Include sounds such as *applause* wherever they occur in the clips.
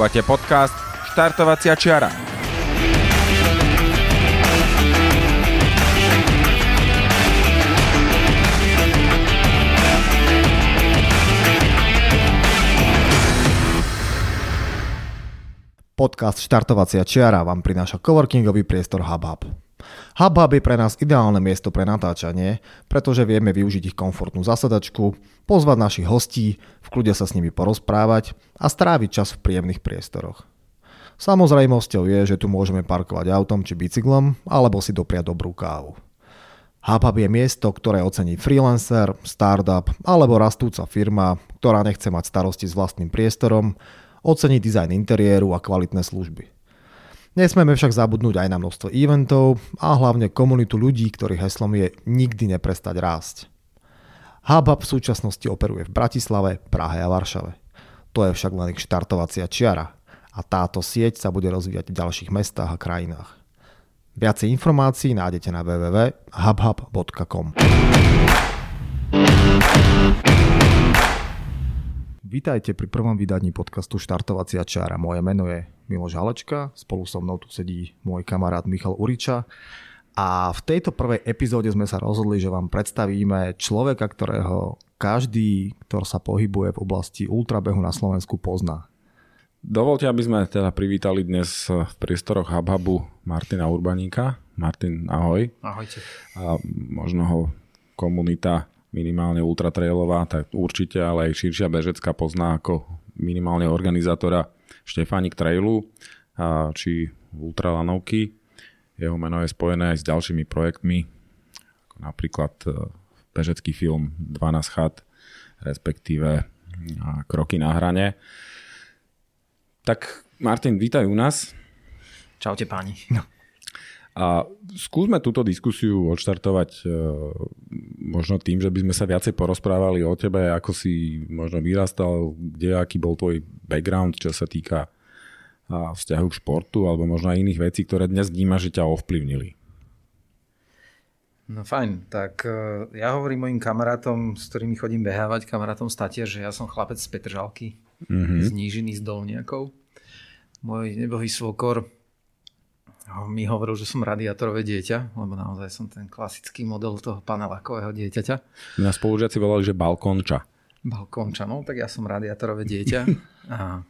Počúvate podcast Štartovacia čiara. Podcast Štartovacia čiara vám prináša coworkingový priestor HubHub. HubHub je pre nás ideálne miesto pre natáčanie, pretože vieme využiť ich komfortnú zasadačku, pozvať našich hostí, v kľude sa s nimi porozprávať a stráviť čas v príjemných priestoroch. Samozrejmosťou je, že tu môžeme parkovať autom či bicyklom, alebo si dopriať dobrú kávu. HubHub je miesto, ktoré ocení freelancer, startup alebo rastúca firma, ktorá nechce mať starosti s vlastným priestorom, ocení dizajn interiéru a kvalitné služby. Nesmieme však zabudnúť aj na množstvo eventov a hlavne komunitu ľudí, ktorých heslom je nikdy neprestať rásť. HubHub v súčasnosti operuje v Bratislave, Prahe a Varšave. To je však len ich štartovacia čiara a táto sieť sa bude rozvíjať v ďalších mestách a krajinách. Viacej informácií nájdete na www.hubhub.com. Vítajte pri prvom vydaní podcastu Štartovacia čára. Moje meno je Miloš Halečka, spolu so mnou tu sedí môj kamarát Michal Uriča. A v tejto prvej epizóde sme sa rozhodli, že vám predstavíme človeka, ktorého každý, kto sa pohybuje v oblasti ultrabehu na Slovensku, pozná. Dovolte, aby sme teda privítali dnes v priestoroch Hubhubu Martina Urbaníka. Martin, ahoj. Ahojte. A možno ho komunita minimálne ultratrailová, tak určite, ale aj širšia bežecká pozná ako minimálne organizátora Štefánik Trailu či Ultralanovky. Jeho meno je spojené aj s ďalšími projektmi, ako napríklad e, bežecký film 12 chat, respektíve Kroky na hrane. Tak Martin, vítaj u nás. Čaute páni. No. A skúsme túto diskusiu odštartovať e, možno tým, že by sme sa viacej porozprávali o tebe, ako si možno vyrastal, kde aký bol tvoj background, čo sa týka vzťahu k športu alebo možno aj iných vecí, ktoré dnes vnímaš, že ťa ovplyvnili. No fajn, tak e, ja hovorím mojim kamarátom, s ktorými chodím behávať, kamarátom statia, že ja som chlapec z Petržalky, mm-hmm. z Nížiny, z Dolniakov. Môj nebohý svokor mi hovoril, že som radiátorové dieťa, lebo naozaj som ten klasický model toho panelákového dieťaťa. Na spolužiaci volali, že balkonča. Balkonča, no tak ja som radiátorové dieťa. *laughs* A...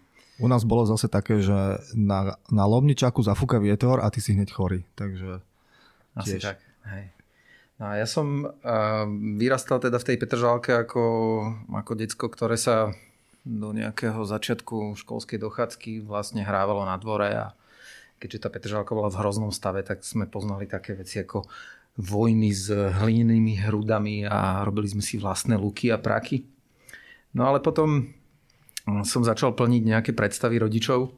U nás bolo zase také, že na, na lomničaku zafúka vietor a ty si hneď chorý, takže Asi tiež. tak, hej. No a ja som uh, vyrastal teda v tej Petržálke ako, ako decko, ktoré sa do nejakého začiatku školskej dochádzky vlastne hrávalo na dvore a keďže tá Petržalka bola v hroznom stave, tak sme poznali také veci ako vojny s hlinými hrudami a robili sme si vlastné luky a praky. No ale potom som začal plniť nejaké predstavy rodičov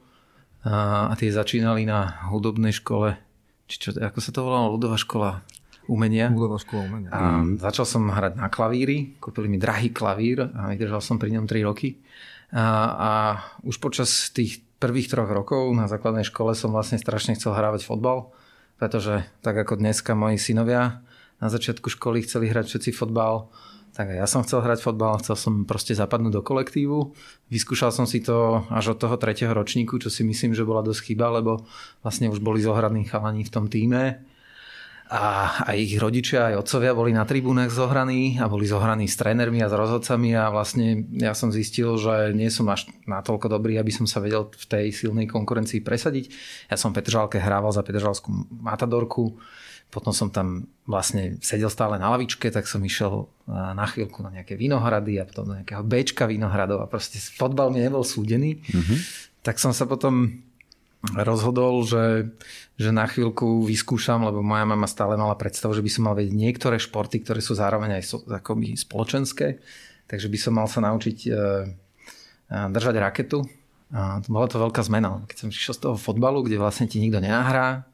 a, a tie začínali na hudobnej škole, či čo, ako sa to volalo, ľudová škola umenia. Ľudová škola umenia. A začal som hrať na klavíri, kúpili mi drahý klavír a vydržal som pri ňom 3 roky. A, a už počas tých prvých troch rokov na základnej škole som vlastne strašne chcel hrávať fotbal, pretože tak ako dneska moji synovia na začiatku školy chceli hrať všetci fotbal, tak ja som chcel hrať fotbal, chcel som proste zapadnúť do kolektívu. Vyskúšal som si to až od toho tretieho ročníku, čo si myslím, že bola dosť chyba, lebo vlastne už boli zohradní chalani v tom týme a aj ich rodičia, aj otcovia boli na tribúnach zohraní a boli zohraní s trénermi a s rozhodcami a vlastne ja som zistil, že nie som až natoľko dobrý, aby som sa vedel v tej silnej konkurencii presadiť. Ja som Petržalke hrával za Petržalskú Matadorku, potom som tam vlastne sedel stále na lavičke, tak som išiel na chvíľku na nejaké vinohrady a potom do nejakého Bčka vinohradov a proste fotbal mi nebol súdený. Mm-hmm. Tak som sa potom rozhodol, že, že na chvíľku vyskúšam, lebo moja mama stále mala predstavu, že by som mal vedieť niektoré športy, ktoré sú zároveň aj so, akoby spoločenské. Takže by som mal sa naučiť e, držať raketu. A bola to veľká zmena. Keď som prišiel z toho fotbalu, kde vlastne ti nikto nenahrá,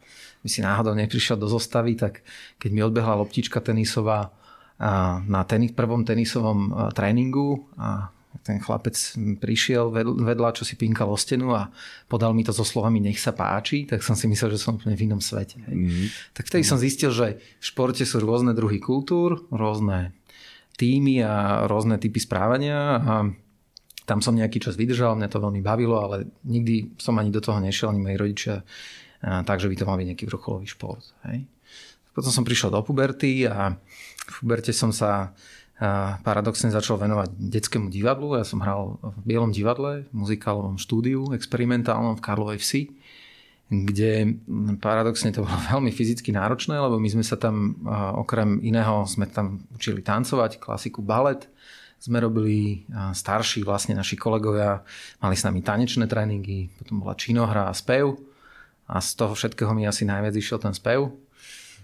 by si náhodou neprišiel do zostavy, tak keď mi odbehla loptička tenisová na tenis, prvom tenisovom tréningu a ten chlapec prišiel vedľa, čo si pinkal o stenu a podal mi to so slovami nech sa páči, tak som si myslel, že som úplne v inom svete. Hej. Mm-hmm. Tak vtedy mm-hmm. som zistil, že v športe sú rôzne druhy kultúr, rôzne týmy a rôzne typy správania a Tam som nejaký čas vydržal, mňa to veľmi bavilo, ale nikdy som ani do toho nešiel, ani moji rodičia, takže by to mal byť nejaký vrcholový šport. Hej. Potom som prišiel do puberty a v puberte som sa paradoxne začal venovať detskému divadlu. Ja som hral v Bielom divadle, v muzikálovom štúdiu, experimentálnom v Karlovej Vsi, kde paradoxne to bolo *laughs* veľmi fyzicky náročné, lebo my sme sa tam okrem iného sme tam učili tancovať, klasiku balet, sme robili starší, vlastne naši kolegovia mali s nami tanečné tréningy, potom bola činohra a spev a z toho všetkého mi asi najviac išiel ten spev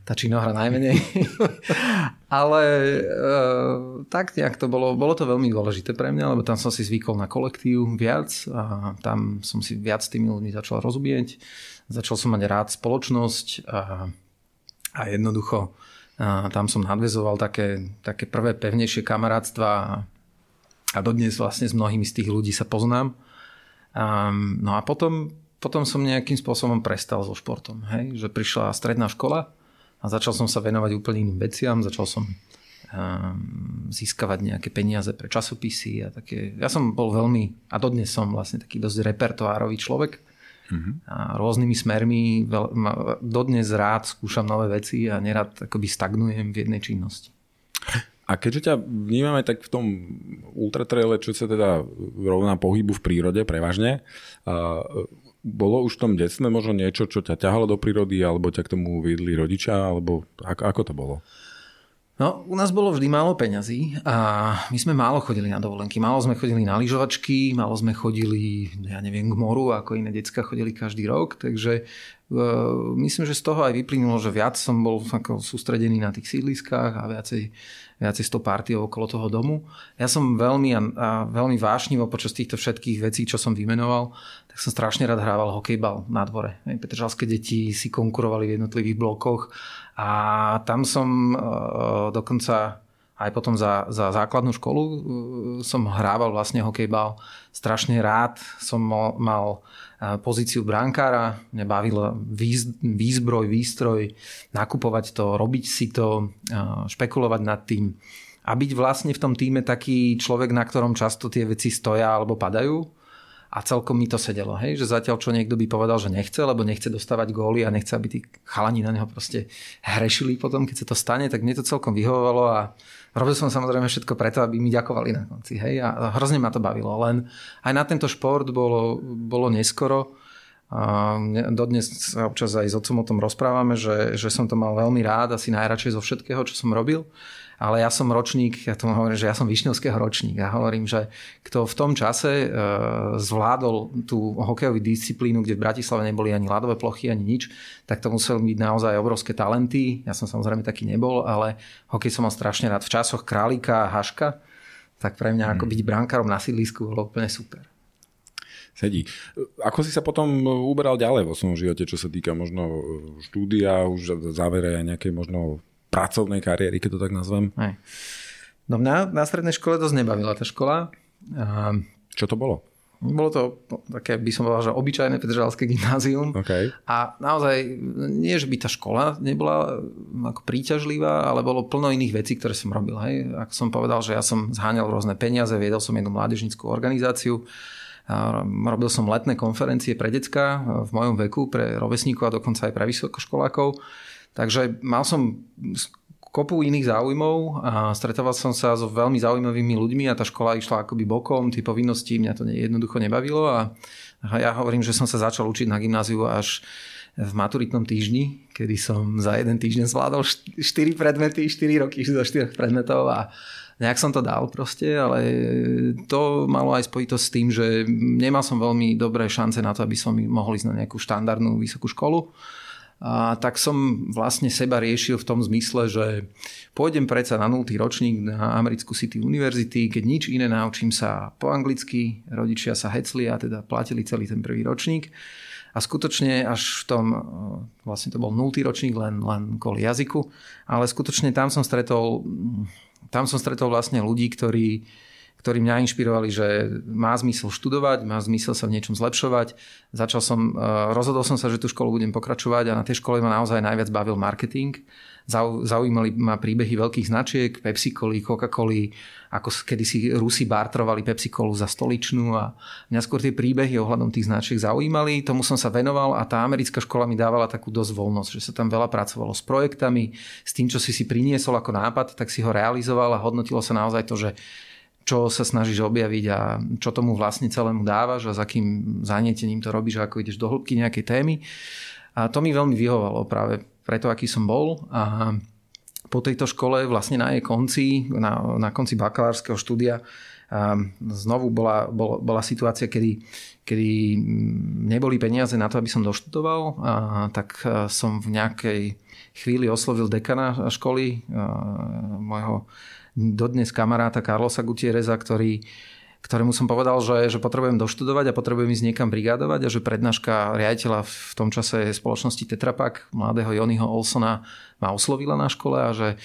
tá činohra najmenej. *laughs* Ale e, tak nejak to bolo, bolo to veľmi dôležité pre mňa, lebo tam som si zvykol na kolektív viac a tam som si viac s tými ľuďmi začal rozumieť. Začal som mať rád spoločnosť a, a jednoducho a tam som nadvezoval také, také prvé pevnejšie kamarátstva a, a dodnes vlastne s mnohými z tých ľudí sa poznám. A, no a potom, potom som nejakým spôsobom prestal so športom. Hej? Že prišla stredná škola a začal som sa venovať úplne iným veciam, začal som um, získavať nejaké peniaze pre časopisy a také. Ja som bol veľmi, a dodnes som vlastne taký dosť repertoárový človek. Mm-hmm. A rôznymi smermi veľ, ma, dodnes rád skúšam nové veci a nerad akoby stagnujem v jednej činnosti. A keďže ťa vnímame tak v tom ultratraile, čo sa teda rovná pohybu v prírode prevažne, bolo už v tom detstve možno niečo, čo ťa ťahalo do prírody, alebo ťa k tomu viedli rodičia, alebo ako, ako to bolo? No, u nás bolo vždy málo peňazí a my sme málo chodili na dovolenky. Málo sme chodili na lyžovačky, málo sme chodili, ja neviem, k moru, ako iné decka chodili každý rok, takže uh, myslím, že z toho aj vyplynulo, že viac som bol ako sústredený na tých sídliskách a viacej, s tou partiou okolo toho domu. Ja som veľmi a, a veľmi vášnivo počas týchto všetkých vecí, čo som vymenoval, tak som strašne rád hrával hokejbal na dvore. Petržalské deti si konkurovali v jednotlivých blokoch a tam som uh, dokonca aj potom za, za základnú školu uh, som hrával vlastne hokejbal. Strašne rád som mal, mal pozíciu brankára, mňa bavilo výz, výzbroj, výstroj, nakupovať to, robiť si to, špekulovať nad tým. A byť vlastne v tom týme taký človek, na ktorom často tie veci stoja alebo padajú. A celkom mi to sedelo, hej, že zatiaľ čo niekto by povedal, že nechce, lebo nechce dostávať góly a nechce, aby tí chalani na neho proste hrešili potom, keď sa to stane, tak mne to celkom vyhovovalo a robil som samozrejme všetko preto, aby mi ďakovali na konci, hej, a hrozne ma to bavilo, len aj na tento šport bolo, bolo neskoro, a dodnes sa občas aj s otcom o tom rozprávame, že, že som to mal veľmi rád, asi najradšej zo všetkého, čo som robil ale ja som ročník, ja tomu hovorím, že ja som Višňovského ročník. Ja hovorím, že kto v tom čase e, zvládol tú hokejovú disciplínu, kde v Bratislave neboli ani ľadové plochy, ani nič, tak to museli byť naozaj obrovské talenty. Ja som samozrejme taký nebol, ale hokej som mal strašne rád. V časoch Králika a Haška, tak pre mňa hmm. ako byť brankárom na sídlisku bolo úplne super sedí. Ako si sa potom uberal ďalej vo svojom živote, čo sa týka možno štúdia, už v závere aj nejakej možno pracovnej kariéry, keď to tak nazvem. Aj. No mňa na strednej škole dosť nebavila tá škola. A... Čo to bolo? Bolo to také, by som povedal, že obyčajné Petržalské gymnázium. Okay. A naozaj, nie že by tá škola nebola ako príťažlivá, ale bolo plno iných vecí, ktoré som robil. Hej. Ako som povedal, že ja som zháňal rôzne peniaze, viedol som jednu mládežnickú organizáciu, a robil som letné konferencie pre decka v mojom veku, pre rovesníkov a dokonca aj pre vysokoškolákov. Takže mal som kopu iných záujmov a stretával som sa so veľmi zaujímavými ľuďmi a tá škola išla akoby bokom, tie povinnosti mňa to jednoducho nebavilo a ja hovorím, že som sa začal učiť na gymnáziu až v maturitnom týždni, kedy som za jeden týždeň zvládol 4 predmety, 4 roky zo 4 predmetov a nejak som to dal proste, ale to malo aj spojitosť s tým, že nemal som veľmi dobré šance na to, aby som mohol ísť na nejakú štandardnú vysokú školu a tak som vlastne seba riešil v tom zmysle, že pôjdem predsa na 0. ročník na americkú City University, keď nič iné naučím sa po anglicky, rodičia sa hecli a teda platili celý ten prvý ročník. A skutočne až v tom, vlastne to bol 0. ročník len, len kvôli jazyku, ale skutočne tam som stretol, tam som stretol vlastne ľudí, ktorí, ktorí mňa inšpirovali, že má zmysel študovať, má zmysel sa v niečom zlepšovať. Začal som, rozhodol som sa, že tú školu budem pokračovať a na tej škole ma naozaj najviac bavil marketing Zaujímali ma príbehy veľkých značiek, Pepsi Coli, Coca-Coli, ako kedysi Rusi bartrovali Pepsi Colu za stoličnú a mňa skôr tie príbehy ohľadom tých značiek zaujímali. Tomu som sa venoval a tá americká škola mi dávala takú dosť voľnosť, že sa tam veľa pracovalo s projektami, s tým, čo si si priniesol ako nápad, tak si ho realizoval a hodnotilo sa naozaj to, že čo sa snažíš objaviť a čo tomu vlastne celému dávaš a za akým zanietením to robíš, ako ideš do hĺbky nejakej témy. A to mi veľmi vyhovalo práve preto, aký som bol. A po tejto škole vlastne na jej konci, na, na konci bakalárskeho štúdia znovu bola, bola, bola situácia, kedy, kedy neboli peniaze na to, aby som doštudoval, a, tak som v nejakej chvíli oslovil dekana školy, môjho dodnes kamaráta Carlosa Gutierreza, ktorý ktorému som povedal, že, že potrebujem doštudovať a potrebujem ísť niekam brigádovať a že prednáška riaditeľa v tom čase spoločnosti Tetrapak, mladého Jonyho Olsona, ma oslovila na škole a že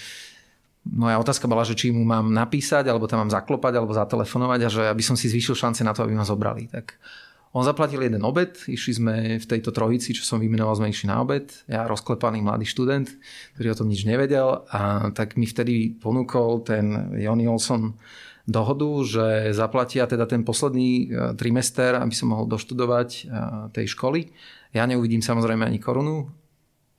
moja otázka bola, že či mu mám napísať, alebo tam mám zaklopať, alebo zatelefonovať a že aby som si zvýšil šance na to, aby ma zobrali. Tak on zaplatil jeden obed, išli sme v tejto trojici, čo som vymenoval, sme išli na obed. Ja rozklepaný mladý študent, ktorý o tom nič nevedel a tak mi vtedy ponúkol ten Jony Olson dohodu, že zaplatia teda ten posledný e, trimester, aby som mohol doštudovať e, tej školy. Ja neuvidím samozrejme ani korunu,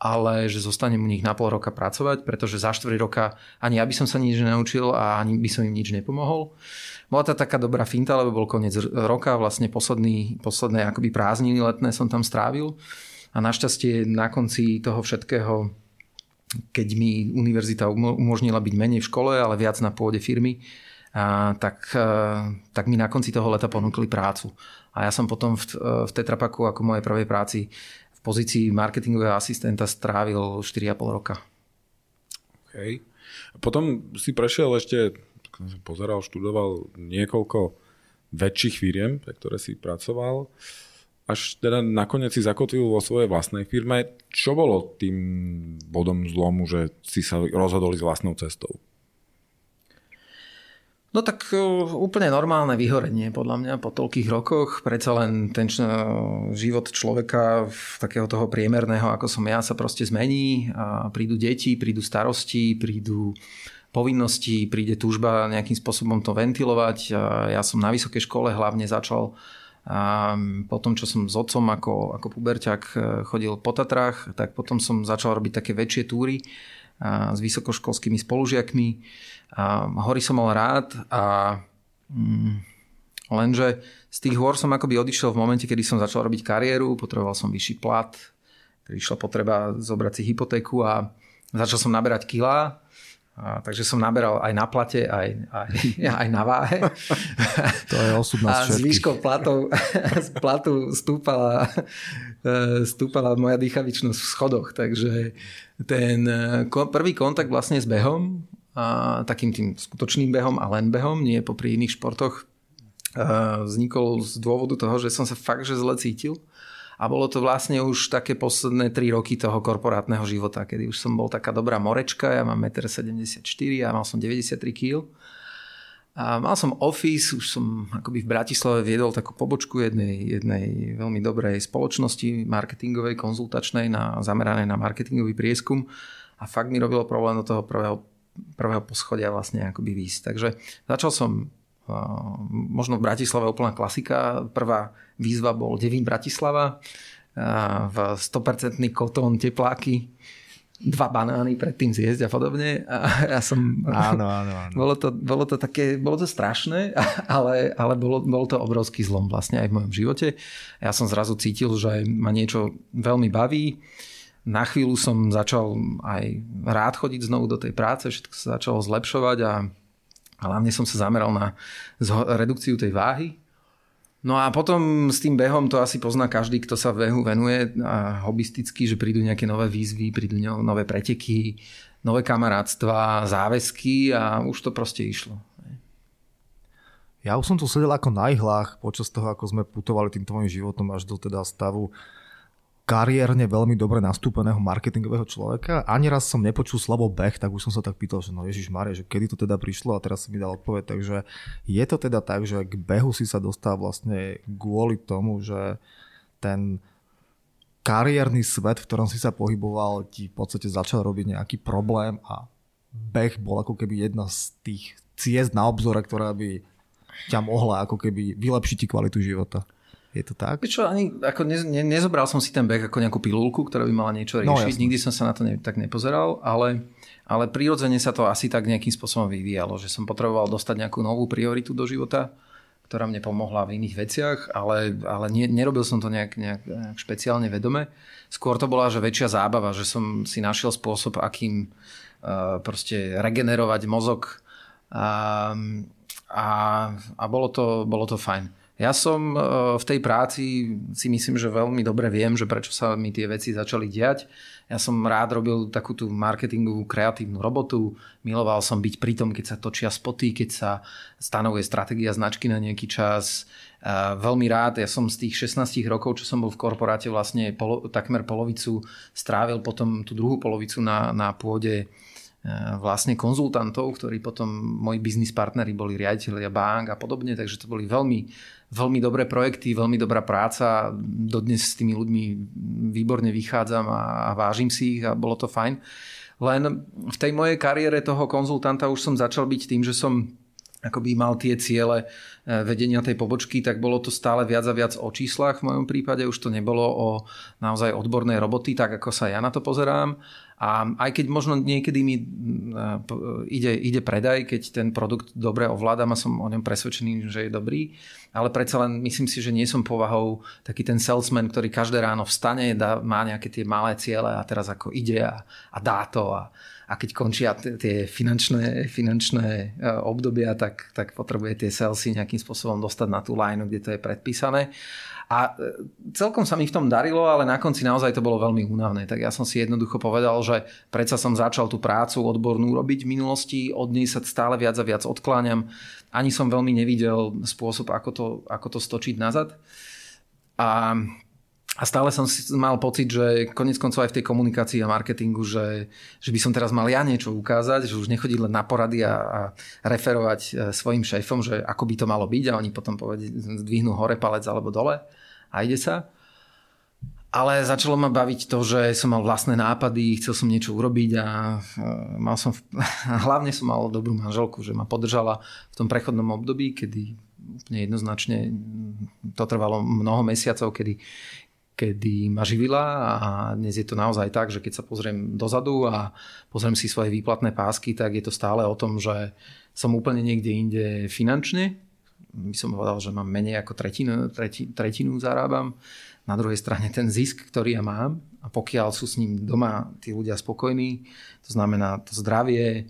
ale že zostanem u nich na pol roka pracovať, pretože za 4 roka ani ja by som sa nič nenaučil a ani by som im nič nepomohol. Bola to taká dobrá finta, lebo bol koniec roka, vlastne posledný, posledné akoby prázdniny letné som tam strávil a našťastie na konci toho všetkého keď mi univerzita umožnila byť menej v škole, ale viac na pôde firmy, a, tak, e, tak mi na konci toho leta ponúkli prácu. A ja som potom v, e, v Tetrapaku ako mojej prvej práci v pozícii marketingového asistenta strávil 4,5 roka. Okay. Potom si prešiel ešte, pozeral, študoval niekoľko väčších firiem, pre ktoré si pracoval. Až teda nakoniec si zakotvil vo svojej vlastnej firme. Čo bolo tým bodom zlomu, že si sa rozhodol s vlastnou cestou? No tak e, úplne normálne vyhorenie podľa mňa po toľkých rokoch. Predsa len ten život človeka takého toho priemerného, ako som ja, sa proste zmení. A prídu deti, prídu starosti, prídu povinnosti, príde túžba nejakým spôsobom to ventilovať. Ja som na vysokej škole hlavne začal a potom, čo som s otcom ako, ako puberťak e, chodil po Tatrách, tak potom som začal robiť také väčšie túry s vysokoškolskými spolužiakmi a hory som mal rád a mm, lenže z tých hôr som akoby odišiel v momente, kedy som začal robiť kariéru, potreboval som vyšší plat, išla potreba zobrať si hypotéku a začal som naberať kilá. A, takže som naberal aj na plate, aj, aj, *laughs* aj na váhe. To je osud nás A s výškou platov, *laughs* z platu stúpala, e, stúpala moja dýchavičnosť v schodoch. Takže ten e, prvý kontakt vlastne s behom a takým tým skutočným behom a len behom, nie popri iných športoch, vznikol z dôvodu toho, že som sa fakt že zle cítil. A bolo to vlastne už také posledné 3 roky toho korporátneho života, kedy už som bol taká dobrá morečka, ja mám 1,74 m a mal som 93 kg. A mal som office, už som akoby v Bratislave viedol takú pobočku jednej, jednej veľmi dobrej spoločnosti marketingovej, konzultačnej, na, zameranej na marketingový prieskum. A fakt mi robilo problém do toho prvého prvého poschodia vlastne akoby výsť. Takže začal som možno v Bratislave úplná klasika. Prvá výzva bol Devín Bratislava v 100% kotón tepláky dva banány predtým zjesť a podobne. A ja som... Áno, áno, áno. Bolo to, bolo to také, bolo to strašné, *laughs* ale, ale bolo, bol to obrovský zlom vlastne aj v mojom živote. Ja som zrazu cítil, že ma niečo veľmi baví na chvíľu som začal aj rád chodiť znovu do tej práce, všetko sa začalo zlepšovať a hlavne som sa zameral na redukciu tej váhy. No a potom s tým behom to asi pozná každý, kto sa behu venuje a hobisticky, že prídu nejaké nové výzvy, prídu nové preteky, nové kamarátstva, záväzky a už to proste išlo. Ja už som tu sedel ako na ihlách počas toho, ako sme putovali tým tvojim životom až do teda stavu kariérne veľmi dobre nastúpeného marketingového človeka. Ani raz som nepočul slovo beh, tak už som sa tak pýtal, že no Ježiš Maria, že kedy to teda prišlo a teraz si mi dal odpoveď. Takže je to teda tak, že k behu si sa dostal vlastne kvôli tomu, že ten kariérny svet, v ktorom si sa pohyboval, ti v podstate začal robiť nejaký problém a beh bol ako keby jedna z tých ciest na obzore, ktorá by ťa mohla ako keby vylepšiť ti kvalitu života. Je to tak? Čo, ani, ako ne, ne, nezobral som si ten beh ako nejakú pilulku, ktorá by mala niečo no, riešiť. No, Nikdy som sa na to ne, tak nepozeral, ale, ale prirodzene sa to asi tak nejakým spôsobom vyvíjalo, že som potreboval dostať nejakú novú prioritu do života, ktorá mne pomohla v iných veciach, ale, ale nie, nerobil som to nejak, nejak, nejak špeciálne vedome. Skôr to bola že väčšia zábava, že som si našiel spôsob, akým uh, proste regenerovať mozog a, a, a bolo, to, bolo to fajn. Ja som e, v tej práci si myslím, že veľmi dobre viem, že prečo sa mi tie veci začali diať. Ja som rád robil takú tú marketingovú kreatívnu robotu. Miloval som byť pri tom, keď sa točia spoty, keď sa stanovuje stratégia značky na nejaký čas. Veľmi rád, ja som z tých 16 rokov, čo som bol v korporáte, vlastne polo, takmer polovicu strávil potom tú druhú polovicu na, na pôde vlastne konzultantov, ktorí potom moji biznis partneri boli riaditeľia bank a podobne, takže to boli veľmi veľmi dobré projekty, veľmi dobrá práca. Dodnes s tými ľuďmi výborne vychádzam a, a vážim si ich a bolo to fajn. Len v tej mojej kariére toho konzultanta už som začal byť tým, že som akoby mal tie ciele eh, vedenia tej pobočky, tak bolo to stále viac a viac o číslach v mojom prípade. Už to nebolo o naozaj odbornej roboty, tak ako sa ja na to pozerám. A aj keď možno niekedy mi mm, ide, ide predaj, keď ten produkt dobre ovládam a som o ňom presvedčený, že je dobrý, ale predsa len myslím si, že nie som povahou taký ten salesman, ktorý každé ráno vstane, dá, má nejaké tie malé ciele a teraz ako ide a, a dá to a, a keď končia tie finančné, finančné e, obdobia, tak, tak potrebuje tie salesy nejakým spôsobom dostať na tú line, kde to je predpísané. A e, celkom sa mi v tom darilo, ale na konci naozaj to bolo veľmi únavné. Tak ja som si jednoducho povedal, že predsa som začal tú prácu odbornú robiť v minulosti, od nej sa stále viac a viac odkláňam. Ani som veľmi nevidel spôsob, ako to, ako to stočiť nazad. A, a stále som mal pocit, že konec koncov aj v tej komunikácii a marketingu, že, že by som teraz mal ja niečo ukázať, že už nechodiť len na porady a, a referovať e, svojim šéfom, že ako by to malo byť a oni potom povedia, zdvihnú hore palec alebo dole a ide sa. Ale začalo ma baviť to, že som mal vlastné nápady, chcel som niečo urobiť a e, mal som, *laughs* hlavne som mal dobrú manželku, že ma podržala v tom prechodnom období, kedy úplne jednoznačne to trvalo mnoho mesiacov, kedy, kedy ma živila a dnes je to naozaj tak, že keď sa pozriem dozadu a pozriem si svoje výplatné pásky, tak je to stále o tom, že som úplne niekde inde finančne, by som povedal, že mám menej ako tretinu, treti, tretinu zarábam. Na druhej strane ten zisk, ktorý ja mám a pokiaľ sú s ním doma tí ľudia spokojní, to znamená to zdravie,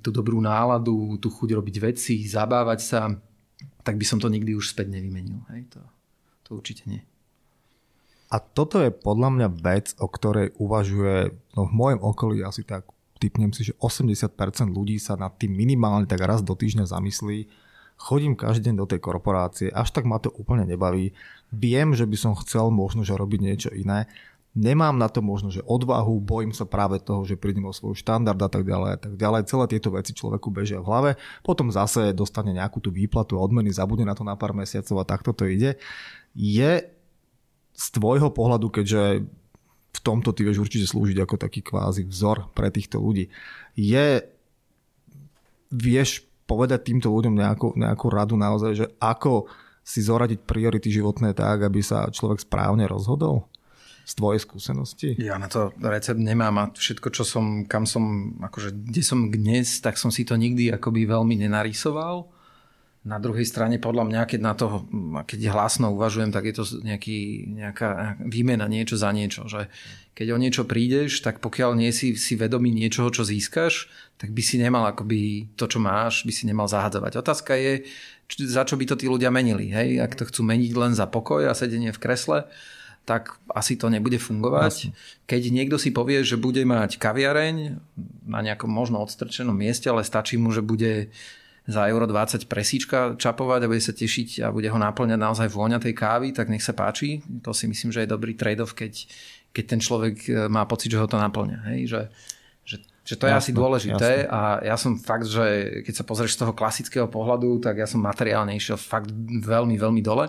tú dobrú náladu, tú chuť robiť veci, zabávať sa, tak by som to nikdy už späť nevymenil. Hej, to, to určite nie. A toto je podľa mňa vec, o ktorej uvažuje, no v mojom okolí asi tak typnem si, že 80% ľudí sa nad tým minimálne tak raz do týždňa zamyslí, chodím každý deň do tej korporácie, až tak ma to úplne nebaví. Viem, že by som chcel možno, že robiť niečo iné. Nemám na to možno, že odvahu, bojím sa práve toho, že prídem o svoj štandard a tak ďalej a tak ďalej. Celé tieto veci človeku bežia v hlave, potom zase dostane nejakú tú výplatu a odmeny, zabude na to na pár mesiacov a takto to ide. Je z tvojho pohľadu, keďže v tomto ty vieš určite slúžiť ako taký kvázi vzor pre týchto ľudí, je vieš povedať týmto ľuďom nejakú, nejakú radu naozaj, že ako si zoradiť priority životné tak, aby sa človek správne rozhodol? Z tvojej skúsenosti? Ja na to recept nemám a všetko, čo som, kam som, akože kde som dnes, tak som si to nikdy akoby veľmi nenarysoval. Na druhej strane, podľa mňa, keď na to, keď hlasno uvažujem, tak je to nejaký, nejaká výmena niečo za niečo. Že keď o niečo prídeš, tak pokiaľ nie si, si vedomý niečoho, čo získaš, tak by si nemal akoby to, čo máš, by si nemal zahadzovať. Otázka je, za čo by to tí ľudia menili. Hej? Ak to chcú meniť len za pokoj a sedenie v kresle, tak asi to nebude fungovať. Keď niekto si povie, že bude mať kaviareň na nejakom možno odstrčenom mieste, ale stačí mu, že bude za euro 20 presíčka čapovať a bude sa tešiť a bude ho naplňať naozaj vôňa tej kávy, tak nech sa páči. To si myslím, že je dobrý trade-off, keď, keď ten človek e, má pocit, že ho to naplňa. Hej? Že, že, že to je jasne, asi dôležité jasne. a ja som fakt, že keď sa pozrieš z toho klasického pohľadu, tak ja som materiálne išiel fakt veľmi, veľmi dole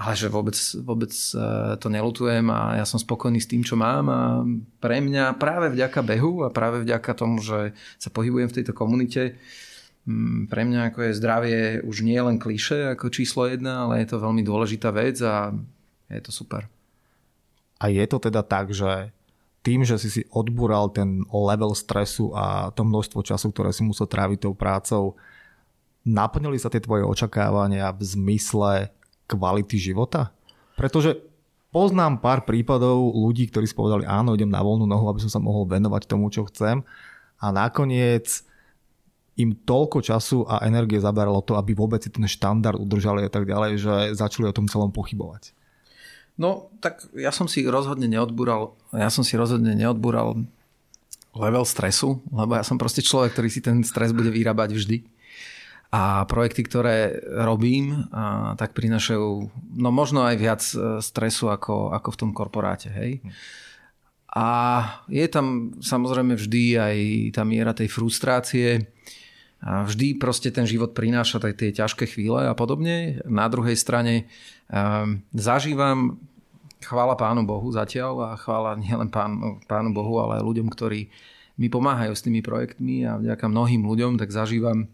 ale že vôbec, vôbec e, to nelutujem a ja som spokojný s tým, čo mám a pre mňa práve vďaka behu a práve vďaka tomu, že sa pohybujem v tejto komunite, pre mňa ako je zdravie už nie len kliše ako číslo jedna, ale je to veľmi dôležitá vec a je to super. A je to teda tak, že tým, že si si odbúral ten level stresu a to množstvo času, ktoré si musel tráviť tou prácou, naplnili sa tie tvoje očakávania v zmysle kvality života? Pretože poznám pár prípadov ľudí, ktorí si povedali, áno, idem na voľnú nohu, aby som sa mohol venovať tomu, čo chcem. A nakoniec im toľko času a energie zaberalo to, aby vôbec si ten štandard udržali a tak ďalej, že začali o tom celom pochybovať. No, tak ja som si rozhodne neodbúral, ja som si rozhodne neodbúral level stresu, lebo ja som proste človek, ktorý si ten stres bude vyrábať vždy a projekty, ktoré robím, a, tak prinašajú no možno aj viac e, stresu ako, ako v tom korporáte. Hej? A je tam samozrejme vždy aj tá miera tej frustrácie. A vždy proste ten život prináša aj tie ťažké chvíle a podobne. Na druhej strane um, zažívam chvála Pánu Bohu zatiaľ a chvála nielen pánu, pánu Bohu, ale aj ľuďom, ktorí mi pomáhajú s tými projektmi a vďaka mnohým ľuďom tak zažívam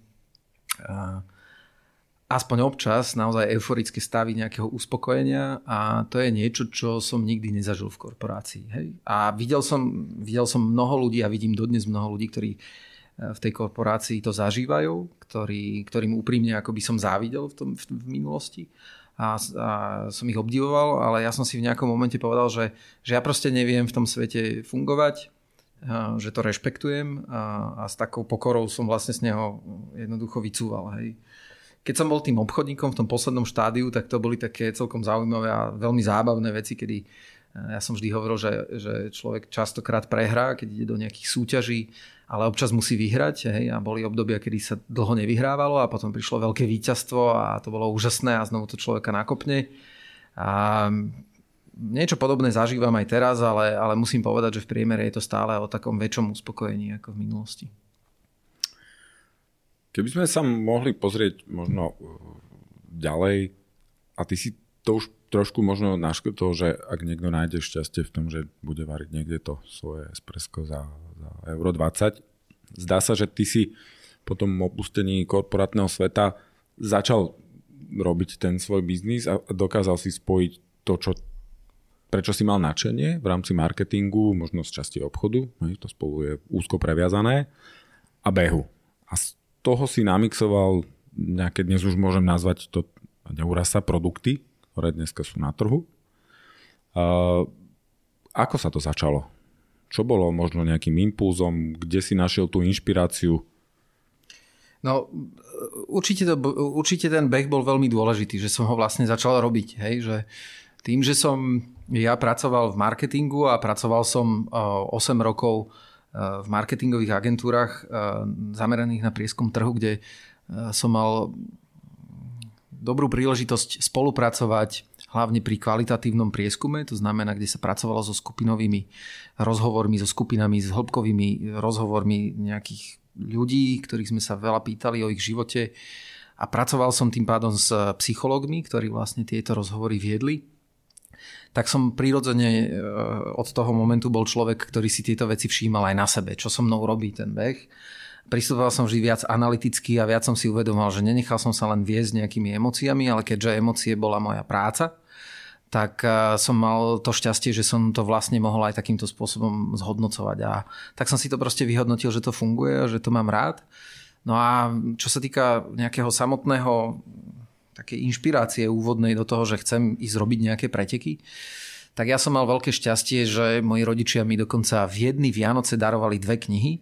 aspoň občas naozaj euforické stavy nejakého uspokojenia a to je niečo, čo som nikdy nezažil v korporácii. Hej? A videl som, videl som mnoho ľudí a vidím dodnes mnoho ľudí, ktorí v tej korporácii to zažívajú, ktorý, ktorým úprimne ako by som závidel v, tom, v, v minulosti a, a som ich obdivoval, ale ja som si v nejakom momente povedal, že, že ja proste neviem v tom svete fungovať, že to rešpektujem a, a s takou pokorou som vlastne z neho jednoducho vycúval. Hej. Keď som bol tým obchodníkom v tom poslednom štádiu, tak to boli také celkom zaujímavé a veľmi zábavné veci, kedy ja som vždy hovoril, že, že človek častokrát prehrá, keď ide do nejakých súťaží, ale občas musí vyhrať. Hej, a boli obdobia, kedy sa dlho nevyhrávalo a potom prišlo veľké víťazstvo a to bolo úžasné a znovu to človeka nakopne. A niečo podobné zažívam aj teraz, ale, ale musím povedať, že v priemere je to stále o takom väčšom uspokojení ako v minulosti. Keby sme sa mohli pozrieť možno uh, ďalej a ty si to už trošku možno naškrtol, že ak niekto nájde šťastie v tom, že bude variť niekde to svoje espresso za, euro 20, zdá sa, že ty si po tom opustení korporátneho sveta začal robiť ten svoj biznis a dokázal si spojiť to, čo prečo si mal načenie v rámci marketingu, možno z časti obchodu, to spolu je úzko previazané, a behu. A z toho si namixoval nejaké, dnes už môžem nazvať to, neúraz sa, produkty, ktoré dneska sú na trhu. Uh, ako sa to začalo? Čo bolo možno nejakým impulzom? Kde si našiel tú inšpiráciu? No, určite, to, určite ten beh bol veľmi dôležitý, že som ho vlastne začal robiť. Hej? Že tým, že som ja pracoval v marketingu a pracoval som 8 eh, rokov eh, v marketingových agentúrach eh, zameraných na prieskum trhu, kde som mal dobrú príležitosť spolupracovať hlavne pri kvalitatívnom prieskume, to znamená, kde sa pracovalo so skupinovými rozhovormi, so skupinami, s hĺbkovými rozhovormi nejakých ľudí, ktorých sme sa veľa pýtali o ich živote. A pracoval som tým pádom s psychológmi, ktorí vlastne tieto rozhovory viedli. Tak som prirodzene e, od toho momentu bol človek, ktorý si tieto veci všímal aj na sebe, čo so mnou robí ten beh. Pristupoval som vždy viac analyticky a viac som si uvedomal, že nenechal som sa len viesť nejakými emóciami, ale keďže emócie bola moja práca, tak e, som mal to šťastie, že som to vlastne mohol aj takýmto spôsobom zhodnocovať. A tak som si to proste vyhodnotil, že to funguje, že to mám rád. No a čo sa týka nejakého samotného také inšpirácie úvodnej do toho, že chcem ísť robiť nejaké preteky, tak ja som mal veľké šťastie, že moji rodičia mi dokonca v jedny Vianoce darovali dve knihy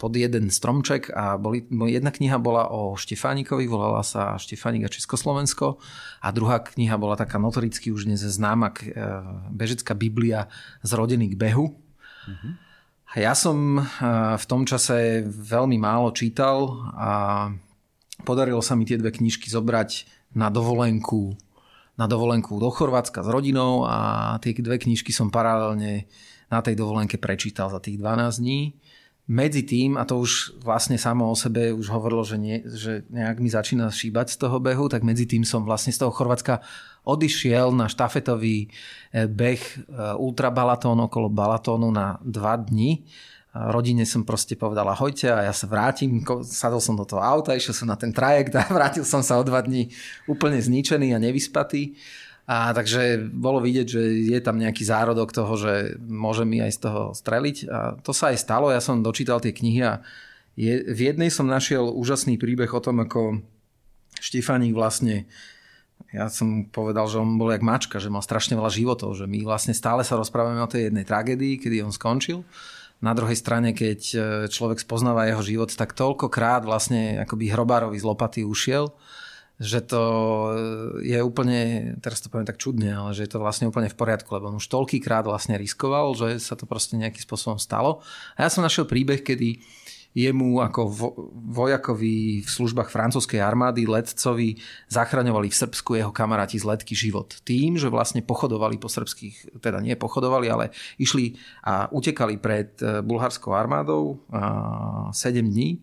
pod jeden stromček a boli, jedna kniha bola o Štefánikovi, volala sa Štefánik a Československo a druhá kniha bola taká notoricky už dnes známa e, Bežecká Biblia zrodený k behu. Mm-hmm. A Ja som v tom čase veľmi málo čítal a podarilo sa mi tie dve knižky zobrať na dovolenku na dovolenku do Chorvátska s rodinou a tie dve knižky som paralelne na tej dovolenke prečítal za tých 12 dní. Medzi tým, a to už vlastne samo o sebe už hovorilo, že, nie, že nejak mi začína šíbať z toho behu, tak medzi tým som vlastne z toho Chorvátska odišiel na štafetový eh, beh eh, ultrabalatón okolo Balatónu na dva dni. Rodine som proste povedal ahojte a ja sa vrátim, sadol som do toho auta, išiel som na ten trajekt a *laughs* vrátil som sa o dva dní úplne zničený a nevyspatý. A takže bolo vidieť, že je tam nejaký zárodok toho, že môže mi aj z toho streliť. A to sa aj stalo, ja som dočítal tie knihy a je, v jednej som našiel úžasný príbeh o tom, ako Štefánik vlastne ja som povedal, že on bol jak mačka, že mal strašne veľa životov, že my vlastne stále sa rozprávame o tej jednej tragédii, kedy on skončil. Na druhej strane, keď e, človek spoznáva jeho život, tak toľkokrát vlastne akoby hrobárovi z lopaty ušiel, že to e, je úplne, teraz to poviem tak čudne, ale že je to vlastne úplne v poriadku, lebo on už toľkýkrát vlastne riskoval, že sa to proste nejakým spôsobom stalo. A ja som našiel príbeh, kedy jemu ako vojakovi v službách francúzskej armády, letcovi, zachraňovali v Srbsku jeho kamaráti z letky život. Tým, že vlastne pochodovali po srbských, teda nie pochodovali, ale išli a utekali pred e, bulharskou armádou 7 dní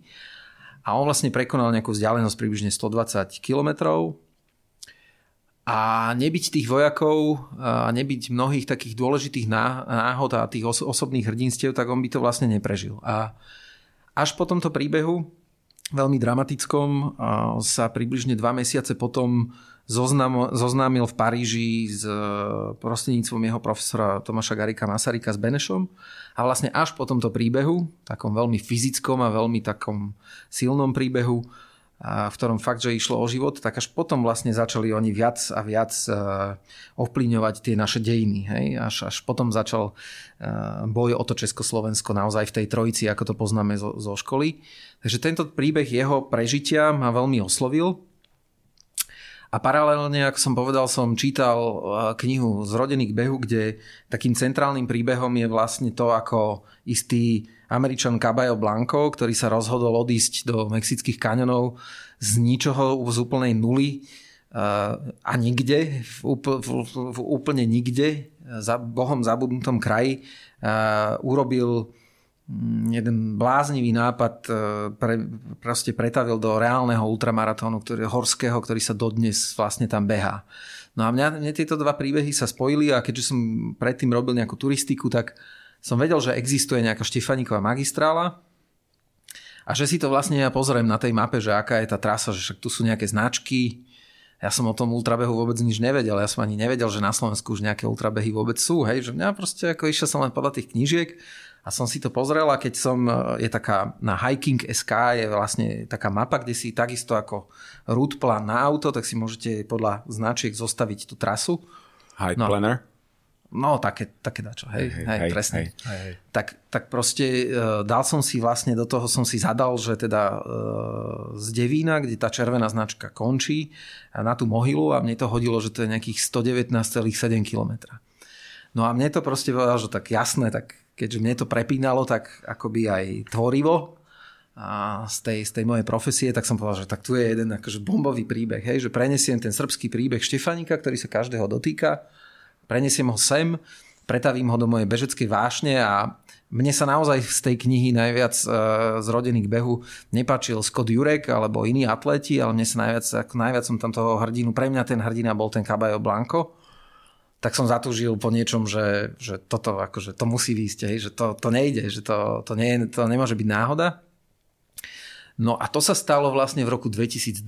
a on vlastne prekonal nejakú vzdialenosť približne 120 kilometrov a nebyť tých vojakov a nebyť mnohých takých dôležitých náhod a tých osobných hrdinstiev, tak on by to vlastne neprežil. A až po tomto príbehu, veľmi dramatickom, sa približne dva mesiace potom zoznámil v Paríži s e, prostredníctvom jeho profesora Tomáša Garika Masarika s Benešom a vlastne až po tomto príbehu, takom veľmi fyzickom a veľmi takom silnom príbehu, a v ktorom fakt, že išlo o život, tak až potom vlastne začali oni viac a viac uh, ovplyvňovať tie naše dejiny. Hej? Až, až potom začal uh, boj o to Československo naozaj v tej trojici, ako to poznáme zo, zo školy. Takže tento príbeh jeho prežitia ma veľmi oslovil. A paralelne, ako som povedal, som čítal uh, knihu Zrodený k behu, kde takým centrálnym príbehom je vlastne to, ako istý Američan Caballo Blanco, ktorý sa rozhodol odísť do mexických kaňonov z ničoho, z úplnej nuly a nikde, v, úpl, v, v úplne nikde, za Bohom zabudnutom kraji, urobil jeden bláznivý nápad, e, pre, proste pretavil do reálneho ultramaratónu, ktorý, horského, ktorý sa dodnes vlastne tam behá. No a mňa, mne tieto dva príbehy sa spojili a keďže som predtým robil nejakú turistiku, tak som vedel, že existuje nejaká Štefaníková magistrála a že si to vlastne ja pozriem na tej mape, že aká je tá trasa, že však tu sú nejaké značky. Ja som o tom ultrabehu vôbec nič nevedel. Ja som ani nevedel, že na Slovensku už nejaké ultrabehy vôbec sú. Hej? Že mňa proste ako išiel som len podľa tých knížiek a som si to pozrel a keď som, je taká na Hiking SK je vlastne taká mapa, kde si takisto ako route plán na auto, tak si môžete podľa značiek zostaviť tú trasu. Hike no, Planner? No, také, také dačo, hej, hej, hej, hej presne. Hej, hej. Tak, tak proste uh, dal som si vlastne, do toho som si zadal, že teda uh, z Devína, kde tá červená značka končí, na tú mohylu a mne to hodilo, že to je nejakých 119,7 km. No a mne to proste povedal, že tak jasné, tak keďže mne to prepínalo tak akoby aj tvorivo, a z tej, z tej mojej profesie, tak som povedal, že tak tu je jeden akože bombový príbeh, hej, že prenesiem ten srbský príbeh Štefanika, ktorý sa každého dotýka. Prenesiem ho sem, pretavím ho do mojej bežeckej vášne a mne sa naozaj z tej knihy najviac e, z rodených behu nepáčil Scott Jurek alebo iní atleti, ale mne sa najviac, ako najviac som tam toho hrdinu, pre mňa ten hrdina bol ten Caballo Blanco, tak som zatúžil po niečom, že, že toto akože to musí výjsť, hej, že to, to nejde, že to, to, nie, to nemôže byť náhoda. No a to sa stalo vlastne v roku 2012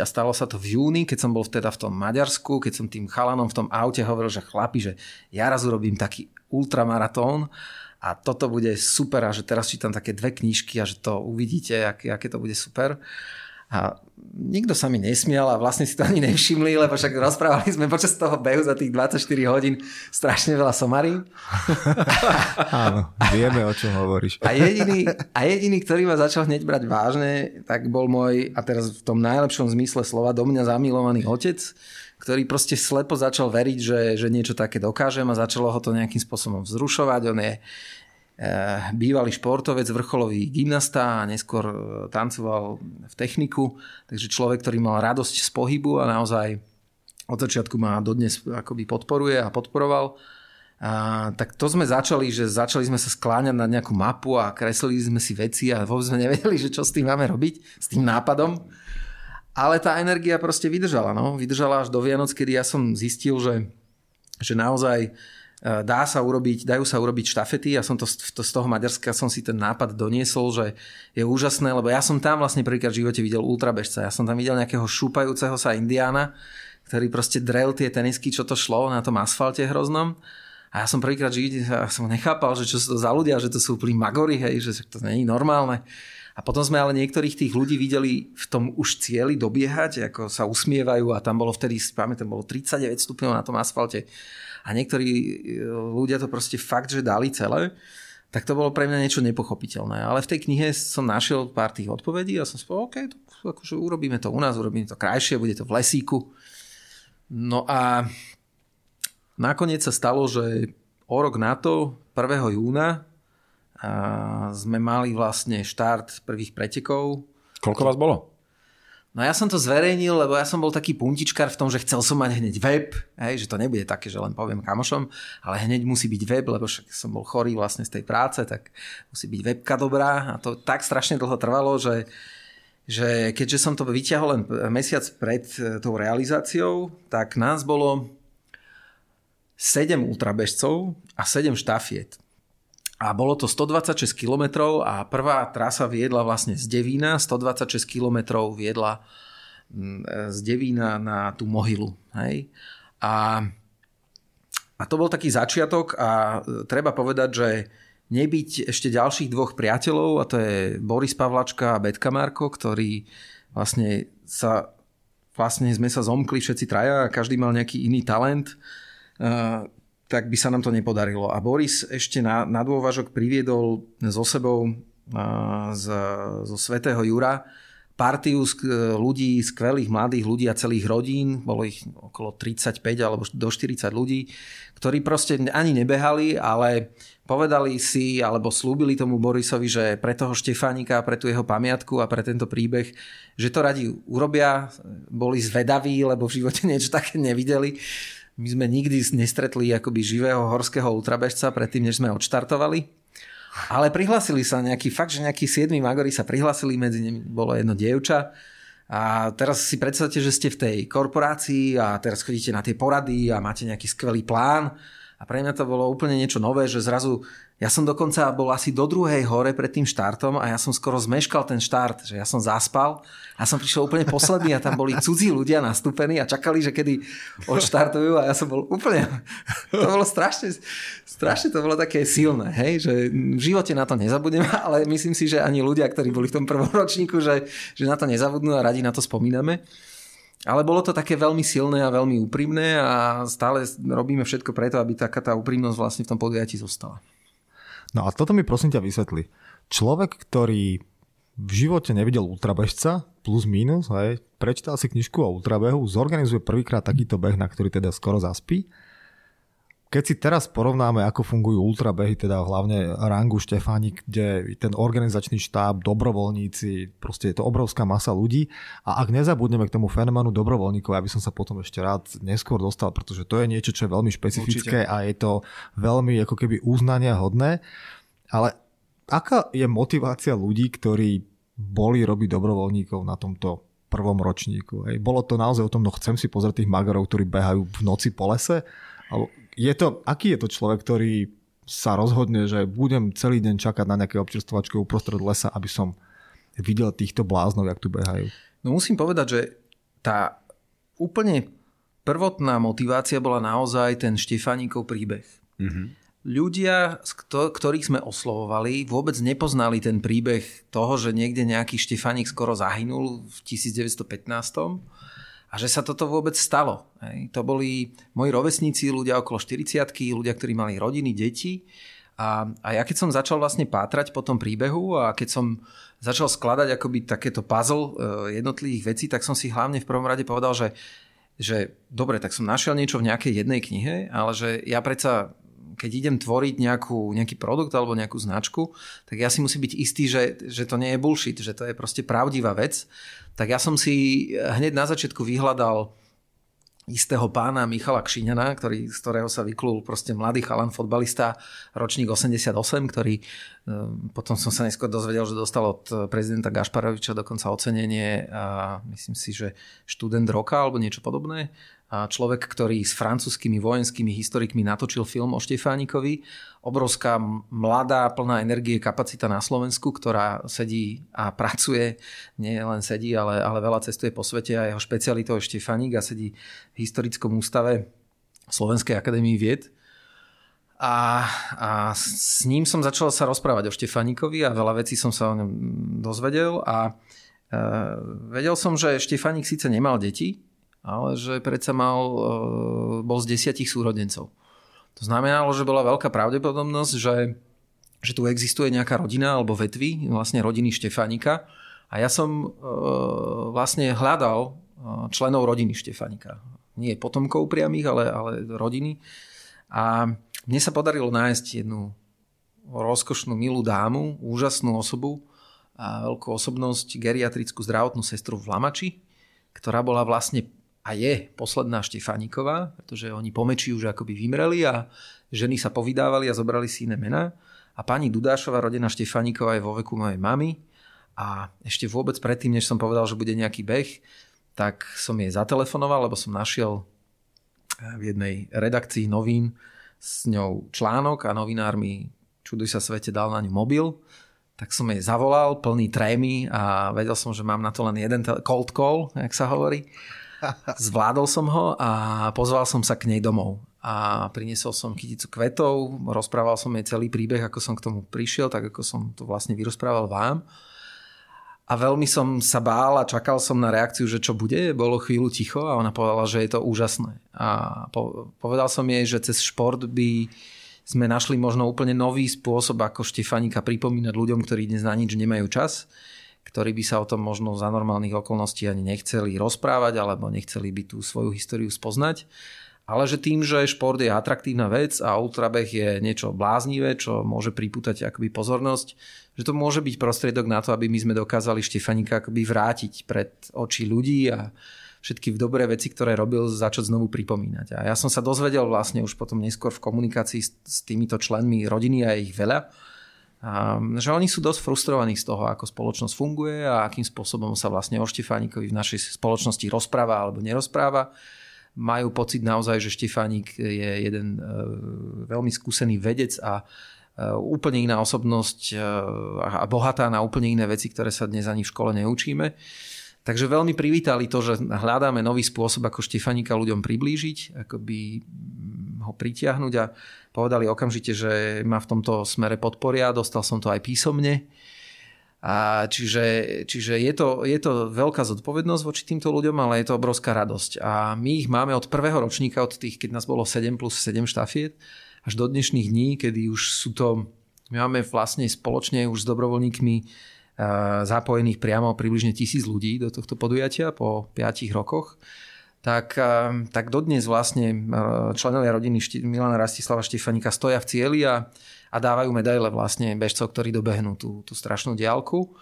a stalo sa to v júni, keď som bol vteda v tom Maďarsku, keď som tým chalanom v tom aute hovoril, že chlapi, že ja raz urobím taký ultramaratón a toto bude super a že teraz čítam také dve knižky a že to uvidíte, aké, aké to bude super. A nikto sa mi nesmial a vlastne si to ani nevšimli, lebo však rozprávali sme počas toho behu za tých 24 hodín strašne veľa somarí. *laughs* Áno, vieme, o čom hovoríš. A jediný, a jediný, ktorý ma začal hneď brať vážne, tak bol môj, a teraz v tom najlepšom zmysle slova, do mňa zamilovaný otec, ktorý proste slepo začal veriť, že, že niečo také dokážem a začalo ho to nejakým spôsobom vzrušovať. On je bývalý športovec, vrcholový gymnasta a neskôr e, tancoval v techniku, takže človek, ktorý mal radosť z pohybu a naozaj od začiatku ma dodnes akoby podporuje a podporoval. A, tak to sme začali, že začali sme sa skláňať na nejakú mapu a kreslili sme si veci a vôbec sme nevedeli, že čo s tým máme robiť, s tým nápadom. Ale tá energia proste vydržala. No. Vydržala až do Vianoc, kedy ja som zistil, že, že naozaj e, dá sa urobiť, dajú sa urobiť štafety. Ja som to, to z toho Maďarska som si ten nápad doniesol, že je úžasné, lebo ja som tam vlastne prvýkrát v živote videl ultrabežca. Ja som tam videl nejakého šúpajúceho sa indiána, ktorý proste drel tie tenisky, čo to šlo na tom asfalte hroznom. A ja som prvýkrát žiť, ja som nechápal, že čo sú to za ľudia, že to sú úplní magory, hej, že to je normálne. A potom sme ale niektorých tých ľudí videli v tom už cieli dobiehať, ako sa usmievajú a tam bolo vtedy, pamätám, bolo 39 stupňov na tom asfalte. A niektorí e, ľudia to proste fakt, že dali celé tak to bolo pre mňa niečo nepochopiteľné. Ale v tej knihe som našiel pár tých odpovedí a som si povedal, OK, to, akože urobíme to u nás, urobíme to krajšie, bude to v lesíku. No a nakoniec sa stalo, že o rok na to, 1. júna, a sme mali vlastne štart prvých pretekov. Koľko vás bolo? No ja som to zverejnil, lebo ja som bol taký puntičkar v tom, že chcel som mať hneď web, hej, že to nebude také, že len poviem kamošom, ale hneď musí byť web, lebo však som bol chorý vlastne z tej práce, tak musí byť webka dobrá a to tak strašne dlho trvalo, že, že keďže som to vyťahol len mesiac pred e, tou realizáciou, tak nás bolo 7 ultrabežcov a 7 štafiet. A bolo to 126 km a prvá trasa viedla vlastne z Devína, 126 km viedla mm, z Devína na tú mohylu. Hej? A, a to bol taký začiatok a e, treba povedať, že nebyť ešte ďalších dvoch priateľov, a to je Boris Pavlačka a Betka Marko, ktorí vlastne sa vlastne sme sa zomkli všetci traja a každý mal nejaký iný talent tak by sa nám to nepodarilo. A Boris ešte na, na dôvažok priviedol so sebou z, zo Svetého Jura partiu ľudí, skvelých mladých ľudí a celých rodín, bolo ich okolo 35 alebo do 40 ľudí, ktorí proste ani nebehali, ale povedali si alebo slúbili tomu Borisovi, že pre toho Štefánika, pre tú jeho pamiatku a pre tento príbeh, že to radi urobia, boli zvedaví, lebo v živote *laughs* niečo také nevideli my sme nikdy nestretli akoby živého horského ultrabežca predtým, než sme odštartovali. Ale prihlásili sa nejaký, fakt, že nejakí siedmi magori sa prihlásili, medzi nimi bolo jedno dievča. A teraz si predstavte, že ste v tej korporácii a teraz chodíte na tie porady a máte nejaký skvelý plán. A pre mňa to bolo úplne niečo nové, že zrazu ja som dokonca bol asi do druhej hore pred tým štartom a ja som skoro zmeškal ten štart, že ja som zaspal a som prišiel úplne posledný a tam boli cudzí ľudia nastúpení a čakali, že kedy odštartujú a ja som bol úplne, *laughs* to bolo strašne, strašne to bolo také silné, hej, že v živote na to nezabudnem, *laughs* ale myslím si, že ani ľudia, ktorí boli v tom prvom ročníku, že, že na to nezabudnú a radi na to spomíname. Ale bolo to také veľmi silné a veľmi úprimné a stále robíme všetko preto, aby taká tá úprimnosť vlastne v tom podujatí zostala. No a toto mi prosím ťa vysvetli. Človek, ktorý v živote nevidel ultrabežca, plus minus, hej, prečítal si knižku o ultrabehu, zorganizuje prvýkrát takýto beh, na ktorý teda skoro zaspí keď si teraz porovnáme, ako fungujú ultrabehy, teda hlavne rangu Štefánik, kde ten organizačný štáb, dobrovoľníci, proste je to obrovská masa ľudí a ak nezabudneme k tomu fenoménu dobrovoľníkov, ja by som sa potom ešte rád neskôr dostal, pretože to je niečo, čo je veľmi špecifické Určite. a je to veľmi ako keby uznania hodné, ale aká je motivácia ľudí, ktorí boli robiť dobrovoľníkov na tomto prvom ročníku? Hej? Bolo to naozaj o tom, no chcem si pozrieť tých magarov, ktorí behajú v noci po lese? Alebo je to, aký je to človek, ktorý sa rozhodne, že budem celý deň čakať na nejaké občerstvovačky uprostred lesa, aby som videl týchto bláznov, jak tu behajú? No musím povedať, že tá úplne prvotná motivácia bola naozaj ten Štefánikov príbeh. Mm-hmm. Ľudia, ktorých sme oslovovali, vôbec nepoznali ten príbeh toho, že niekde nejaký Štefánik skoro zahynul v 1915 a že sa toto vôbec stalo. Hej. To boli moji rovesníci, ľudia okolo 40 ľudia, ktorí mali rodiny, deti. A, a ja keď som začal vlastne pátrať po tom príbehu a keď som začal skladať akoby takéto puzzle e, jednotlivých vecí, tak som si hlavne v prvom rade povedal, že, že dobre, tak som našiel niečo v nejakej jednej knihe, ale že ja predsa keď idem tvoriť nejakú, nejaký produkt alebo nejakú značku, tak ja si musím byť istý, že, že to nie je bullshit, že to je proste pravdivá vec. Tak ja som si hneď na začiatku vyhľadal istého pána Michala Kšiňana, ktorý, z ktorého sa vyklul proste mladý chalan fotbalista, ročník 88, ktorý ehm, potom som sa neskôr dozvedel, že dostal od prezidenta Gašparoviča dokonca ocenenie a myslím si, že študent roka alebo niečo podobné človek, ktorý s francúzskými vojenskými historikmi natočil film o Štefánikovi. Obrovská mladá, plná energie kapacita na Slovensku, ktorá sedí a pracuje, nie len sedí, ale, ale veľa cestuje po svete a jeho špecialitou je Štefánik a sedí v historickom ústave Slovenskej akadémie vied. A, a s ním som začal sa rozprávať o Štefánikovi a veľa vecí som sa o ňom dozvedel a e, vedel som, že Štefánik síce nemal deti, ale že predsa mal, e, bol z desiatich súrodencov. To znamenalo, že bola veľká pravdepodobnosť, že, že tu existuje nejaká rodina alebo vetvy, vlastne rodiny Štefánika. A ja som e, vlastne hľadal e, členov rodiny Štefánika. Nie potomkov priamých, ale, ale rodiny. A mne sa podarilo nájsť jednu rozkošnú, milú dámu, úžasnú osobu a veľkú osobnosť, geriatrickú zdravotnú sestru v Lamači, ktorá bola vlastne a je posledná Štefániková, pretože oni pomeči už akoby vymreli a ženy sa povydávali a zobrali si iné mená. A pani Dudášová, rodená Štefániková, je vo veku mojej mamy. A ešte vôbec predtým, než som povedal, že bude nejaký beh, tak som jej zatelefonoval, lebo som našiel v jednej redakcii novín s ňou článok a novinár mi, čuduj sa svete, dal na ňu mobil. Tak som jej zavolal, plný trémy a vedel som, že mám na to len jeden cold call, jak sa hovorí. Zvládol som ho a pozval som sa k nej domov. A priniesol som kyticu kvetov, rozprával som jej celý príbeh, ako som k tomu prišiel, tak ako som to vlastne vyrozprával vám. A veľmi som sa bál a čakal som na reakciu, že čo bude. Bolo chvíľu ticho a ona povedala, že je to úžasné. A povedal som jej, že cez šport by sme našli možno úplne nový spôsob, ako Štefanika pripomínať ľuďom, ktorí dnes na nič nemajú čas ktorí by sa o tom možno za normálnych okolností ani nechceli rozprávať alebo nechceli by tú svoju históriu spoznať. Ale že tým, že šport je atraktívna vec a ultrabeh je niečo bláznivé, čo môže pripútať akoby pozornosť, že to môže byť prostriedok na to, aby my sme dokázali Štefanika akoby vrátiť pred oči ľudí a všetky dobré veci, ktoré robil, začať znovu pripomínať. A ja som sa dozvedel vlastne už potom neskôr v komunikácii s, s týmito členmi rodiny a ich veľa, a, že oni sú dosť frustrovaní z toho, ako spoločnosť funguje a akým spôsobom sa vlastne o Štefánikovi v našej spoločnosti rozpráva alebo nerozpráva. Majú pocit naozaj, že Štefánik je jeden e, veľmi skúsený vedec a e, úplne iná osobnosť a bohatá na úplne iné veci, ktoré sa dnes ani v škole neučíme. Takže veľmi privítali to, že hľadáme nový spôsob, ako Štefanika ľuďom priblížiť, akoby ho pritiahnuť a povedali okamžite, že ma v tomto smere podporia, dostal som to aj písomne. A čiže, čiže je, to, je to veľká zodpovednosť voči týmto ľuďom, ale je to obrovská radosť. A my ich máme od prvého ročníka, od tých, keď nás bolo 7 plus 7 štafiet, až do dnešných dní, kedy už sú to, my máme vlastne spoločne už s dobrovoľníkmi zapojených priamo približne tisíc ľudí do tohto podujatia po 5 rokoch tak, eh, tak dodnes vlastne eh, členovia rodiny Milana Rastislava Štefanika stoja v cieli a, a dávajú medaile vlastne bežcov, ktorí dobehnú tú, tú strašnú diálku.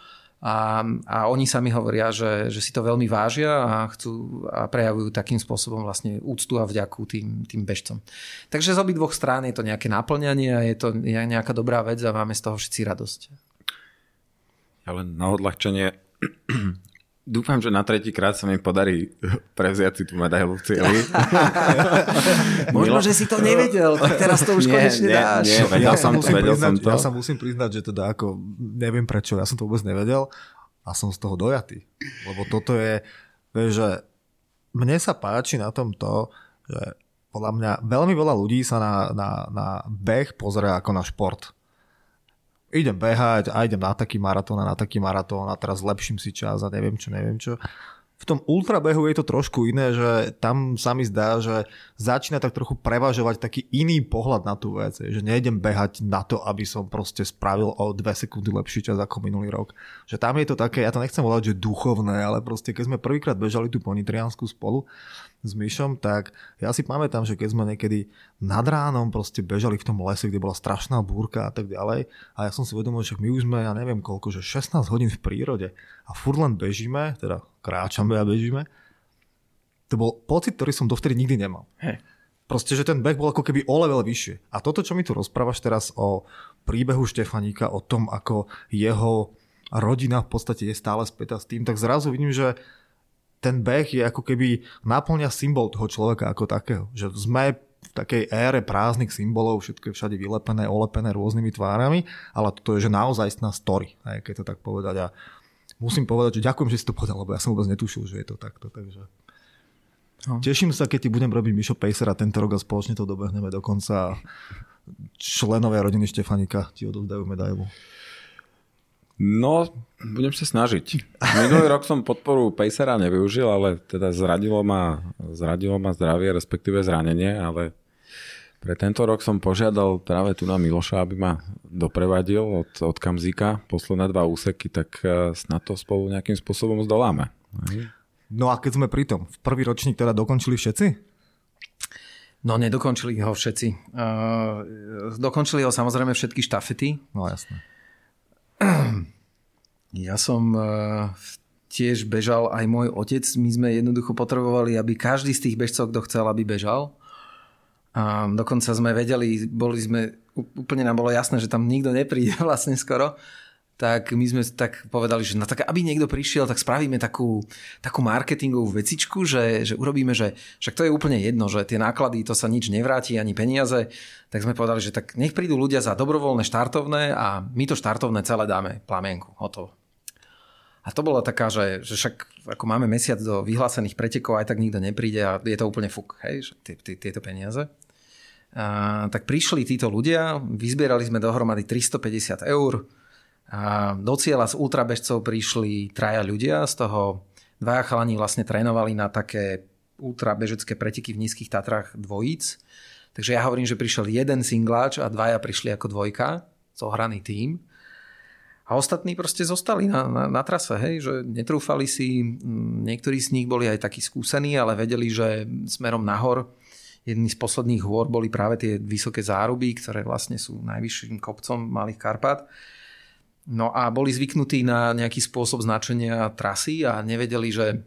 A, a oni sami hovoria, že, že si to veľmi vážia a chcú a prejavujú takým spôsobom vlastne úctu a vďaku tým, tým bežcom. Takže z obi dvoch strán je to nejaké naplňanie a je to nejaká dobrá vec a máme z toho všetci radosť. Ja len na odľahčenie Dúfam, že na tretí krát sa mi podarí *laughs* prevziať si tú medailu v cieli. *laughs* Možno, že si to nevedel, tak teraz to už nie, konečne nie, dáš. Nie, vedel ja, som, vedel priznať, som to. Ja sa musím priznať, že teda ako, neviem prečo, ja som to vôbec nevedel a som z toho dojatý. Lebo toto je, vieš, že mne sa páči na tom to, že podľa mňa veľmi veľa ľudí sa na, na, na beh pozrie ako na šport idem behať a idem na taký maratón a na taký maratón a teraz zlepším si čas a neviem čo, neviem čo. V tom ultrabehu je to trošku iné, že tam sa mi zdá, že začína tak trochu prevažovať taký iný pohľad na tú vec, že nejdem behať na to, aby som proste spravil o dve sekundy lepší čas ako minulý rok. Že tam je to také, ja to nechcem volať, že duchovné, ale proste keď sme prvýkrát bežali tú ponitriansku spolu, s Myšom, tak ja si pamätám, že keď sme niekedy nad ránom proste bežali v tom lese, kde bola strašná búrka a tak ďalej a ja som si uvedomil, že my už sme, ja neviem koľko, že 16 hodín v prírode a furt len bežíme, teda kráčame a bežíme. To bol pocit, ktorý som dovtedy nikdy nemal. Hey. Proste, že ten beh bol ako keby o level vyššie. A toto, čo mi tu rozprávaš teraz o príbehu Štefaníka, o tom, ako jeho rodina v podstate je stále spätá s tým, tak zrazu vidím, že ten beh je ako keby naplňa symbol toho človeka ako takého. Že sme v takej ére prázdnych symbolov, všetko je všade vylepené, olepené rôznymi tvárami, ale to je že naozaj story, aj keď to tak povedať. A musím povedať, že ďakujem, že si to povedal, lebo ja som vôbec netušil, že je to takto. Takže... No. Teším sa, keď ti budem robiť Mišo Pacera tento rok a spoločne to dobehneme dokonca. Členovia rodiny Štefanika ti odovzdajú medailu. No, budem sa snažiť. Minulý rok som podporu Pacera nevyužil, ale teda zradilo ma, zradilo ma zdravie, respektíve zranenie, ale pre tento rok som požiadal práve tu na Miloša, aby ma doprevadil od, od Kamzika posledné dva úseky, tak eh, snad to spolu nejakým spôsobom zdoláme. No a keď sme pri tom, v prvý ročník teda dokončili všetci? No nedokončili ho všetci. Uh, dokončili ho samozrejme všetky štafety. No jasné. Ja som e, tiež bežal aj môj otec. My sme jednoducho potrebovali, aby každý z tých bežcov, kto chcel, aby bežal. A dokonca sme vedeli, boli sme, úplne nám bolo jasné, že tam nikto nepríde *laughs* vlastne skoro tak my sme tak povedali, že no tak aby niekto prišiel, tak spravíme takú, takú marketingovú vecičku, že, že urobíme, že však to je úplne jedno, že tie náklady, to sa nič nevráti, ani peniaze, tak sme povedali, že tak nech prídu ľudia za dobrovoľné štartovné a my to štartovné celé dáme plamienku, hotovo. A to bola taká, že, že však ako máme mesiac do vyhlásených pretekov, aj tak nikto nepríde a je to úplne fuk, hej, že tieto peniaze. A, tak prišli títo ľudia, vyzbierali sme dohromady 350 eur, a do cieľa z ultrabežcov prišli traja ľudia, z toho dvaja chalani vlastne trénovali na také ultrabežecké preteky v nízkych Tatrách dvojíc. Takže ja hovorím, že prišiel jeden singláč a dvaja prišli ako dvojka, zohraný tým. A ostatní proste zostali na, na, na trase, hej, že netrúfali si, niektorí z nich boli aj takí skúsení, ale vedeli, že smerom nahor jedný z posledných hôr boli práve tie vysoké záruby, ktoré vlastne sú najvyšším kopcom Malých Karpát. No a boli zvyknutí na nejaký spôsob značenia trasy a nevedeli, že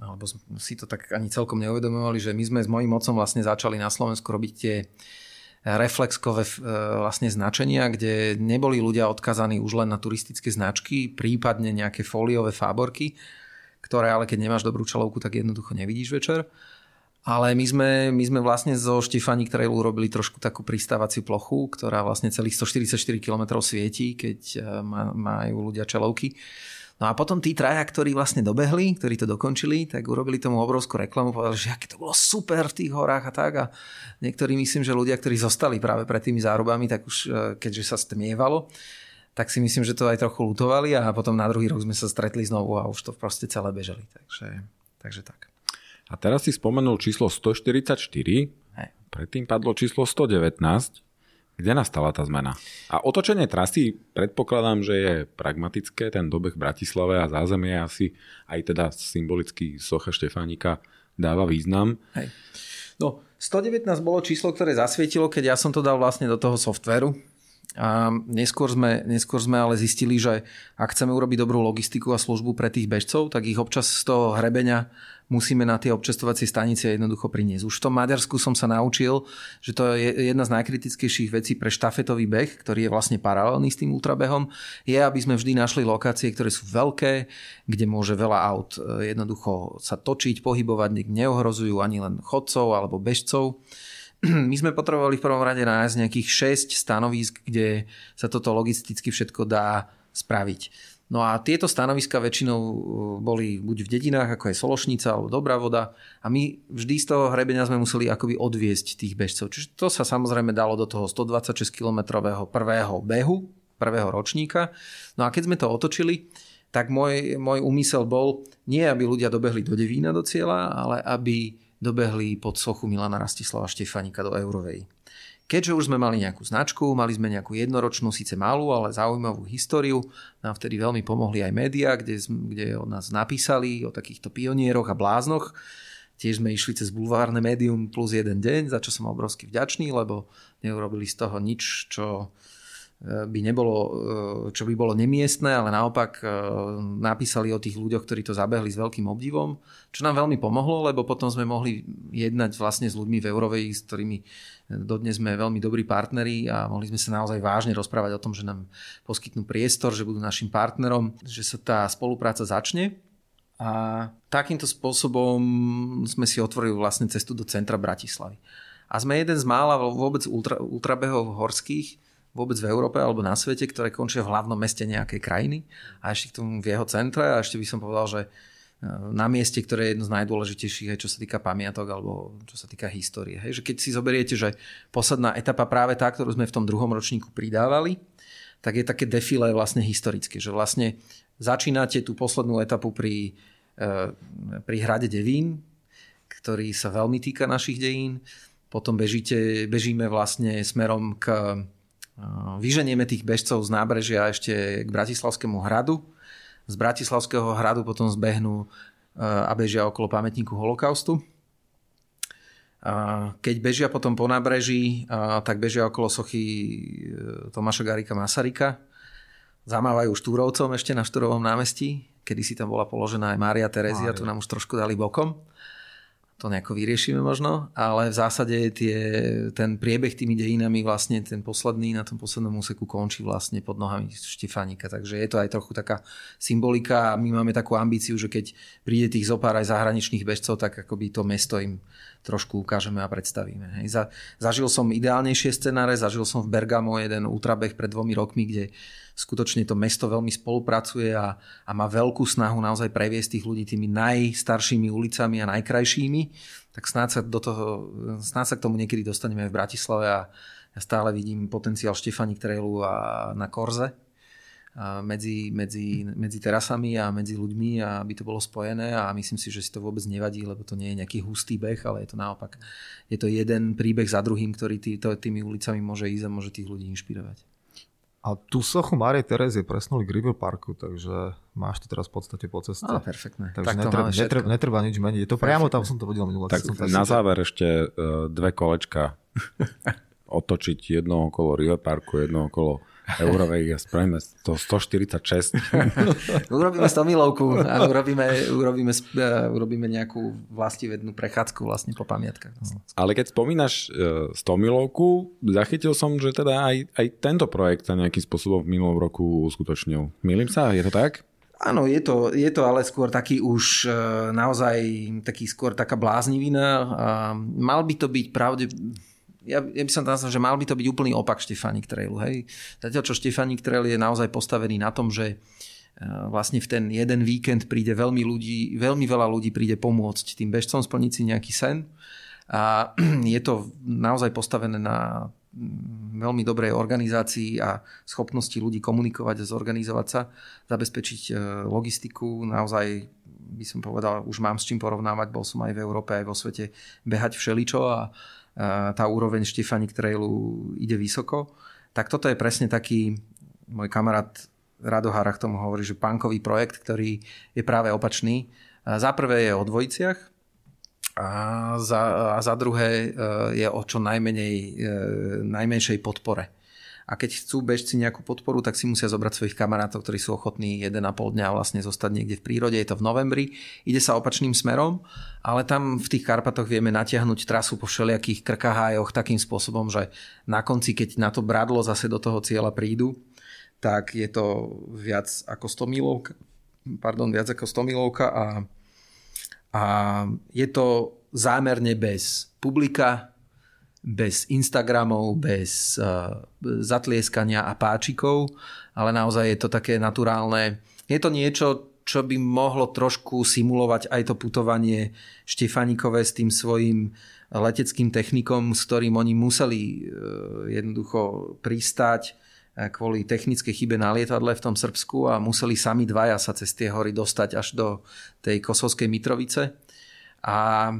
alebo si to tak ani celkom neuvedomovali, že my sme s mojím mocom vlastne začali na Slovensku robiť tie reflexkové e, vlastne značenia, kde neboli ľudia odkazaní už len na turistické značky, prípadne nejaké fóliové fáborky, ktoré ale keď nemáš dobrú čelovku, tak jednoducho nevidíš večer. Ale my sme, my sme vlastne zo Štefani Trailu robili trošku takú pristávaciu plochu, ktorá vlastne celých 144 km svietí, keď eh, majú ľudia čelovky. No a potom tí traja, ktorí vlastne dobehli, ktorí to dokončili, tak urobili tomu obrovskú reklamu, povedali, že aké to bolo super v tých horách a tak. A niektorí myslím, že ľudia, ktorí zostali práve pred tými zárobami, tak už eh, keďže sa stmievalo, tak si myslím, že to aj trochu lutovali a potom na druhý rok sme sa stretli znovu a už to proste celé bežali. Takže, takže tak. A teraz si spomenul číslo 144, Hej. predtým padlo číslo 119. Kde nastala tá zmena? A otočenie trasy predpokladám, že je pragmatické, ten dobeh Bratislave a zázemie asi aj teda symbolický socha Štefánika dáva význam. Hej. No, 119 bolo číslo, ktoré zasvietilo, keď ja som to dal vlastne do toho softveru. A neskôr sme, neskôr sme ale zistili, že ak chceme urobiť dobrú logistiku a službu pre tých bežcov, tak ich občas z toho hrebenia musíme na tie občestovacie stanice jednoducho priniesť. Už v tom Maďarsku som sa naučil, že to je jedna z najkritickejších vecí pre štafetový beh, ktorý je vlastne paralelný s tým ultrabehom, je, aby sme vždy našli lokácie, ktoré sú veľké, kde môže veľa aut e, jednoducho sa točiť, pohybovať, neohrozujú ani len chodcov alebo bežcov. *clears throat* My sme potrebovali v prvom rade nájsť nejakých 6 stanovísk, kde sa toto logisticky všetko dá spraviť. No a tieto stanoviska väčšinou uh, boli buď v dedinách, ako je Sološnica alebo Dobrá voda a my vždy z toho hrebenia sme museli akoby odviesť tých bežcov. Čiže to sa samozrejme dalo do toho 126 km prvého behu, prvého ročníka. No a keď sme to otočili, tak môj, môj úmysel bol nie, aby ľudia dobehli do Devína do cieľa, ale aby dobehli pod sochu Milana Rastislava Štefanika do Eurovej. Keďže už sme mali nejakú značku, mali sme nejakú jednoročnú, síce malú, ale zaujímavú históriu, nám vtedy veľmi pomohli aj médiá, kde, kde o nás napísali, o takýchto pionieroch a bláznoch, Tiež sme išli cez bulvárne médium plus jeden deň, za čo som obrovsky vďačný, lebo neurobili z toho nič, čo by nebolo, e, čo by bolo nemiestné, ale naopak e, napísali o tých ľuďoch, ktorí to zabehli s veľkým obdivom, čo nám veľmi pomohlo, lebo potom sme mohli jednať vlastne s ľuďmi v Eurovej, s ktorými dodnes sme veľmi dobrí partneri a mohli sme sa naozaj vážne rozprávať o tom, že nám poskytnú priestor, že budú našim partnerom, že sa tá spolupráca začne. A takýmto spôsobom sme si otvorili vlastne cestu do centra Bratislavy. A sme jeden z mála vôbec ultra, ultrabehov horských, vôbec v Európe alebo na svete, ktoré končia v hlavnom meste nejakej krajiny. A ešte k tomu v jeho centre. A ešte by som povedal, že e, na mieste, ktoré je jedno z najdôležitejších, aj čo sa týka pamiatok alebo čo sa týka histórie. Hej, že keď si zoberiete, že posledná etapa práve tá, ktorú sme v tom druhom ročníku pridávali, tak je také defile vlastne historické, že vlastne začínate tú poslednú etapu pri, e, pri hrade Devín, ktorý sa veľmi týka našich dejín, potom bežíte, bežíme vlastne smerom k Vyženieme tých bežcov z nábrežia ešte k Bratislavskému hradu. Z Bratislavského hradu potom zbehnú a bežia okolo pamätníku holokaustu. Keď bežia potom po nábreží, tak bežia okolo sochy Tomáša Garika Masarika. Zamávajú štúrovcom ešte na Štúrovom námestí, kedy si tam bola položená aj Mária Terezia, tu nám už trošku dali bokom to nejako vyriešime možno, ale v zásade tie, ten priebeh tými dejinami vlastne ten posledný na tom poslednom úseku končí vlastne pod nohami Štefánika, takže je to aj trochu taká symbolika a my máme takú ambíciu, že keď príde tých zopár aj zahraničných bežcov, tak akoby to mesto im trošku ukážeme a predstavíme. Hej. Za, zažil som ideálnejšie scenáre, zažil som v Bergamo jeden ultrabeh pred dvomi rokmi, kde skutočne to mesto veľmi spolupracuje a, a má veľkú snahu naozaj previesť tých ľudí tými najstaršími ulicami a najkrajšími, tak snáď sa, do toho, snáď sa k tomu niekedy dostaneme aj v Bratislave a ja stále vidím potenciál Štefani Trailu a na Korze medzi, medzi, medzi terasami a medzi ľuďmi a aby to bolo spojené a myslím si, že si to vôbec nevadí, lebo to nie je nejaký hustý beh, ale je to naopak. Je to jeden príbeh za druhým, ktorý tý, to, tými ulicami môže ísť a môže tých ľudí inšpirovať. A tú sochu Márie Terezie presnuli k River Parku, takže máš to teraz v podstate po ceste. Á, perfektné. Takže tak netreba, netreba, netreba nič meniť. Je to priamo tam som to videl minulé. Tak na záver ešte uh, dve kolečka. *laughs* Otočiť jedno okolo River Parku, jedno okolo *laughs* eurovej a spravíme to 146. *laughs* urobíme 100 milovku a urobíme, urobíme, uh, urobíme nejakú vlastivednú prechádzku vlastne po pamiatkách. Ale keď spomínaš uh, 100 milovku, zachytil som, že teda aj, aj tento projekt sa nejakým spôsobom v minulom roku uskutočnil. Milím sa? Je to tak? Áno, je to, je to ale skôr taký už uh, naozaj taký skôr taká bláznivina. Mal by to byť pravde, ja, ja by som tam že mal by to byť úplný opak Štefánik Trailu. Hej. Zatiaľ, čo Štefánik Trail je naozaj postavený na tom, že e, vlastne v ten jeden víkend príde veľmi, ľudí, veľmi veľa ľudí príde pomôcť tým bežcom splniť si nejaký sen. A *clears throat* je to naozaj postavené na mm, veľmi dobrej organizácii a schopnosti ľudí komunikovať a zorganizovať sa, zabezpečiť e, logistiku. Naozaj by som povedal, už mám s čím porovnávať, bol som aj v Európe, aj vo svete behať všeličo a tá úroveň Štefanik Trailu ide vysoko. Tak toto je presne taký, môj kamarát Rado Harach tomu hovorí, že punkový projekt, ktorý je práve opačný. Za prvé je o dvojiciach a za, a za druhé e, je o čo najmenej, e, najmenšej podpore a keď chcú bežci nejakú podporu, tak si musia zobrať svojich kamarátov, ktorí sú ochotní 1,5 dňa vlastne zostať niekde v prírode. Je to v novembri, ide sa opačným smerom, ale tam v tých Karpatoch vieme natiahnuť trasu po všelijakých krkahájoch takým spôsobom, že na konci, keď na to bradlo zase do toho cieľa prídu, tak je to viac ako 100 milovka, pardon, viac ako 100 milovka a, a je to zámerne bez publika, bez Instagramov, bez uh, zatlieskania a páčikov, ale naozaj je to také naturálne. Je to niečo, čo by mohlo trošku simulovať aj to putovanie Štefanikové s tým svojim leteckým technikom, s ktorým oni museli uh, jednoducho pristáť uh, kvôli technickej chybe na lietadle v tom Srbsku a museli sami dvaja sa cez tie hory dostať až do tej Kosovskej Mitrovice. A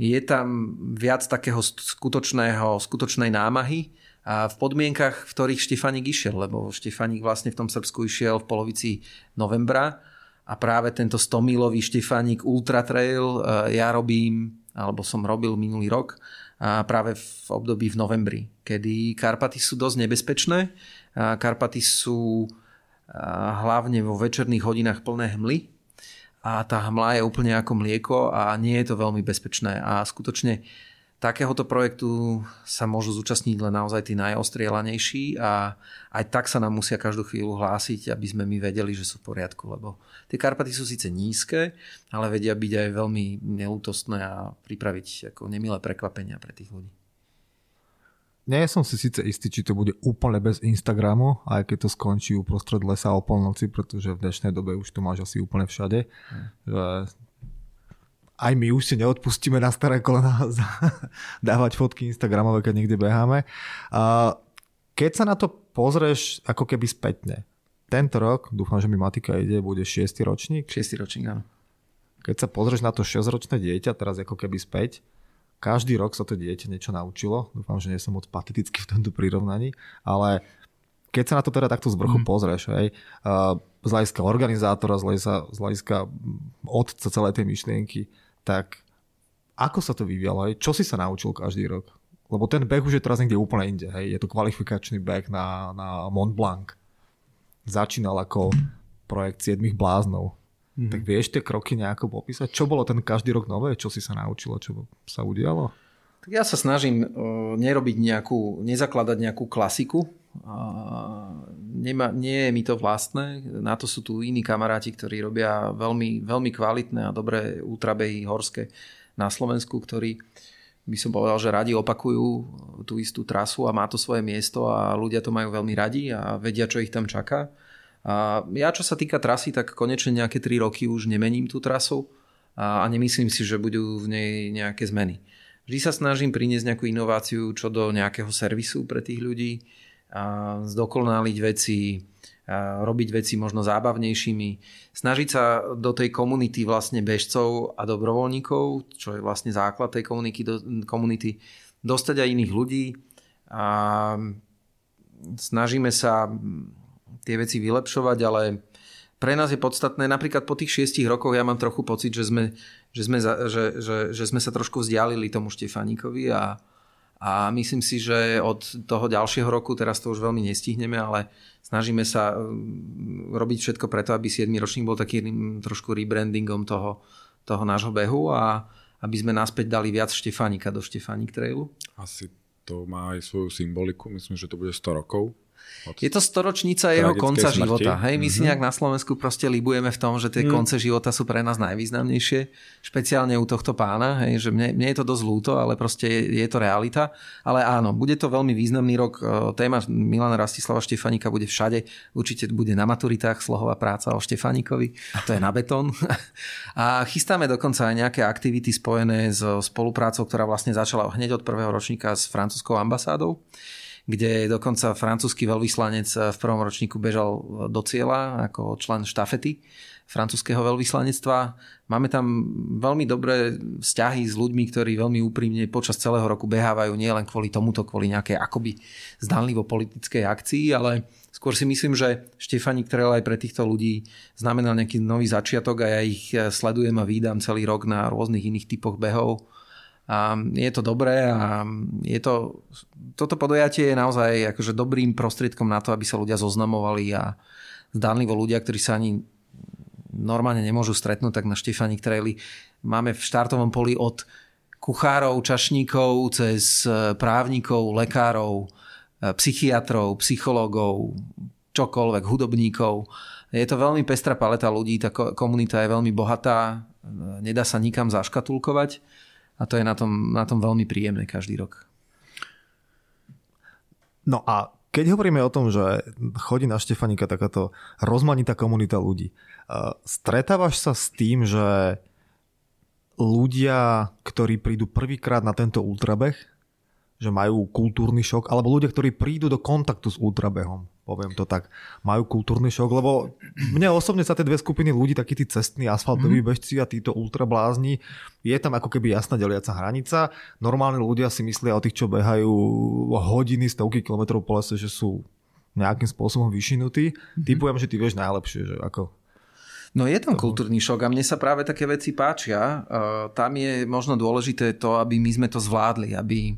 je tam viac takého skutočného, skutočnej námahy a v podmienkach, v ktorých Štefanik išiel, lebo Štefanik vlastne v tom Srbsku išiel v polovici novembra a práve tento 100-milový Štefánik Ultra Trail ja robím, alebo som robil minulý rok, a práve v období v novembri, kedy Karpaty sú dosť nebezpečné. Karpaty sú hlavne vo večerných hodinách plné hmly a tá hmla je úplne ako mlieko a nie je to veľmi bezpečné a skutočne takéhoto projektu sa môžu zúčastniť len naozaj tí najostrielanejší a aj tak sa nám musia každú chvíľu hlásiť, aby sme my vedeli, že sú v poriadku, lebo tie Karpaty sú síce nízke, ale vedia byť aj veľmi neútostné a pripraviť ako nemilé prekvapenia pre tých ľudí. Nie som si síce istý, či to bude úplne bez Instagramu, aj keď to skončí uprostred lesa o polnoci, pretože v dnešnej dobe už to máš asi úplne všade. Aj my už si neodpustíme na staré kolena *laughs* dávať fotky Instagramové, keď niekde beháme. Keď sa na to pozrieš ako keby spätne, tento rok, dúfam, že mi matika ide, bude 6. ročník. 6. ročník, áno. Keď sa pozrieš na to 6-ročné dieťa, teraz ako keby späť, každý rok sa to dieťa niečo naučilo. Dúfam, že nie som moc patetický v tomto prirovnaní, ale keď sa na to teda takto z vrchu mm. pozrieš, hej, z hľadiska organizátora, z hľadiska, z hľadiska otca celej tej myšlienky, tak ako sa to vyvíjalo? Hej? Čo si sa naučil každý rok? Lebo ten beh už je teraz niekde úplne inde. Hej? Je to kvalifikačný beh na, na Mont Blanc. Začínal ako projekt 7 bláznov. Mm-hmm. Tak vieš tie kroky nejako popísať? Čo bolo ten každý rok nové? Čo si sa naučilo? Čo sa udialo? Tak ja sa snažím uh, nerobiť nejakú, nezakladať nejakú klasiku. Uh, nema, nie je mi to vlastné. Na to sú tu iní kamaráti, ktorí robia veľmi, veľmi kvalitné a dobré ultrabehy horské na Slovensku, ktorí by som povedal, že radi opakujú tú istú trasu a má to svoje miesto a ľudia to majú veľmi radi a vedia, čo ich tam čaká. A ja čo sa týka trasy, tak konečne nejaké 3 roky už nemením tú trasu a, nemyslím si, že budú v nej nejaké zmeny. Vždy sa snažím priniesť nejakú inováciu čo do nejakého servisu pre tých ľudí, a zdokonaliť veci, a robiť veci možno zábavnejšími, snažiť sa do tej komunity vlastne bežcov a dobrovoľníkov, čo je vlastne základ tej komunity, do, komunity dostať aj iných ľudí a snažíme sa tie veci vylepšovať, ale pre nás je podstatné, napríklad po tých šiestich rokoch ja mám trochu pocit, že sme, že sme, že, že, že sme sa trošku vzdialili tomu Štefáníkovi a, a myslím si, že od toho ďalšieho roku, teraz to už veľmi nestihneme, ale snažíme sa um, robiť všetko preto, aby 7. ročník bol takým trošku rebrandingom toho, toho nášho behu a aby sme naspäť dali viac Štefánika do Štefánik Trailu. Asi to má aj svoju symboliku, myslím, že to bude 100 rokov. Je to storočnica jeho konca smrti. života. Hej, my mm-hmm. si mhm. nejak na Slovensku proste libujeme v tom, že tie mm. konce života sú pre nás najvýznamnejšie. Špeciálne u tohto pána. Hej, že mne, mne je to dosť ľúto, ale proste je, je to realita. Ale áno, bude to veľmi významný rok. E, téma Milana Rastislava Štefanika bude všade. Určite bude na maturitách slohová práca o Štefanikovi. To je na betón. *laughs* A chystáme dokonca aj nejaké aktivity spojené s spoluprácou, ktorá vlastne začala hneď od prvého ročníka s francúzskou ambasádou kde dokonca francúzsky veľvyslanec v prvom ročníku bežal do cieľa ako člen štafety francúzského veľvyslanectva. Máme tam veľmi dobré vzťahy s ľuďmi, ktorí veľmi úprimne počas celého roku behávajú nielen kvôli tomuto, kvôli nejakej akoby zdanlivo politickej akcii, ale skôr si myslím, že Štefanik Trail aj pre týchto ľudí znamenal nejaký nový začiatok a ja ich sledujem a výdam celý rok na rôznych iných typoch behov a je to dobré a je to, toto podujatie je naozaj akože dobrým prostriedkom na to, aby sa ľudia zoznamovali a zdánlivo ľudia, ktorí sa ani normálne nemôžu stretnúť, tak na Štefanik Traili máme v štartovom poli od kuchárov, čašníkov, cez právnikov, lekárov, psychiatrov, psychológov, čokoľvek, hudobníkov. Je to veľmi pestrá paleta ľudí, tá komunita je veľmi bohatá, nedá sa nikam zaškatulkovať a to je na tom, na tom veľmi príjemné každý rok. No a keď hovoríme o tom, že chodí na Štefanika takáto rozmanitá komunita ľudí, stretávaš sa s tým, že ľudia, ktorí prídu prvýkrát na tento ultrabeh, že majú kultúrny šok, alebo ľudia, ktorí prídu do kontaktu s ultrabehom, poviem to tak, majú kultúrny šok, lebo mne osobne sa tie dve skupiny ľudí, takí tí cestní asfaltoví mm. bežci a títo ultrablázni, je tam ako keby jasná deliaca hranica. Normálni ľudia si myslia o tých, čo behajú hodiny, stovky kilometrov po lese, že sú nejakým spôsobom vyšinutí. Mm-hmm. Typujem, že ty vieš najlepšie, že ako No je tam kultúrny šok a mne sa práve také veci páčia. Tam je možno dôležité to, aby my sme to zvládli, aby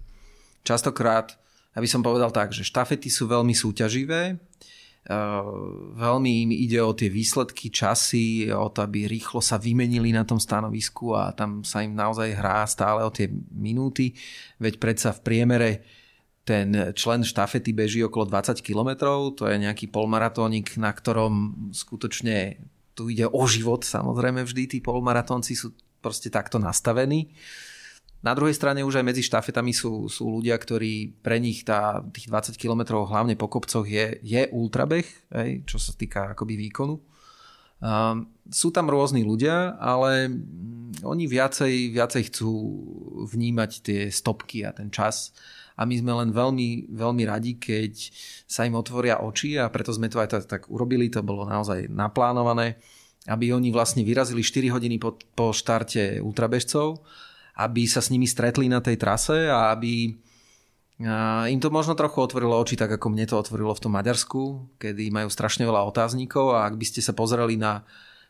častokrát, aby som povedal tak, že štafety sú veľmi súťaživé, veľmi im ide o tie výsledky, časy, o to, aby rýchlo sa vymenili na tom stanovisku a tam sa im naozaj hrá stále o tie minúty, veď predsa v priemere ten člen štafety beží okolo 20 km, to je nejaký polmaratónik, na ktorom skutočne tu ide o život, samozrejme vždy tí polmaratónci sú proste takto nastavení. Na druhej strane už aj medzi štafetami sú, sú ľudia, ktorí pre nich tá, tých 20 km hlavne po kopcoch je, je ultrabeh, hej, čo sa týka akoby výkonu. Um, sú tam rôzni ľudia, ale oni viacej, viacej chcú vnímať tie stopky a ten čas. A my sme len veľmi, veľmi radi, keď sa im otvoria oči a preto sme to aj tak, tak urobili, to bolo naozaj naplánované, aby oni vlastne vyrazili 4 hodiny po, po štarte ultrabežcov, aby sa s nimi stretli na tej trase a aby im to možno trochu otvorilo oči, tak ako mne to otvorilo v tom Maďarsku, kedy majú strašne veľa otáznikov a ak by ste sa pozerali na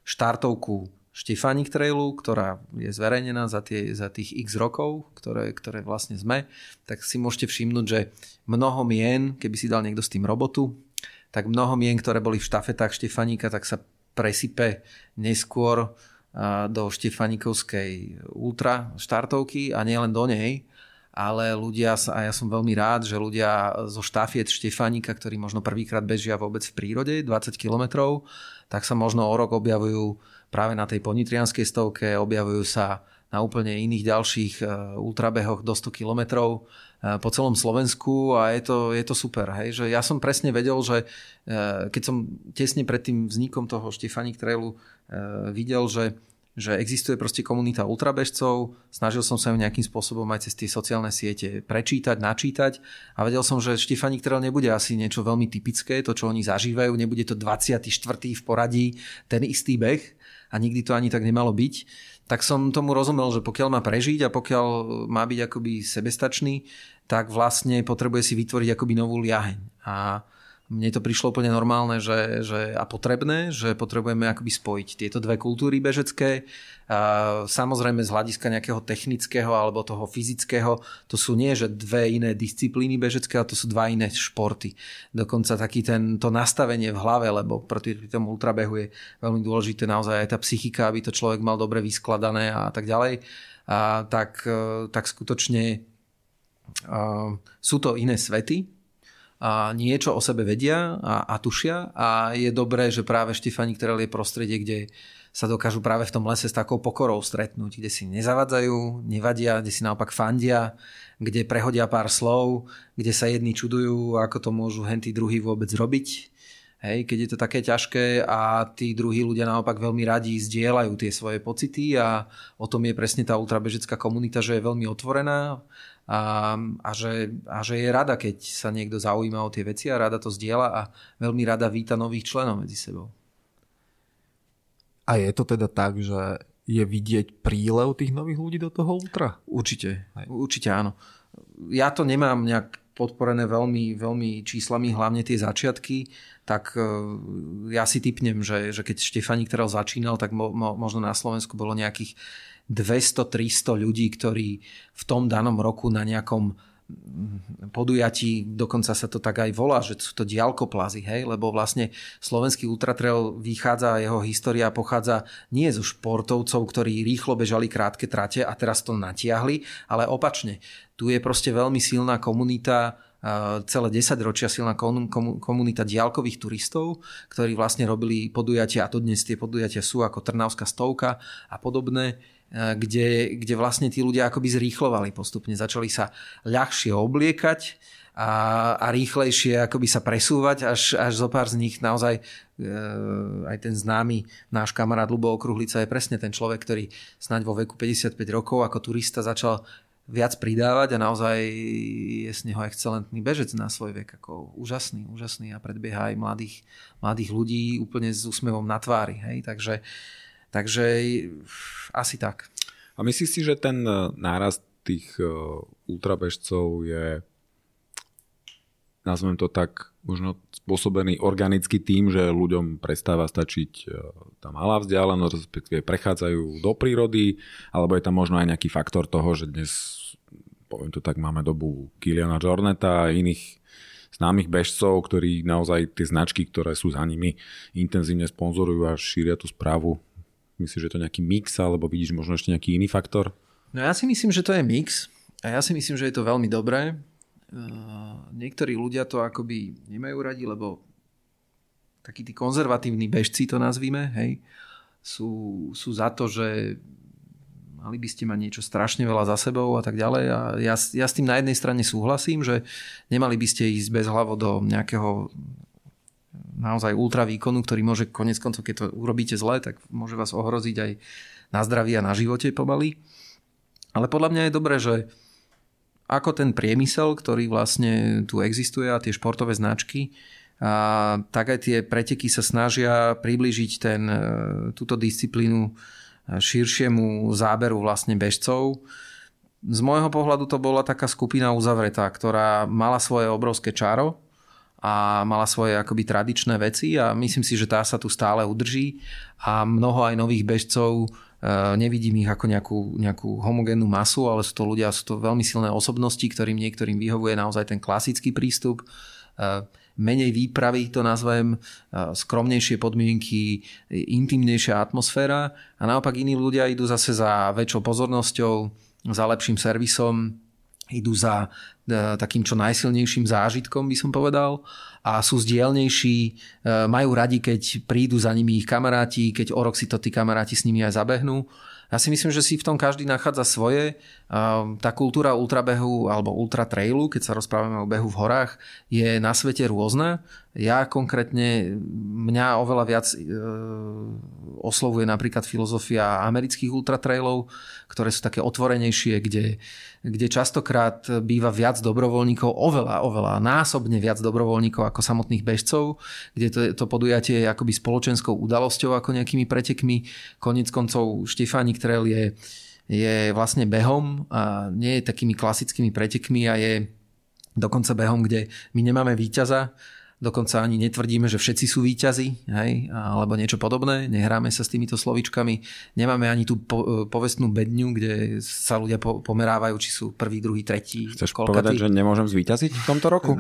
štartovku Štefánik Trailu, ktorá je zverejnená za, tie, za tých x rokov, ktoré, ktoré vlastne sme, tak si môžete všimnúť, že mnoho mien, keby si dal niekto s tým robotu, tak mnoho mien, ktoré boli v štafetách Štefaníka, tak sa presype neskôr do Štefanikovskej ultra štartovky a nielen do nej, ale ľudia, a ja som veľmi rád, že ľudia zo štafiet Štefánika, ktorí možno prvýkrát bežia vôbec v prírode, 20 kilometrov, tak sa možno o rok objavujú práve na tej ponitrianskej stovke, objavujú sa na úplne iných ďalších e, ultrabehoch do 100 kilometrov e, po celom Slovensku a je to, je to super. Hej? Že ja som presne vedel, že e, keď som tesne pred tým vznikom toho Štefanik Trailu videl, že že existuje proste komunita ultrabežcov, snažil som sa ju nejakým spôsobom aj cez tie sociálne siete prečítať, načítať a vedel som, že Štefani Trail nebude asi niečo veľmi typické, to čo oni zažívajú, nebude to 24. v poradí ten istý beh a nikdy to ani tak nemalo byť, tak som tomu rozumel, že pokiaľ má prežiť a pokiaľ má byť akoby sebestačný, tak vlastne potrebuje si vytvoriť akoby novú liaheň. A mne to prišlo úplne normálne že, že, a potrebné, že potrebujeme akoby spojiť tieto dve kultúry bežecké. A samozrejme z hľadiska nejakého technického alebo toho fyzického, to sú nie že dve iné disciplíny bežecké, ale to sú dva iné športy. Dokonca taký ten, to nastavenie v hlave, lebo proti tomu ultrabehu je veľmi dôležité naozaj aj tá psychika, aby to človek mal dobre vyskladané a tak ďalej. A tak, tak skutočne sú to iné svety, a niečo o sebe vedia a, a tušia a je dobré, že práve Štefani, ktoré je prostredie, kde sa dokážu práve v tom lese s takou pokorou stretnúť, kde si nezavadzajú, nevadia, kde si naopak fandia, kde prehodia pár slov, kde sa jedni čudujú, ako to môžu henty druhý vôbec robiť. Hej, keď je to také ťažké a tí druhí ľudia naopak veľmi radi zdieľajú tie svoje pocity a o tom je presne tá ultrabežecká komunita, že je veľmi otvorená a, a, že, a že je rada, keď sa niekto zaujíma o tie veci a rada to zdieľa a veľmi rada víta nových členov medzi sebou. A je to teda tak, že je vidieť prílev tých nových ľudí do toho ultra? Určite, Hej. určite áno. Ja to nemám nejak podporené veľmi, veľmi číslami, hlavne tie začiatky, tak e, ja si typnem, že, že keď Štefaník teraz začínal, tak mo, mo, možno na Slovensku bolo nejakých 200-300 ľudí, ktorí v tom danom roku na nejakom podujatí, dokonca sa to tak aj volá, že sú to diálkoplazy, hej, lebo vlastne slovenský ultratrail vychádza, jeho história pochádza nie zo športovcov, ktorí rýchlo bežali krátke trate a teraz to natiahli, ale opačne. Tu je proste veľmi silná komunita celé 10 ročia silná komunita diálkových turistov, ktorí vlastne robili podujatia a to dnes tie podujatia sú ako Trnavská stovka a podobné kde, kde vlastne tí ľudia akoby zrýchlovali postupne. Začali sa ľahšie obliekať a, a rýchlejšie akoby sa presúvať, až, až zo pár z nich naozaj e, aj ten známy náš kamarát Lubo Okruhlica je presne ten človek, ktorý snáď vo veku 55 rokov ako turista začal viac pridávať a naozaj je z neho excelentný bežec na svoj vek. Ako úžasný, úžasný a predbieha aj mladých, mladých ľudí úplne s úsmevom na tvári. Hej? Takže uh, Takže asi tak. A myslíš si, že ten e, nárast tých e, ultrabežcov je nazvem to tak, možno spôsobený organicky tým, že ľuďom prestáva stačiť e, tá malá vzdialenosť, respektíve prechádzajú do prírody, alebo je tam možno aj nejaký faktor toho, že dnes, poviem to tak, máme dobu Kiliana Jorneta a iných známych bežcov, ktorí naozaj tie značky, ktoré sú za nimi, intenzívne sponzorujú a šíria tú správu. Myslíš, že to je nejaký mix, alebo vidíš možno ešte nejaký iný faktor? No ja si myslím, že to je mix a ja si myslím, že je to veľmi dobré. Niektorí ľudia to akoby nemajú radi, lebo takí tí konzervatívni bežci to nazvíme, hej, sú, sú za to, že mali by ste mať niečo strašne veľa za sebou a tak ďalej. A ja, ja s tým na jednej strane súhlasím, že nemali by ste ísť bez hlavo do nejakého naozaj ultra výkonu, ktorý môže konec koncov, keď to urobíte zle, tak môže vás ohroziť aj na zdraví a na živote pomaly. Ale podľa mňa je dobré, že ako ten priemysel, ktorý vlastne tu existuje a tie športové značky, a tak aj tie preteky sa snažia priblížiť ten, e, túto disciplínu širšiemu záberu vlastne bežcov. Z môjho pohľadu to bola taká skupina uzavretá, ktorá mala svoje obrovské čaro a mala svoje akoby tradičné veci a myslím si, že tá sa tu stále udrží a mnoho aj nových bežcov e, nevidím ich ako nejakú, nejakú homogénnu masu, ale sú to ľudia, sú to veľmi silné osobnosti, ktorým niektorým vyhovuje naozaj ten klasický prístup. E, menej výpravy, to nazvem, skromnejšie podmienky, intimnejšia atmosféra a naopak iní ľudia idú zase za väčšou pozornosťou, za lepším servisom, idú za e, takým čo najsilnejším zážitkom, by som povedal a sú zdielnejší, e, majú radi, keď prídu za nimi ich kamaráti, keď o rok si to tí kamaráti s nimi aj zabehnú ja si myslím, že si v tom každý nachádza svoje. Tá kultúra ultrabehu alebo ultra trailu, keď sa rozprávame o behu v horách, je na svete rôzna. Ja konkrétne, mňa oveľa viac e, oslovuje napríklad filozofia amerických ultratrailov, ktoré sú také otvorenejšie, kde, kde častokrát býva viac dobrovoľníkov, oveľa, oveľa násobne viac dobrovoľníkov ako samotných bežcov, kde to, to podujatie je akoby spoločenskou udalosťou ako nejakými pretekmi. Konec koncov Štefánik Trail je, je vlastne behom a nie je takými klasickými pretekmi a je dokonca behom, kde my nemáme víťaza, dokonca ani netvrdíme, že všetci sú výťazí, hej, alebo niečo podobné, nehráme sa s týmito slovičkami, nemáme ani tú po, povestnú bedňu, kde sa ľudia po, pomerávajú, či sú prvý, druhý, tretí. Chceš kolkatý. povedať, že nemôžem zvíťaziť v tomto roku?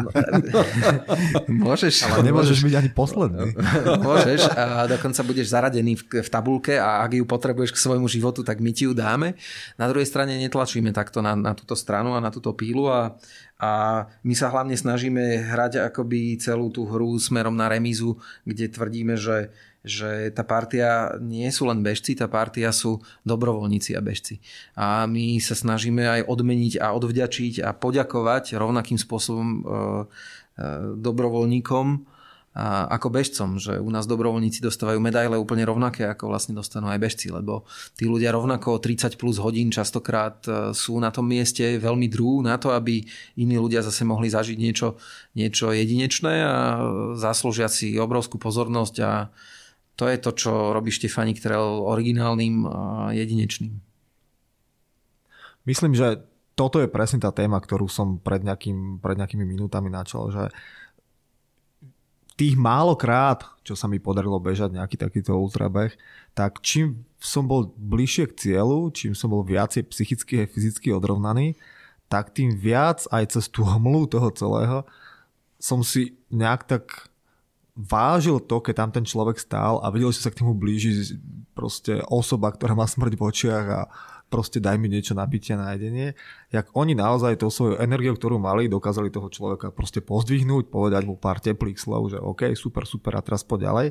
*laughs* môžeš. Ale nemôžeš byť ani posledný. *laughs* môžeš a dokonca budeš zaradený v, v tabulke a ak ju potrebuješ k svojmu životu, tak my ti ju dáme. Na druhej strane netlačíme takto na, na túto stranu a na túto pílu a a my sa hlavne snažíme hrať akoby celú tú hru smerom na remízu, kde tvrdíme, že, že tá partia nie sú len bežci, tá partia sú dobrovoľníci a bežci. A my sa snažíme aj odmeniť a odvďačiť a poďakovať rovnakým spôsobom e, e, dobrovoľníkom, ako bežcom, že u nás dobrovoľníci dostávajú medaile úplne rovnaké, ako vlastne dostanú aj bežci, lebo tí ľudia rovnako 30 plus hodín častokrát e, sú na tom mieste veľmi drú na to, aby iní ľudia zase mohli zažiť niečo, niečo jedinečné a zaslúžia si obrovskú pozornosť a to je to, čo robí Štefanik Trail originálnym a jedinečným. Myslím, že toto je presne tá téma, ktorú som pred, nejakým, pred nejakými minútami načal, že tých málo krát, čo sa mi podarilo bežať nejaký takýto ultrabeh, tak čím som bol bližšie k cieľu, čím som bol viacej psychicky a fyzicky odrovnaný, tak tým viac aj cez tú hmlu toho celého som si nejak tak vážil to, keď tam ten človek stál a videl, že sa k nemu blíži proste osoba, ktorá má smrť v očiach a proste daj mi niečo na pitie, na jedenie. Jak oni naozaj tou svojou energiou, ktorú mali, dokázali toho človeka proste pozdvihnúť, povedať mu pár teplých slov, že OK, super, super a teraz poď ďalej.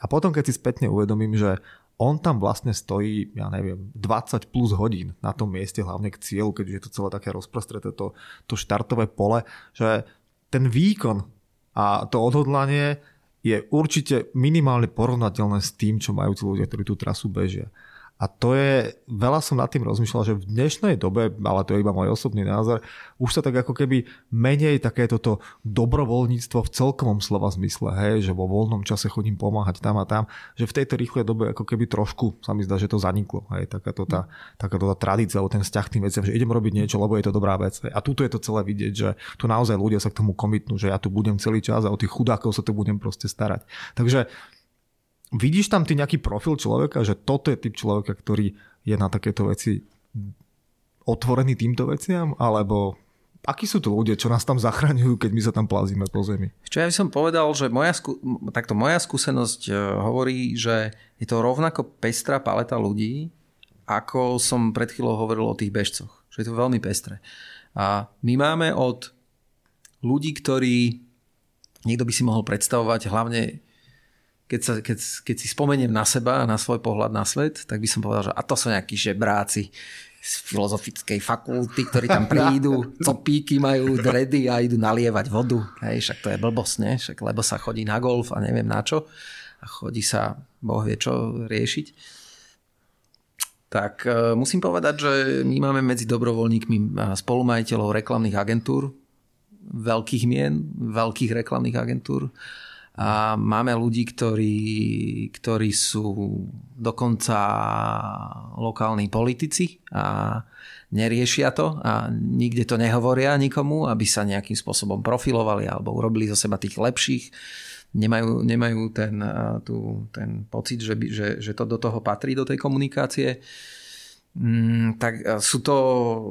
A potom, keď si spätne uvedomím, že on tam vlastne stojí, ja neviem, 20 plus hodín na tom mieste, hlavne k cieľu, keďže je to celé také rozprostreté, to, to štartové pole, že ten výkon a to odhodlanie je určite minimálne porovnateľné s tým, čo majú tí ľudia, ktorí tú trasu bežia. A to je, veľa som nad tým rozmýšľal, že v dnešnej dobe, ale to je iba môj osobný názor, už sa tak ako keby menej takéto to dobrovoľníctvo v celkovom slova zmysle, hej, že vo voľnom čase chodím pomáhať tam a tam, že v tejto rýchlej dobe ako keby trošku sa mi zdá, že to zaniklo, hej, takáto tá, takáto tá tradícia, alebo ten vzťah tým veciam, že idem robiť niečo, lebo je to dobrá vec. Hej. A tuto je to celé vidieť, že tu naozaj ľudia sa k tomu komitnú, že ja tu budem celý čas a o tých chudákov sa tu budem proste starať. Takže Vidíš tam ty nejaký profil človeka, že toto je typ človeka, ktorý je na takéto veci otvorený týmto veciam, alebo akí sú to ľudia, čo nás tam zachraňujú, keď my sa tam plazíme po zemi? Čo ja by som povedal, že moja, skú... takto moja skúsenosť e, hovorí, že je to rovnako pestrá paleta ľudí, ako som pred chvíľou hovoril o tých bežcoch. Že je to veľmi pestré. A my máme od ľudí, ktorí niekto by si mohol predstavovať hlavne keď, sa, keď, keď si spomeniem na seba a na svoj pohľad na svet, tak by som povedal, že a to sú nejakí žebráci z filozofickej fakulty, ktorí tam prídu, *laughs* copíky majú, dredy a idú nalievať vodu. Hej, však to je blbosť, ne? Však, lebo sa chodí na golf a neviem na čo. A chodí sa, boh vie čo, riešiť. Tak e, musím povedať, že my máme medzi dobrovoľníkmi e, spolumajiteľov reklamných agentúr, veľkých mien, veľkých reklamných agentúr, a máme ľudí, ktorí, ktorí sú dokonca lokálni politici a neriešia to a nikde to nehovoria nikomu, aby sa nejakým spôsobom profilovali alebo urobili zo seba tých lepších. Nemajú, nemajú ten, tú, ten pocit, že, by, že, že to do toho patrí, do tej komunikácie. Mm, tak sú to,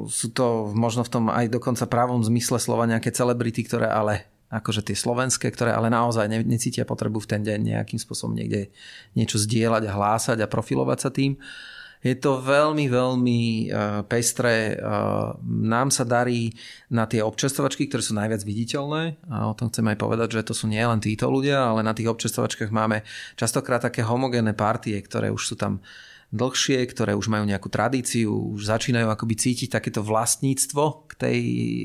sú to možno v tom aj dokonca právom zmysle slova nejaké celebrity, ktoré ale akože tie slovenské, ktoré ale naozaj ne, necítia potrebu v ten deň nejakým spôsobom niekde niečo zdieľať a hlásať a profilovať sa tým. Je to veľmi, veľmi uh, pestré. Uh, nám sa darí na tie občestovačky, ktoré sú najviac viditeľné. A o tom chcem aj povedať, že to sú nie len títo ľudia, ale na tých občestovačkách máme častokrát také homogénne partie, ktoré už sú tam dlhšie, ktoré už majú nejakú tradíciu, už začínajú akoby cítiť takéto vlastníctvo k, tej,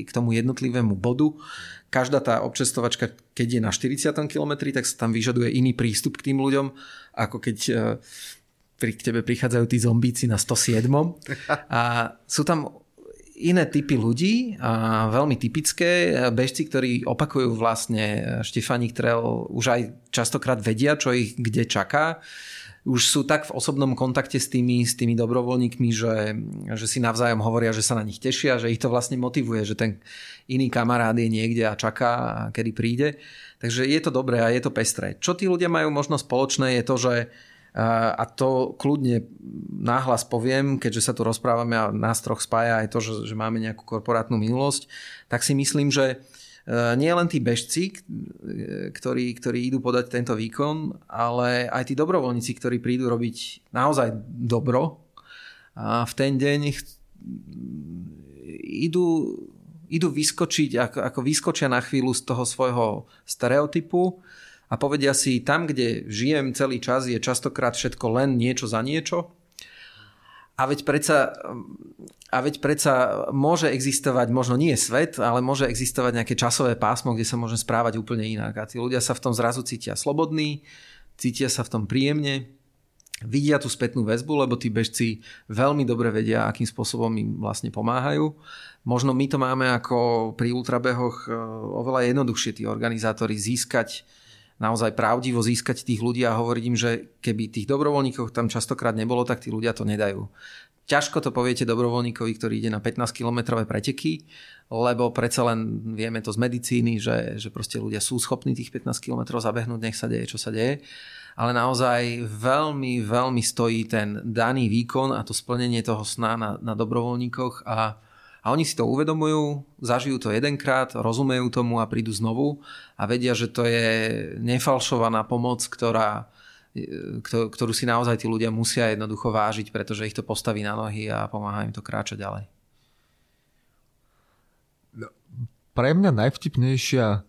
k tomu jednotlivému bodu každá tá občestovačka, keď je na 40 km, tak sa tam vyžaduje iný prístup k tým ľuďom, ako keď e, pri tebe prichádzajú tí zombíci na 107. A sú tam iné typy ľudí a veľmi typické bežci, ktorí opakujú vlastne Štefanik Trail už aj častokrát vedia, čo ich kde čaká už sú tak v osobnom kontakte s tými, s tými dobrovoľníkmi, že, že si navzájom hovoria, že sa na nich tešia, že ich to vlastne motivuje, že ten iný kamarát je niekde a čaká, kedy príde. Takže je to dobré a je to pestré. Čo tí ľudia majú možno spoločné je to, že a to kľudne náhlas poviem, keďže sa tu rozprávame a nás troch spája aj to, že, že máme nejakú korporátnu minulosť, tak si myslím, že nie len tí bežci, ktorí, ktorí idú podať tento výkon, ale aj tí dobrovoľníci, ktorí prídu robiť naozaj dobro. A v ten deň idú, idú vyskočiť, ako, ako vyskočia na chvíľu z toho svojho stereotypu a povedia si, tam, kde žijem celý čas, je častokrát všetko len niečo za niečo a veď predsa, a veď predsa môže existovať, možno nie svet, ale môže existovať nejaké časové pásmo, kde sa môže správať úplne inak. A tí ľudia sa v tom zrazu cítia slobodní, cítia sa v tom príjemne, vidia tú spätnú väzbu, lebo tí bežci veľmi dobre vedia, akým spôsobom im vlastne pomáhajú. Možno my to máme ako pri ultrabehoch e, oveľa jednoduchšie tí organizátori získať naozaj pravdivo získať tých ľudí a hovoriť im, že keby tých dobrovoľníkov tam častokrát nebolo, tak tí ľudia to nedajú. Ťažko to poviete dobrovoľníkovi, ktorý ide na 15-kilometrové preteky, lebo predsa len vieme to z medicíny, že, že proste ľudia sú schopní tých 15 kilometrov zabehnúť, nech sa deje, čo sa deje. Ale naozaj veľmi, veľmi stojí ten daný výkon a to splnenie toho sna na, na dobrovoľníkoch a a oni si to uvedomujú, zažijú to jedenkrát, rozumejú tomu a prídu znovu a vedia, že to je nefalšovaná pomoc, ktorá, ktorú si naozaj tí ľudia musia jednoducho vážiť, pretože ich to postaví na nohy a pomáha im to kráčať ďalej. No, pre mňa najvtipnejšia,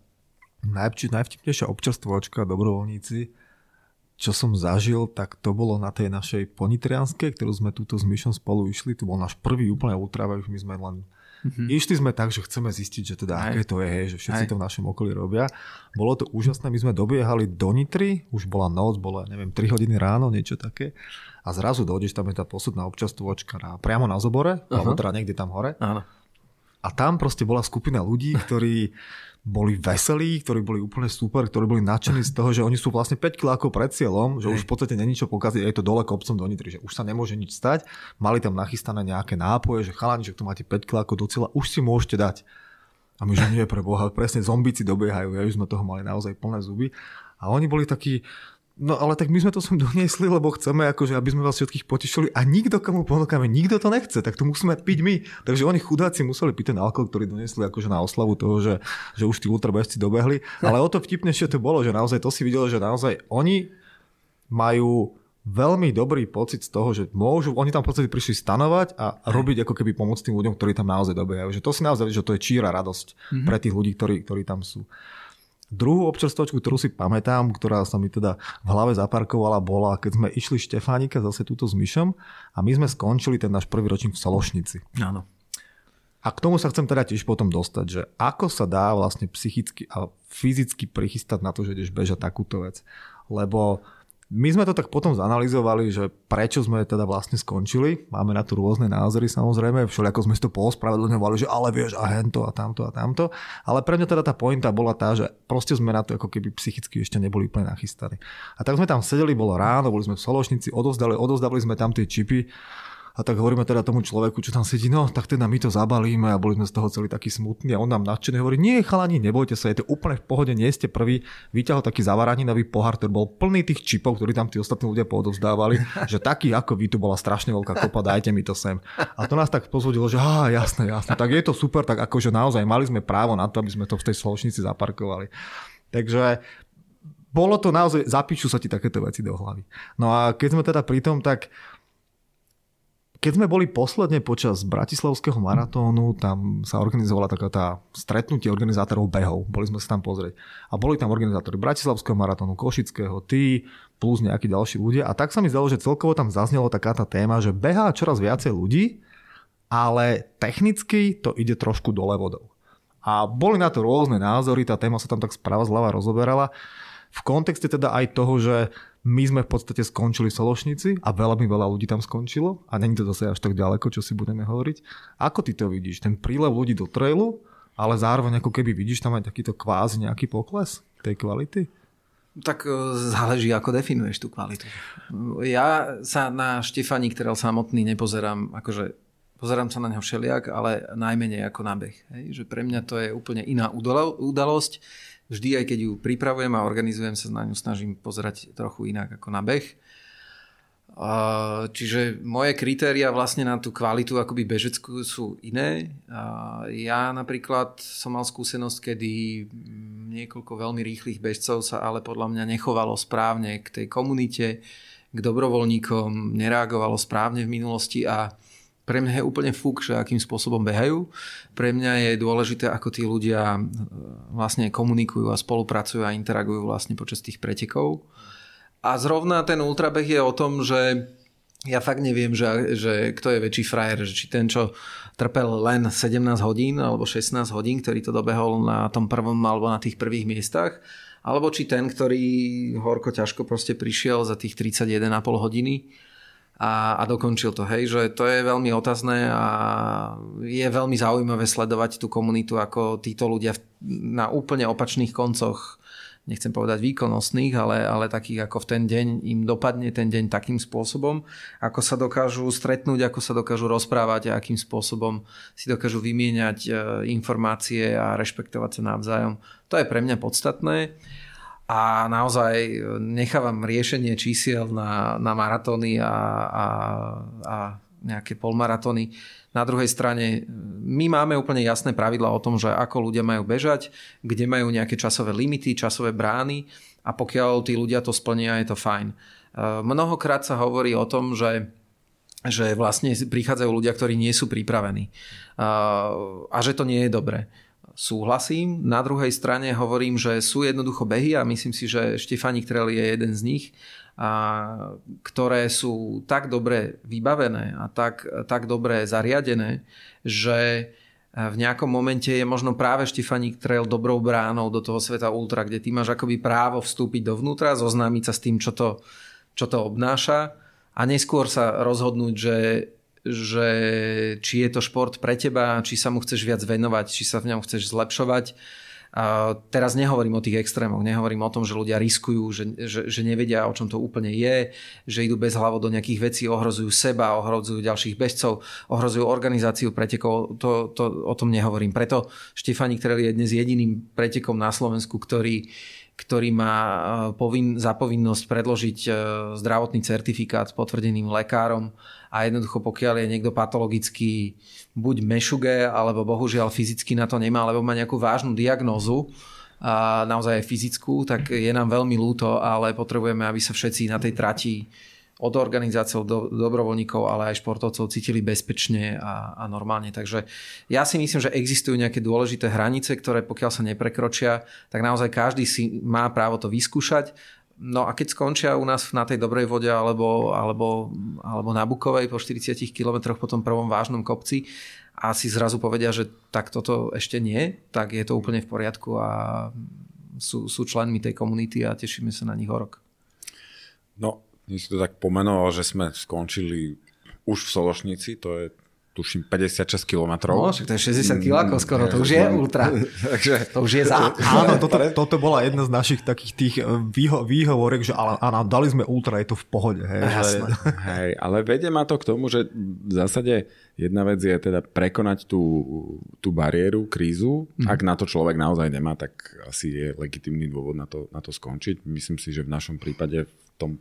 najvtipnejšia občerstvovačka dobrovoľníci čo som zažil, tak to bolo na tej našej ponitrianskej, ktorú sme túto s Myšom spolu išli. To bol náš prvý úplne ultra, už my sme len Mm-hmm. Išli sme tak, že chceme zistiť, že teda Aj. aké to je, hej, že všetci Aj. to v našom okolí robia. Bolo to úžasné, my sme dobiehali do Nitry, už bola noc, bolo, neviem, 3 hodiny ráno, niečo také. A zrazu dojdeš, tam je tá posudná občastovačka na, priamo na zobore, uh-huh. alebo teda niekde tam hore. Áno. A tam proste bola skupina ľudí, ktorí boli veselí, ktorí boli úplne super, ktorí boli nadšení z toho, že oni sú vlastne 5 kg pred cieľom, že už v podstate není čo pokaziť, je to dole kopcom do Nitry, že už sa nemôže nič stať. Mali tam nachystané nejaké nápoje, že chalani, že tu máte 5 kg do cieľa, už si môžete dať. A my, že nie pre Boha, presne zombici dobiehajú, ja už sme toho mali naozaj plné zuby. A oni boli takí, No ale tak my sme to sem doniesli, lebo chceme, akože, aby sme vás všetkých potešili a nikto, komu ponúkame, nikto to nechce, tak to musíme piť my. Takže oni chudáci museli piť ten alkohol, ktorý doniesli akože na oslavu toho, že, že už tí ultrabežci dobehli. Ale o to vtipnejšie to bolo, že naozaj to si videli, že naozaj oni majú veľmi dobrý pocit z toho, že môžu, oni tam v podstate prišli stanovať a robiť ako keby pomôcť tým ľuďom, ktorí tam naozaj dobiehajú. Že to si naozaj, že to je číra radosť mm-hmm. pre tých ľudí, ktorí, ktorí tam sú. Druhú občerstvočku, ktorú si pamätám, ktorá sa mi teda v hlave zaparkovala, bola, keď sme išli Štefánika zase túto s Myšom a my sme skončili ten náš prvý ročník v Salošnici. Áno. A k tomu sa chcem teda tiež potom dostať, že ako sa dá vlastne psychicky a fyzicky prichystať na to, že ideš bežať takúto vec. Lebo my sme to tak potom zanalizovali, že prečo sme teda vlastne skončili. Máme na to rôzne názory samozrejme, všelijako sme si to pospravedlňovali, že ale vieš a hento a tamto a tamto. Ale pre mňa teda tá pointa bola tá, že proste sme na to ako keby psychicky ešte neboli úplne nachystaní. A tak sme tam sedeli, bolo ráno, boli sme v Sološnici, odozdali, odozdali sme tam tie čipy a tak hovoríme teda tomu človeku, čo tam sedí, no tak teda my to zabalíme a boli sme z toho celý taký smutný a on nám nadšený hovorí, nie chalani, nebojte sa, je to úplne v pohode, nie ste prvý. Vyťahol taký zavaraninový pohár, ktorý bol plný tých čipov, ktorý tam tí ostatní ľudia podovzdávali, *laughs* že taký ako vy tu bola strašne veľká kopa, dajte mi to sem. A to nás tak pozvodilo, že á, jasné, jasné, tak je to super, tak akože naozaj mali sme právo na to, aby sme to v tej spoločnici zaparkovali. Takže bolo to naozaj, zapíšu sa ti takéto veci do hlavy. No a keď sme teda pri tom, tak keď sme boli posledne počas Bratislavského maratónu, tam sa organizovala taká tá stretnutie organizátorov behov. Boli sme sa tam pozrieť. A boli tam organizátori Bratislavského maratónu, Košického, tí, plus nejakí ďalší ľudia. A tak sa mi zdalo, že celkovo tam zaznelo taká tá téma, že behá čoraz viacej ľudí, ale technicky to ide trošku dole vodou. A boli na to rôzne názory, tá téma sa tam tak správa zľava rozoberala. V kontexte teda aj toho, že my sme v podstate skončili Sološnici a veľmi veľa ľudí tam skončilo a není to zase až tak ďaleko, čo si budeme hovoriť. Ako ty to vidíš? Ten prílev ľudí do trailu, ale zároveň ako keby vidíš tam aj takýto kvázi nejaký pokles tej kvality? Tak e, záleží, ako definuješ tú kvalitu. Ja sa na Štefani, ktorý samotný nepozerám, akože pozerám sa na neho všeliak, ale najmenej ako na beh. Hej? Že pre mňa to je úplne iná udalosť vždy, aj keď ju pripravujem a organizujem, sa na ňu snažím pozerať trochu inak ako na beh. Čiže moje kritéria vlastne na tú kvalitu akoby bežeckú sú iné. Ja napríklad som mal skúsenosť, kedy niekoľko veľmi rýchlych bežcov sa ale podľa mňa nechovalo správne k tej komunite, k dobrovoľníkom, nereagovalo správne v minulosti a pre mňa je úplne fuk, že akým spôsobom behajú. Pre mňa je dôležité, ako tí ľudia e, vlastne komunikujú a spolupracujú a interagujú vlastne počas tých pretekov. A zrovna ten ultrabeh je o tom, že ja fakt neviem, že, že kto je väčší frajer, že či ten, čo trpel len 17 hodín alebo 16 hodín, ktorý to dobehol na tom prvom alebo na tých prvých miestach, alebo či ten, ktorý horko ťažko proste prišiel za tých 31,5 hodiny a, a dokončil to. Hej, že to je veľmi otázne a je veľmi zaujímavé sledovať tú komunitu, ako títo ľudia na úplne opačných koncoch nechcem povedať výkonnostných, ale, ale takých ako v ten deň im dopadne ten deň takým spôsobom, ako sa dokážu stretnúť, ako sa dokážu rozprávať a akým spôsobom si dokážu vymieňať e, informácie a rešpektovať sa navzájom. To je pre mňa podstatné a naozaj nechávam riešenie čísiel na, na maratóny a, a, a nejaké polmaratóny. Na druhej strane my máme úplne jasné pravidla o tom, že ako ľudia majú bežať, kde majú nejaké časové limity, časové brány a pokiaľ tí ľudia to splnia, je to fajn. E, mnohokrát sa hovorí o tom, že že vlastne prichádzajú ľudia, ktorí nie sú pripravení e, a že to nie je dobré súhlasím. Na druhej strane hovorím, že sú jednoducho behy a myslím si, že Štefánik Trail je jeden z nich, a, ktoré sú tak dobre vybavené a tak, tak dobre zariadené, že v nejakom momente je možno práve Štefaník Trail dobrou bránou do toho sveta ultra, kde ty máš akoby právo vstúpiť dovnútra, zoznámiť sa s tým, čo to, čo to obnáša a neskôr sa rozhodnúť, že, že či je to šport pre teba, či sa mu chceš viac venovať, či sa v ňom chceš zlepšovať a teraz nehovorím o tých extrémoch, nehovorím o tom, že ľudia riskujú, že, že, že nevedia, o čom to úplne je, že idú bez hlavo do nejakých vecí, ohrozujú seba, ohrozujú ďalších bežcov, ohrozujú organizáciu pretekov, to, to, o tom nehovorím. Preto Štefani, ktorý je dnes jediným pretekom na Slovensku, ktorý, ktorý má povin, za povinnosť predložiť e, zdravotný certifikát s potvrdeným lekárom a jednoducho pokiaľ je niekto patologický buď mešuge, alebo bohužiaľ fyzicky na to nemá, alebo má nejakú vážnu diagnózu, a naozaj aj fyzickú, tak je nám veľmi ľúto, ale potrebujeme, aby sa všetci na tej trati od organizácií, do, dobrovoľníkov, ale aj športovcov cítili bezpečne a, a normálne. Takže ja si myslím, že existujú nejaké dôležité hranice, ktoré pokiaľ sa neprekročia, tak naozaj každý si má právo to vyskúšať No a keď skončia u nás na tej dobrej vode alebo, alebo, alebo na Bukovej po 40 km po tom prvom vážnom kopci a si zrazu povedia, že tak toto ešte nie, tak je to úplne v poriadku a sú, sú členmi tej komunity a tešíme sa na nich o rok. No, my si to tak pomenoval, že sme skončili už v Sološnici, to je tuším 56 km. No, to je 60 kg skoro, to už je ultra. *laughs* Takže to už je za. *laughs* Áno, toto, toto bola jedna z našich takých tých eh, výho, výhovorek, že áno, dali sme ultra, je to v pohode. Hej, že... *laughs* hej, ale vedie ma to k tomu, že v zásade jedna vec je teda prekonať tú, tú bariéru, krízu. Mm. Ak na to človek naozaj nemá, tak asi je legitimný dôvod na to, na to skončiť. Myslím si, že v našom prípade v tom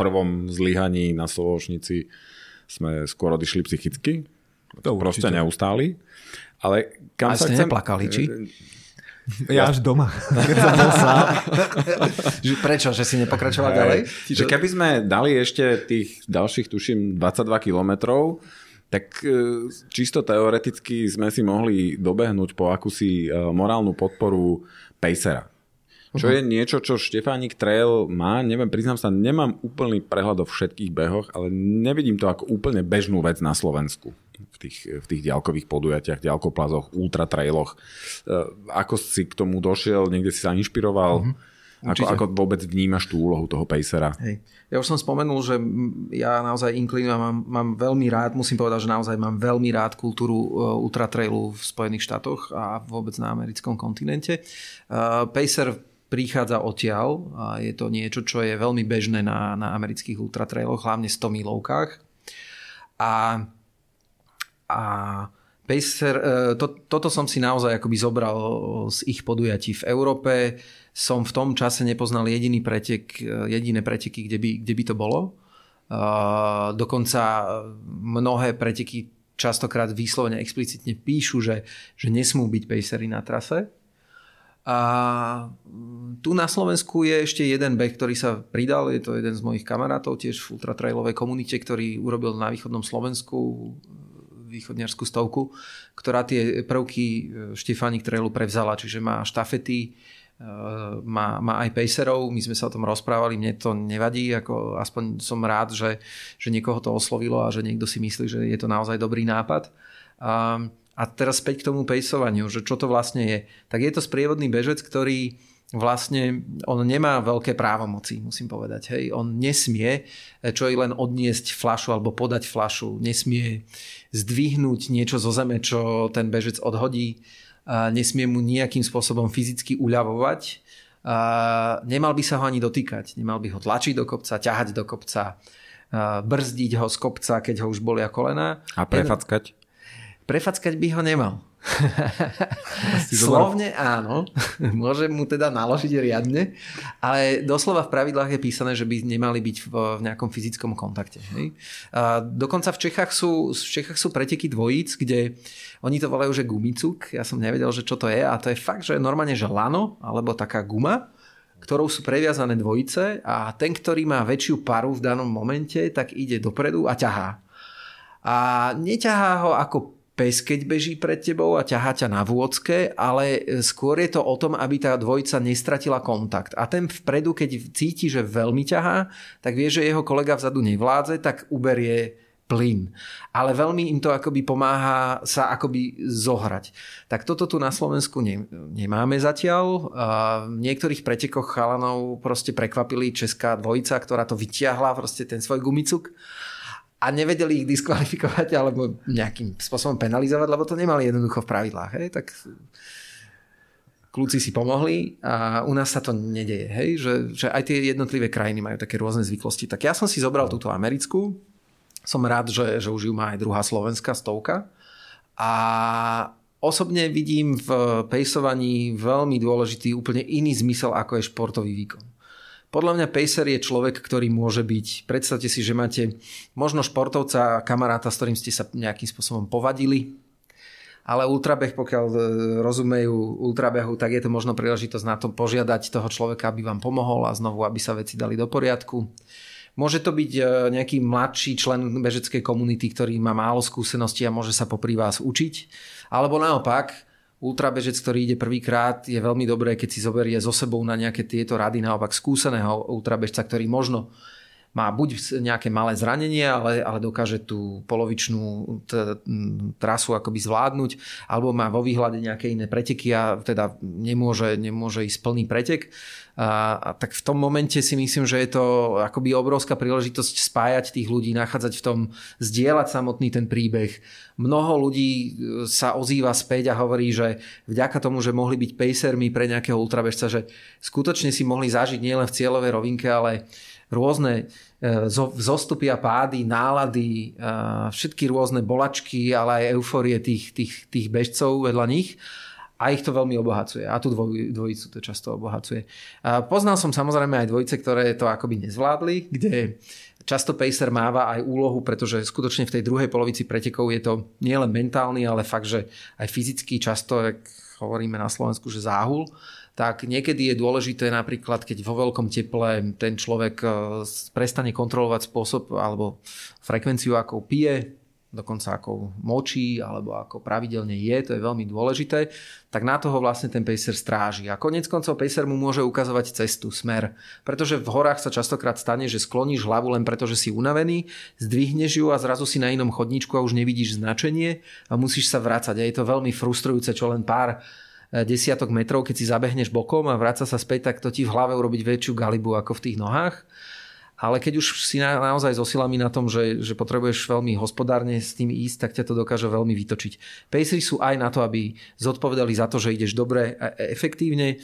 prvom zlyhaní na Sološnici sme skôr odišli psychicky, to proste určite. neustáli. Ale kam A sa ste chcem... neplakali, či? Ja až doma. *laughs* Prečo? Že si nepokračoval ďalej? Že keby sme dali ešte tých ďalších, tuším, 22 kilometrov, tak e, čisto teoreticky sme si mohli dobehnúť po akúsi morálnu podporu Pacera. Čo uh-huh. je niečo, čo Štefánik Trail má, neviem, priznám sa, nemám úplný prehľad o všetkých behoch, ale nevidím to ako úplne bežnú vec na Slovensku v tých, v tých ďalkových podujatiach, ďalkoplazoch, ultratrailoch. E, ako si k tomu došiel, niekde si sa inšpiroval? Uh-huh. Ako, ako vôbec vnímaš tú úlohu toho pacera? Hej. Ja už som spomenul, že ja naozaj inklinujem mám, mám veľmi rád, musím povedať, že naozaj mám veľmi rád kultúru e, ultratrailu v Spojených štátoch a vôbec na americkom kontinente. Uh, pacer prichádza odtiaľ a je to niečo, čo je veľmi bežné na, na amerických ultratrailoch, hlavne 100 milovkách. A, a Pacer, e, to, toto som si naozaj akoby zobral z ich podujatí v Európe. Som v tom čase nepoznal jediný pretek, e, jediné preteky, kde by, kde by to bolo. Dokonca mnohé preteky častokrát výslovne explicitne píšu, že, že nesmú byť pacery na trase. A mm, tu na Slovensku je ešte jeden beh, ktorý sa pridal, je to jeden z mojich kamarátov, tiež v ultratrailovej komunite, ktorý urobil na východnom Slovensku východniarskú stovku, ktorá tie prvky e, Štefánik Trailu prevzala, čiže má štafety, e, má, má aj pacerov, my sme sa o tom rozprávali, mne to nevadí, ako aspoň som rád, že, že niekoho to oslovilo a že niekto si myslí, že je to naozaj dobrý nápad. A a teraz späť k tomu pejsovaniu, že čo to vlastne je. Tak je to sprievodný bežec, ktorý vlastne on nemá veľké právomoci, musím povedať. Hej. On nesmie čo i len odniesť flašu alebo podať flašu, nesmie zdvihnúť niečo zo zeme, čo ten bežec odhodí, nesmie mu nejakým spôsobom fyzicky uľavovať, nemal by sa ho ani dotýkať, nemal by ho tlačiť do kopca, ťahať do kopca, brzdiť ho z kopca, keď ho už bolia kolena. A prefackať? Prefackať by ho nemal. *laughs* Slovne áno, môže mu teda naložiť riadne, ale doslova v pravidlách je písané, že by nemali byť v, v nejakom fyzickom kontakte. Hej? A dokonca v Čechách, sú, v Čechách sú preteky dvojíc, kde oni to volajú, že gumicuk, ja som nevedel, že čo to je a to je fakt, že normálne, že lano, alebo taká guma, ktorou sú previazané dvojice a ten, ktorý má väčšiu paru v danom momente, tak ide dopredu a ťahá. A neťahá ho ako pes, keď beží pred tebou a ťahá ťa na vôcke, ale skôr je to o tom, aby tá dvojica nestratila kontakt. A ten vpredu, keď cíti, že veľmi ťahá, tak vie, že jeho kolega vzadu nevládze, tak uberie plyn. Ale veľmi im to akoby pomáha sa akoby zohrať. Tak toto tu na Slovensku ne, nemáme zatiaľ. V niektorých pretekoch chalanov proste prekvapili česká dvojica, ktorá to vytiahla, proste ten svoj gumicuk a nevedeli ich diskvalifikovať alebo nejakým spôsobom penalizovať, lebo to nemali jednoducho v pravidlách. Hej? Tak kľúci si pomohli a u nás sa to nedeje. Hej? Že, že aj tie jednotlivé krajiny majú také rôzne zvyklosti. Tak ja som si zobral túto americkú, som rád, že, že už ju má aj druhá slovenská stovka. A osobne vidím v pejsovaní veľmi dôležitý úplne iný zmysel, ako je športový výkon. Podľa mňa pacer je človek, ktorý môže byť, predstavte si, že máte možno športovca, kamaráta, s ktorým ste sa nejakým spôsobom povadili, ale ultrabeh, pokiaľ e, rozumejú ultrabehu, tak je to možno príležitosť na to požiadať toho človeka, aby vám pomohol a znovu, aby sa veci dali do poriadku. Môže to byť e, nejaký mladší člen bežeckej komunity, ktorý má málo skúseností a môže sa popri vás učiť. Alebo naopak, ultrabežec, ktorý ide prvýkrát, je veľmi dobré, keď si zoberie so sebou na nejaké tieto rady naopak skúseného ultrabežca, ktorý možno má buď nejaké malé zranenie, ale, ale dokáže tú polovičnú t- trasu akoby zvládnuť, alebo má vo výhľade nejaké iné preteky a teda nemôže, nemôže ísť plný pretek. A, a tak v tom momente si myslím, že je to akoby obrovská príležitosť spájať tých ľudí, nachádzať v tom, zdieľať samotný ten príbeh. Mnoho ľudí e, sa ozýva späť a hovorí, že vďaka tomu, že mohli byť pacermi pre nejakého ultrabežca, že skutočne si mohli zažiť nielen v cieľovej rovinke, ale rôzne e, zostupy a pády, nálady, všetky rôzne bolačky, ale aj euforie tých, tých, tých bežcov vedľa nich a ich to veľmi obohacuje. A tú dvoj, dvojicu to často obohacuje. A poznal som samozrejme aj dvojice, ktoré to akoby nezvládli, kde často pacer máva aj úlohu, pretože skutočne v tej druhej polovici pretekov je to nielen mentálny, ale fakt, že aj fyzicky často, ak hovoríme na Slovensku, že záhul tak niekedy je dôležité napríklad, keď vo veľkom teple ten človek e, prestane kontrolovať spôsob alebo frekvenciu, ako pije, dokonca ako močí alebo ako pravidelne je, to je veľmi dôležité, tak na toho vlastne ten pacer stráži. A konec koncov pacer mu môže ukazovať cestu, smer. Pretože v horách sa častokrát stane, že skloníš hlavu len preto, že si unavený, zdvihneš ju a zrazu si na inom chodníčku a už nevidíš značenie a musíš sa vrácať. A je to veľmi frustrujúce, čo len pár desiatok metrov, keď si zabehneš bokom a vráca sa späť, tak to ti v hlave urobiť väčšiu galibu ako v tých nohách. Ale keď už si na, naozaj so silami na tom, že, že potrebuješ veľmi hospodárne s tým ísť, tak ťa to dokáže veľmi vytočiť. Pacery sú aj na to, aby zodpovedali za to, že ideš dobre a efektívne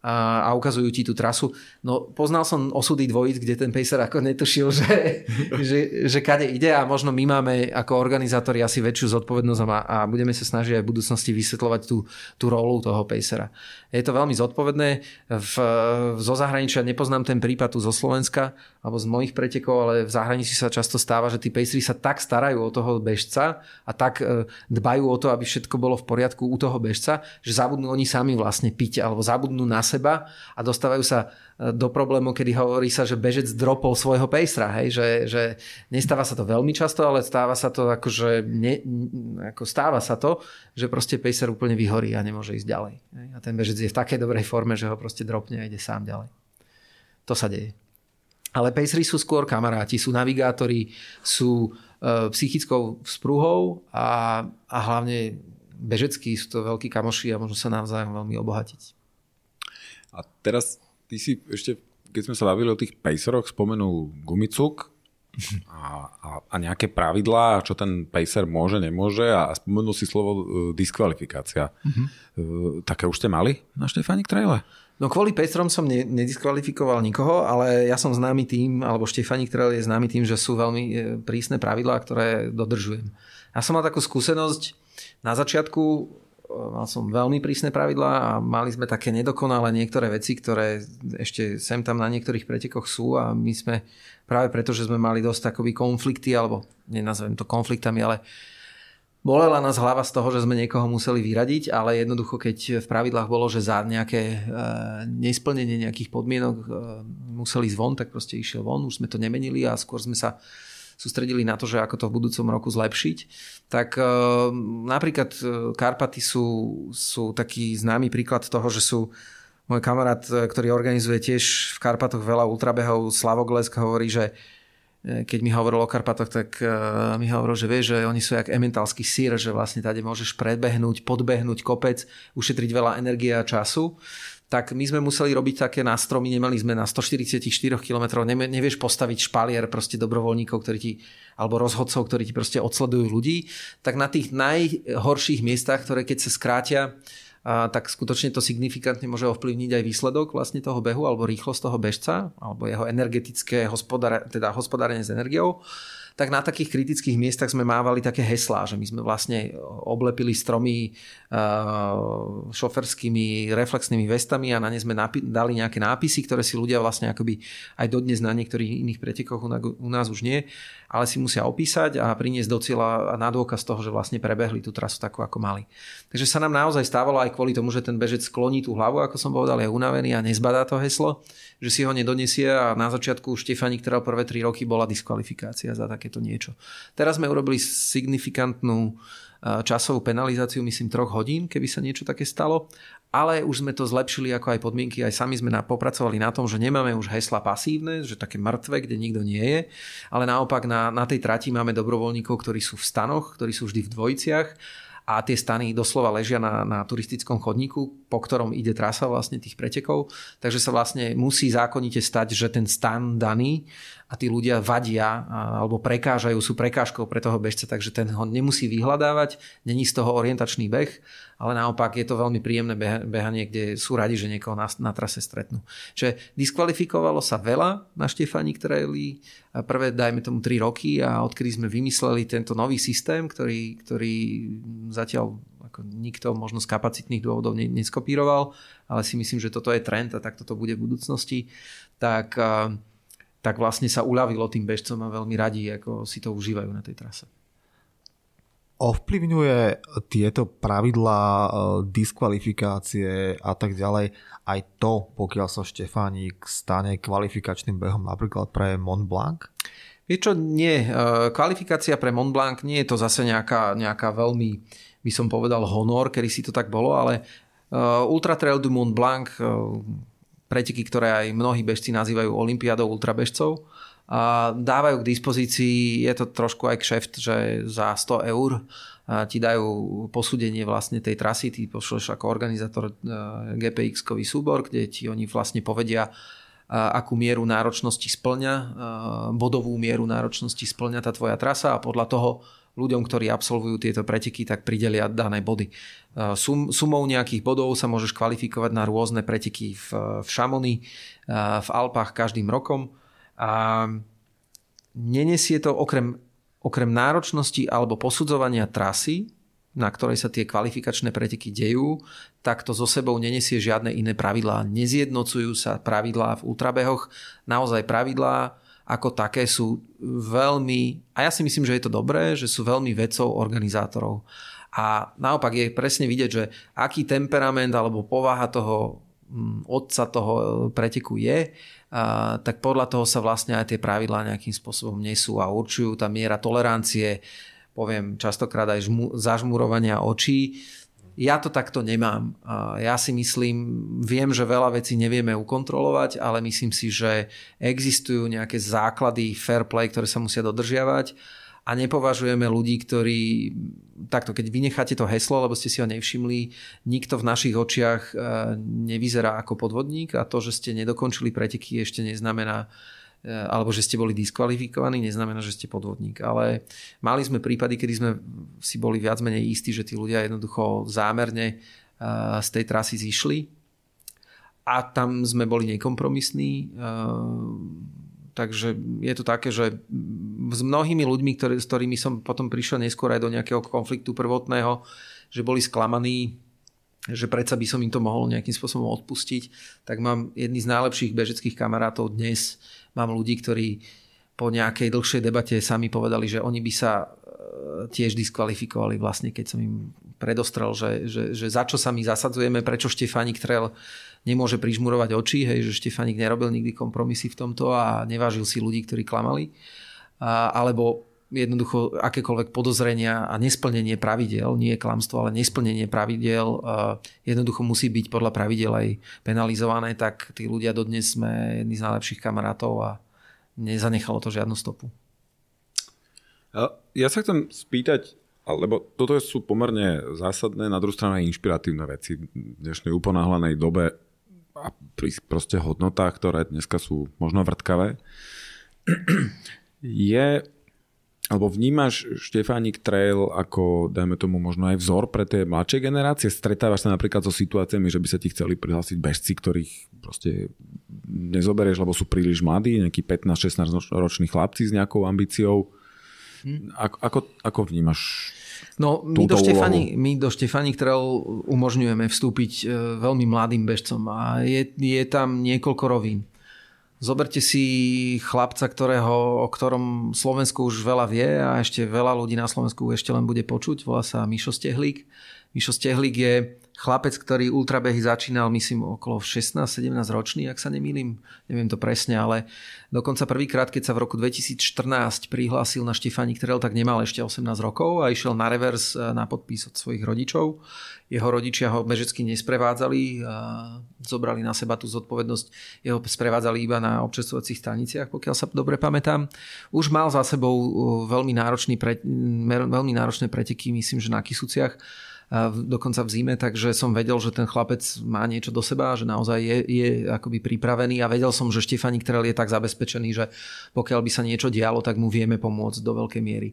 a, a ukazujú ti tú trasu. No poznal som osudy dvojic, kde ten pacer ako netušil, že, *laughs* že, že kade ide a možno my máme ako organizátori asi väčšiu zodpovednosť a, a budeme sa snažiť aj v budúcnosti vysvetľovať tú, tú rolu toho pacera. Je to veľmi zodpovedné. V, zo zahraničia nepoznám ten prípad tu zo Slovenska alebo z mojich pretekov, ale v zahraničí sa často stáva, že tí pacery sa tak starajú o toho bežca a tak e, dbajú o to, aby všetko bolo v poriadku u toho bežca, že zabudnú oni sami vlastne piť alebo zabudnú na seba a dostávajú sa e, do problému, kedy hovorí sa, že bežec dropol svojho pejstra, hej? Že, že nestáva sa to veľmi často, ale stáva sa to akože ne, ako stáva sa to, že proste pejser úplne vyhorí a nemôže ísť ďalej. Hej? A ten bežec je v takej dobrej forme, že ho proste dropne a ide sám ďalej. To sa deje. Ale pacery sú skôr kamaráti, sú navigátori, sú e, psychickou sprúhou a, a hlavne bežeckí sú to veľkí kamoši a môžu sa navzájom veľmi obohatiť. A teraz ty si ešte, keď sme sa bavili o tých paceroch, spomenul gumicuk a, a, a nejaké pravidlá, čo ten pacer môže, nemôže a, spomenul si slovo uh, diskvalifikácia. Mm-hmm. Uh, také už ste mali na Štefánik traile? No kvôli Petrom som ne, nediskvalifikoval nikoho, ale ja som známy tým, alebo Štefani Trail je známy tým, že sú veľmi e, prísne pravidlá, ktoré dodržujem. Ja som mal takú skúsenosť na začiatku, e, mal som veľmi prísne pravidlá a mali sme také nedokonalé niektoré veci, ktoré ešte sem tam na niektorých pretekoch sú a my sme práve preto, že sme mali dosť takový konflikty, alebo nenazvem to konfliktami, ale Bolela nás hlava z toho, že sme niekoho museli vyradiť, ale jednoducho, keď v pravidlách bolo, že za nejaké e, nesplnenie nejakých podmienok e, museli ísť von, tak proste išiel von, už sme to nemenili a skôr sme sa sústredili na to, že ako to v budúcom roku zlepšiť. Tak e, napríklad Karpaty sú, sú taký známy príklad toho, že sú môj kamarát, ktorý organizuje tiež v Karpatoch veľa ultrabehov, Slavoglesk hovorí, že keď mi hovoril o Karpatoch, tak mi hovoril, že vie, že oni sú jak ementalský sír, že vlastne tady môžeš prebehnúť, podbehnúť kopec, ušetriť veľa energie a času tak my sme museli robiť také nástromy, nemali sme na 144 km, nevieš postaviť špalier proste dobrovoľníkov, ktorí ti, alebo rozhodcov, ktorí ti proste odsledujú ľudí, tak na tých najhorších miestach, ktoré keď sa skrátia, a tak skutočne to signifikantne môže ovplyvniť aj výsledok vlastne toho behu alebo rýchlosť toho bežca alebo jeho energetické hospodár, teda hospodárenie s energiou tak na takých kritických miestach sme mávali také heslá, že my sme vlastne oblepili stromy uh, šoferskými reflexnými vestami a na ne sme napi- dali nejaké nápisy, ktoré si ľudia vlastne akoby aj dodnes na niektorých iných pretekoch u nás už nie, ale si musia opísať a priniesť do cieľa na dôkaz toho, že vlastne prebehli tú trasu takú, ako mali. Takže sa nám naozaj stávalo aj kvôli tomu, že ten bežec skloní tú hlavu, ako som povedal, je unavený a nezbadá to heslo, že si ho nedonesie a na začiatku Štefani, ktorá prvé 3 roky bola diskvalifikácia za také takéto niečo. Teraz sme urobili signifikantnú časovú penalizáciu, myslím, troch hodín, keby sa niečo také stalo, ale už sme to zlepšili ako aj podmienky, aj sami sme na, popracovali na tom, že nemáme už hesla pasívne, že také mŕtve, kde nikto nie je, ale naopak na, na tej trati máme dobrovoľníkov, ktorí sú v stanoch, ktorí sú vždy v dvojiciach a tie stany doslova ležia na, na turistickom chodníku, po ktorom ide trasa vlastne tých pretekov, takže sa vlastne musí zákonite stať, že ten stan daný a tí ľudia vadia alebo prekážajú, sú prekážkou pre toho bežca, takže ten ho nemusí vyhľadávať, není z toho orientačný beh, ale naopak je to veľmi príjemné behanie, kde sú radi, že niekoho na, na trase stretnú. Čiže diskvalifikovalo sa veľa na Štefani Treli, prvé dajme tomu 3 roky a odkedy sme vymysleli tento nový systém, ktorý, ktorý zatiaľ ako nikto možno z kapacitných dôvodov neskopíroval, ale si myslím, že toto je trend a takto to bude v budúcnosti, tak tak vlastne sa uľavilo tým bežcom a veľmi radi ako si to užívajú na tej trase. Ovplyvňuje tieto pravidlá, e, diskvalifikácie a tak ďalej aj to, pokiaľ sa Štefánik stane kvalifikačným behom napríklad pre Mont Blanc? Je čo, nie. E, kvalifikácia pre Mont Blanc nie je to zase nejaká, nejaká veľmi, by som povedal, honor, kedy si to tak bolo, ale e, Ultra Trail du Mont Blanc preteky, ktoré aj mnohí bežci nazývajú Olympiádou ultrabežcov. A dávajú k dispozícii, je to trošku aj kšeft, že za 100 eur ti dajú posúdenie vlastne tej trasy, ty pošleš ako organizátor e, GPX-kový súbor, kde ti oni vlastne povedia, akú mieru náročnosti splňa, bodovú mieru náročnosti splňa tá tvoja trasa a podľa toho ľuďom, ktorí absolvujú tieto preteky, tak pridelia dané body. E, sum, sumou nejakých bodov sa môžeš kvalifikovať na rôzne preteky v, v Šamoni, e, v Alpách každým rokom. A nenesie to okrem, okrem náročnosti alebo posudzovania trasy, na ktorej sa tie kvalifikačné preteky dejú, tak to so sebou nenesie žiadne iné pravidlá. Nezjednocujú sa pravidlá v ultrabehoch. Naozaj pravidlá ako také sú veľmi, a ja si myslím, že je to dobré, že sú veľmi vecou organizátorov. A naopak je presne vidieť, že aký temperament alebo povaha toho mm, otca toho preteku je, tak podľa toho sa vlastne aj tie pravidlá nejakým spôsobom nesú a určujú tá miera tolerancie, poviem častokrát aj žmu, zažmurovania očí ja to takto nemám. Ja si myslím, viem, že veľa vecí nevieme ukontrolovať, ale myslím si, že existujú nejaké základy fair play, ktoré sa musia dodržiavať a nepovažujeme ľudí, ktorí takto, keď vynecháte to heslo, lebo ste si ho nevšimli, nikto v našich očiach e, nevyzerá ako podvodník a to, že ste nedokončili preteky ešte neznamená, alebo že ste boli diskvalifikovaní, neznamená, že ste podvodník. Ale mali sme prípady, kedy sme si boli viac menej istí, že tí ľudia jednoducho zámerne e, z tej trasy zišli a tam sme boli nekompromisní. E, takže je to také, že s mnohými ľuďmi, ktorý, s ktorými som potom prišiel neskôr aj do nejakého konfliktu prvotného, že boli sklamaní že predsa by som im to mohol nejakým spôsobom odpustiť, tak mám jedný z najlepších bežeckých kamarátov dnes, mám ľudí, ktorí po nejakej dlhšej debate sami povedali, že oni by sa e, tiež diskvalifikovali vlastne, keď som im predostrel, že, že, že za čo sa my zasadzujeme, prečo Štefánik Trel nemôže prižmurovať oči, hej, že Štefánik nerobil nikdy kompromisy v tomto a nevážil si ľudí, ktorí klamali. A, alebo jednoducho akékoľvek podozrenia a nesplnenie pravidel, nie je klamstvo, ale nesplnenie pravidel jednoducho musí byť podľa pravidel aj penalizované, tak tí ľudia dodnes sme jedni z najlepších kamarátov a nezanechalo to žiadnu stopu. Ja sa chcem spýtať, lebo toto sú pomerne zásadné, na druhú stranu aj inšpiratívne veci v dnešnej uponáhlanej dobe a pri proste hodnotách, ktoré dneska sú možno vrtkavé. Je alebo vnímaš Štefánik Trail ako, dajme tomu, možno aj vzor pre tie mladšie generácie? Stretávaš sa napríklad so situáciami, že by sa ti chceli prihlásiť bežci, ktorých proste nezoberieš, lebo sú príliš mladí, nejakí 15-16 roční chlapci s nejakou ambíciou. Hm. Ako, ako, ako vnímaš No, my do, Štefani, my do Štefani Trail umožňujeme vstúpiť e, veľmi mladým bežcom a je, je tam niekoľko rovín. Zoberte si chlapca, ktorého, o ktorom Slovensku už veľa vie a ešte veľa ľudí na Slovensku ešte len bude počuť. Volá sa Mišo Stehlík. Mišo Stehlík je chlapec, ktorý ultrabehy začínal, myslím, okolo 16-17 ročný, ak sa nemýlim, neviem to presne, ale dokonca prvýkrát, keď sa v roku 2014 prihlásil na Štefánik Trail, tak nemal ešte 18 rokov a išiel na revers e, na podpis od svojich rodičov. Jeho rodičia ho bežecky nesprevádzali a zobrali na seba tú zodpovednosť. Jeho sprevádzali iba na občerstvovacích staniciach, pokiaľ sa dobre pamätám. Už mal za sebou e, veľmi, náročný pre, veľmi náročné preteky, myslím, že na Kisuciach dokonca v zime, takže som vedel, že ten chlapec má niečo do seba, že naozaj je, je akoby pripravený a vedel som, že Štefani ktorý je tak zabezpečený, že pokiaľ by sa niečo dialo, tak mu vieme pomôcť do veľkej miery.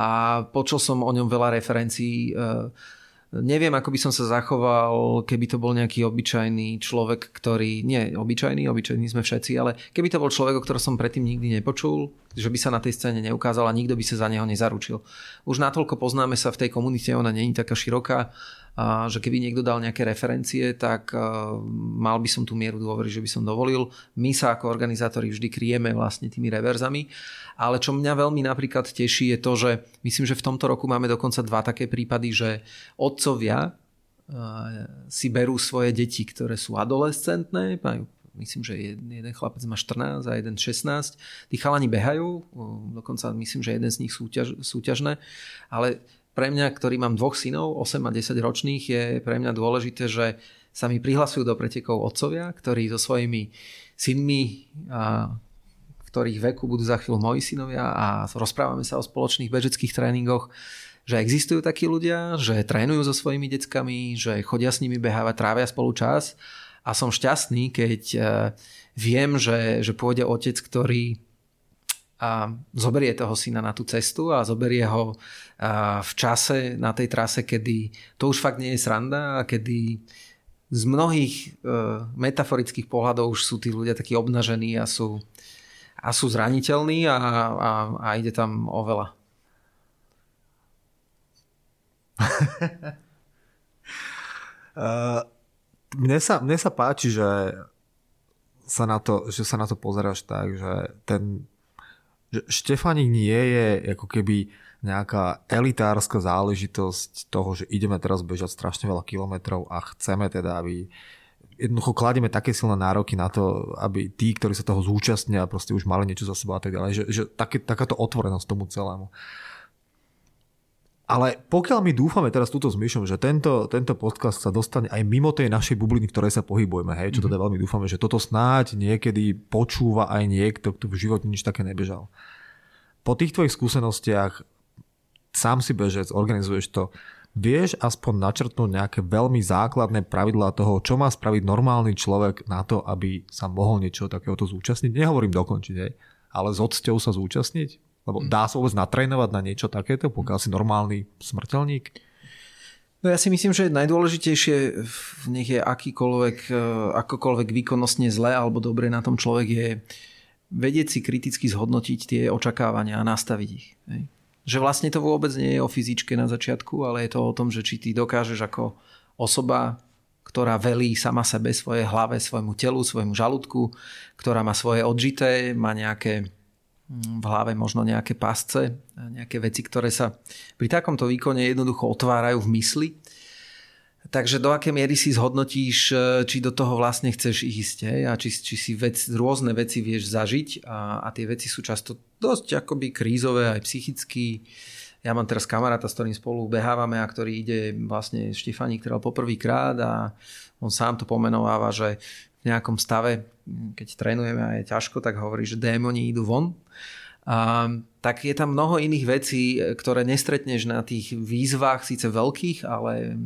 A počul som o ňom veľa referencií Neviem, ako by som sa zachoval, keby to bol nejaký obyčajný človek, ktorý, nie obyčajný, obyčajný sme všetci, ale keby to bol človek, o ktorom som predtým nikdy nepočul, že by sa na tej scéne neukázal a nikto by sa za neho nezaručil. Už natoľko poznáme sa v tej komunite, ona není taká široká, že keby niekto dal nejaké referencie, tak mal by som tú mieru dôvery, že by som dovolil. My sa ako organizátori vždy kryjeme vlastne tými reverzami. Ale čo mňa veľmi napríklad teší je to, že myslím, že v tomto roku máme dokonca dva také prípady, že otcovia si berú svoje deti, ktoré sú adolescentné, majú myslím, že jeden, chlapec má 14 a jeden 16. Tí chalani behajú, dokonca myslím, že jeden z nich súťaž, súťažné, ale pre mňa, ktorý mám dvoch synov, 8 a 10 ročných, je pre mňa dôležité, že sa mi prihlasujú do pretekov otcovia, ktorí so svojimi synmi, a, ktorých veku budú za chvíľu moji synovia a rozprávame sa o spoločných bežeckých tréningoch, že existujú takí ľudia, že trénujú so svojimi deckami, že chodia s nimi behávať, trávia spolu čas. A som šťastný, keď e, viem, že, že pôjde otec, ktorý a zoberie toho syna na tú cestu a zoberie ho v čase na tej trase, kedy to už fakt nie je sranda a kedy z mnohých e, metaforických pohľadov už sú tí ľudia takí obnažení a sú, a sú zraniteľní a, a, a ide tam o veľa. uh, *laughs* mne, sa, mne sa páči, že sa na to, že sa na to pozeráš tak, že ten Štefanik nie je ako keby nejaká elitárska záležitosť toho, že ideme teraz bežať strašne veľa kilometrov a chceme teda, aby jednoducho kladieme také silné nároky na to, aby tí, ktorí sa toho zúčastnia, proste už mali niečo za sebou a tak ďalej. Že, že také, takáto otvorenosť tomu celému. Ale pokiaľ my dúfame teraz túto s Myšom, že tento, tento podcast sa dostane aj mimo tej našej bubliny, ktorej sa pohybujeme, hej, čo teda veľmi dúfame, že toto snáď niekedy počúva aj niekto, kto v živote nič také nebežal. Po tých tvojich skúsenostiach sám si bežec, organizuješ to, vieš aspoň načrtnúť nejaké veľmi základné pravidlá toho, čo má spraviť normálny človek na to, aby sa mohol niečo takéhoto zúčastniť? Nehovorím dokončiť, hej, ale s odsťou sa zúčastniť? Lebo dá sa vôbec natrénovať na niečo takéto, pokiaľ si normálny smrteľník? No ja si myslím, že najdôležitejšie v nech je akýkoľvek, e, akokoľvek výkonnostne zle alebo dobre na tom človek je vedieť si kriticky zhodnotiť tie očakávania a nastaviť ich. Hej. Že vlastne to vôbec nie je o fyzičke na začiatku, ale je to o tom, že či ty dokážeš ako osoba, ktorá velí sama sebe, svojej hlave, svojmu telu, svojmu žalúdku, ktorá má svoje odžité, má nejaké v hlave možno nejaké pasce, nejaké veci, ktoré sa pri takomto výkone jednoducho otvárajú v mysli. Takže do aké miery si zhodnotíš, či do toho vlastne chceš ísť a či, či si vec, rôzne veci vieš zažiť a, a tie veci sú často dosť akoby krízové aj psychicky. Ja mám teraz kamaráta, s ktorým spolu behávame a ktorý ide vlastne Štefaník teda poprvýkrát a on sám to pomenováva, že nejakom stave, keď trénujeme a je ťažko, tak hovorí, že démoni idú von. A, tak je tam mnoho iných vecí, ktoré nestretneš na tých výzvach, síce veľkých, ale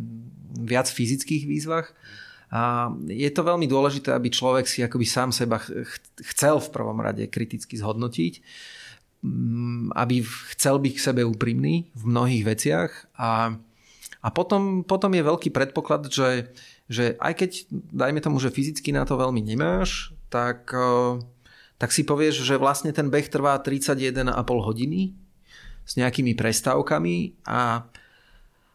viac fyzických výzvach. A je to veľmi dôležité, aby človek si akoby sám seba chcel v prvom rade kriticky zhodnotiť, mm, aby chcel byť k sebe úprimný v mnohých veciach a, a potom, potom je veľký predpoklad, že, že aj keď, dajme tomu, že fyzicky na to veľmi nemáš, tak tak si povieš, že vlastne ten beh trvá 31,5 hodiny s nejakými prestávkami a,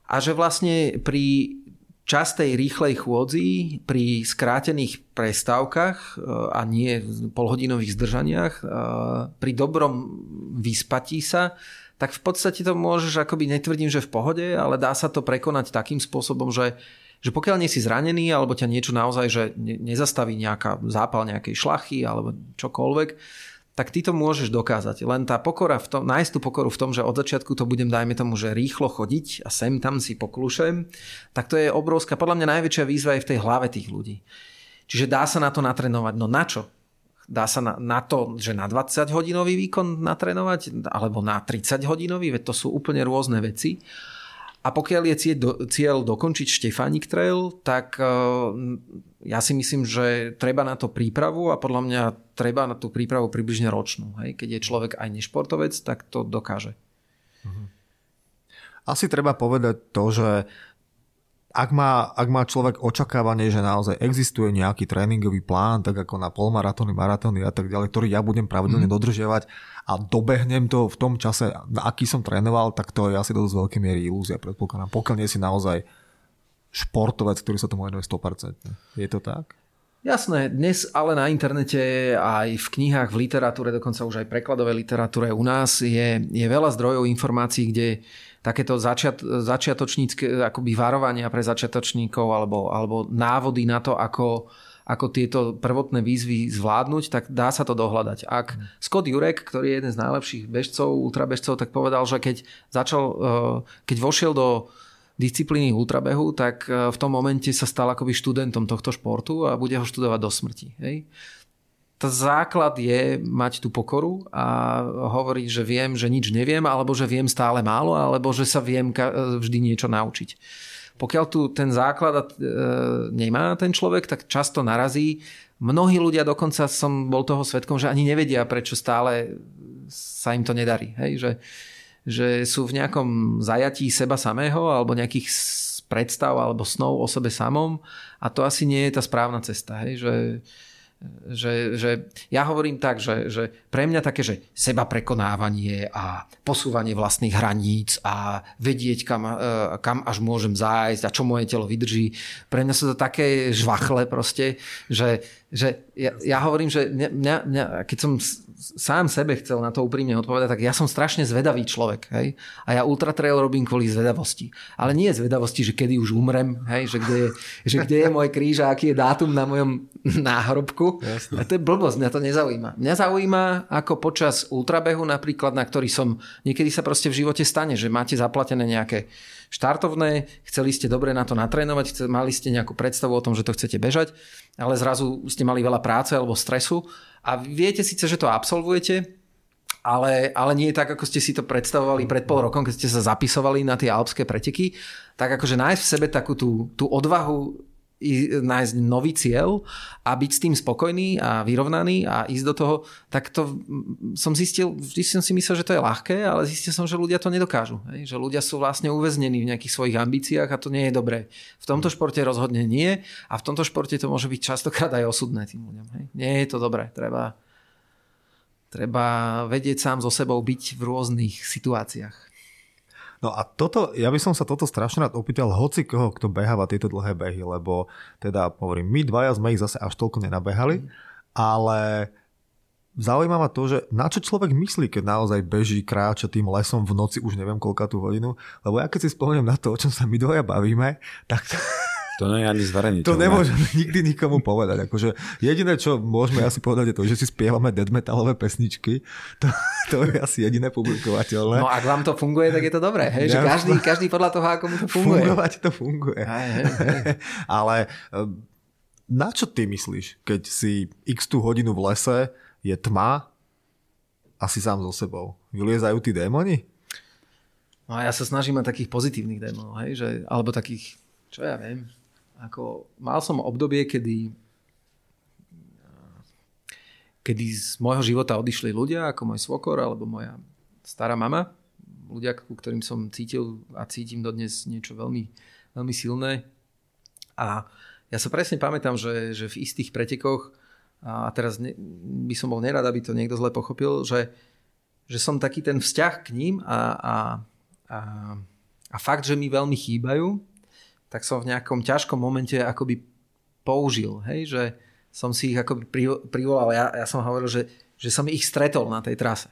a že vlastne pri častej rýchlej chôdzi, pri skrátených prestávkach e, a nie polhodinových zdržaniach, e, pri dobrom vyspatí sa, tak v podstate to môžeš, akoby netvrdím, že v pohode, ale dá sa to prekonať takým spôsobom, že že pokiaľ nie si zranený alebo ťa niečo naozaj, že nezastaví nejaká zápal nejakej šlachy alebo čokoľvek, tak ty to môžeš dokázať. Len tá pokora, v tom, nájsť tú pokoru v tom, že od začiatku to budem, dajme tomu, že rýchlo chodiť a sem tam si poklušem, tak to je obrovská, podľa mňa najväčšia výzva je v tej hlave tých ľudí. Čiže dá sa na to natrenovať. No na čo? Dá sa na, na to, že na 20 hodinový výkon natrénovať, alebo na 30 hodinový, veď to sú úplne rôzne veci. A pokiaľ je cieľ, do, cieľ dokončiť Štefánik Trail, tak e, ja si myslím, že treba na to prípravu a podľa mňa treba na tú prípravu približne ročnú. Hej? Keď je človek aj nešportovec, tak to dokáže. Mhm. Asi treba povedať to, že ak má, ak má človek očakávanie, že naozaj existuje nejaký tréningový plán, tak ako na polmaratóny, maratóny a tak ďalej, ktorý ja budem pravidelne mm. dodržiavať a dobehnem to v tom čase, na aký som trénoval, tak to je asi dosť veľké miery ilúzia, predpokladám. Pokiaľ nie si naozaj športovec, ktorý sa tomu venuje 100%. Je to tak? Jasné, dnes ale na internete aj v knihách, v literatúre, dokonca už aj prekladové literatúre u nás je, je veľa zdrojov informácií, kde takéto začiat, začiatočnícke akoby varovania pre začiatočníkov alebo, alebo návody na to, ako, ako tieto prvotné výzvy zvládnuť, tak dá sa to dohľadať. Ak mm. Scott Jurek, ktorý je jeden z najlepších bežcov, ultrabežcov, tak povedal, že keď začal, eh, keď vošiel do disciplíny ultrabehu, tak eh, v tom momente sa stal akoby študentom tohto športu a bude ho študovať do smrti. Hej? To základ je mať tú pokoru a hovoriť, že viem, že nič neviem, alebo že viem stále málo, alebo že sa viem vždy niečo naučiť. Pokiaľ tu ten základ e, nemá ten človek, tak často narazí. Mnohí ľudia, dokonca som bol toho svetkom, že ani nevedia, prečo stále sa im to nedarí. Hej? Že, že sú v nejakom zajatí seba samého alebo nejakých predstav alebo snov o sebe samom a to asi nie je tá správna cesta. Hej? Že, že, že ja hovorím tak, že, že pre mňa také, že seba prekonávanie a posúvanie vlastných hraníc a vedieť, kam, e, kam až môžem zájsť a čo moje telo vydrží, pre mňa sú to také žvachle proste, že, že ja, ja hovorím, že mňa, mňa, keď som sám sebe chcel na to úprimne odpovedať, tak ja som strašne zvedavý človek. Hej? A ja ultra trail robím kvôli zvedavosti. Ale nie zvedavosti, že kedy už umrem, hej? Že, kde je, že kde je môj kríž a aký je dátum na mojom náhrobku. Jasne. A to je blbosť, mňa to nezaujíma. Mňa zaujíma, ako počas ultrabehu napríklad, na ktorý som, niekedy sa proste v živote stane, že máte zaplatené nejaké štartovné, chceli ste dobre na to natrénovať, mali ste nejakú predstavu o tom, že to chcete bežať, ale zrazu ste mali veľa práce alebo stresu a viete síce, že to absolvujete, ale, ale nie je tak, ako ste si to predstavovali pred pol rokom, keď ste sa zapisovali na tie alpské preteky, tak akože nájsť v sebe takú tú, tú odvahu nájsť nový cieľ a byť s tým spokojný a vyrovnaný a ísť do toho, tak to som zistil, vždy som si myslel, že to je ľahké, ale zistil som, že ľudia to nedokážu. Hej? Že ľudia sú vlastne uväznení v nejakých svojich ambíciách a to nie je dobré. V tomto športe rozhodne nie a v tomto športe to môže byť častokrát aj osudné tým ľuďom. Hej? Nie je to dobré. Treba, treba vedieť sám so sebou byť v rôznych situáciách. No a toto, ja by som sa toto strašne rád opýtal hoci koho, kto beháva tieto dlhé behy, lebo teda hovorím, my dvaja sme ich zase až toľko nenabehali, ale zaujíma ma to, že na čo človek myslí, keď naozaj beží, kráča tým lesom v noci už neviem koľka tú hodinu, lebo ja keď si spomeniem na to, o čom sa my dvoja bavíme, tak to nie je ani zverejniteľné. To nemôžeme *laughs* nikdy nikomu povedať. Akože jediné, čo môžeme asi povedať, je to, že si spievame dead metalové pesničky. To, to je asi jediné publikovateľné. No ak vám to funguje, tak je to dobré. Hej? Že každý, každý podľa toho, ako mu to funguje. Fungovať to funguje. Aj, hej, hej. *laughs* Ale Na čo ty myslíš, keď si x tú hodinu v lese, je tma a si sám so sebou? Vyliezajú tí démoni? No a ja sa snažím mať takých pozitívnych démonov, hej, že, alebo takých, čo ja viem, ako mal som obdobie, kedy kedy z môjho života odišli ľudia, ako môj svokor alebo moja stará mama, ľudia, ku ktorým som cítil a cítim dodnes niečo veľmi, veľmi silné. A ja sa presne pamätám, že, že v istých pretekoch, a teraz ne, by som bol nerad, aby to niekto zle pochopil, že, že som taký ten vzťah k ním a, a, a, a fakt, že mi veľmi chýbajú, tak som v nejakom ťažkom momente akoby použil, hej, že, som si ich ako privolal. Ja, ja som hovoril, že, že som ich stretol na tej trase.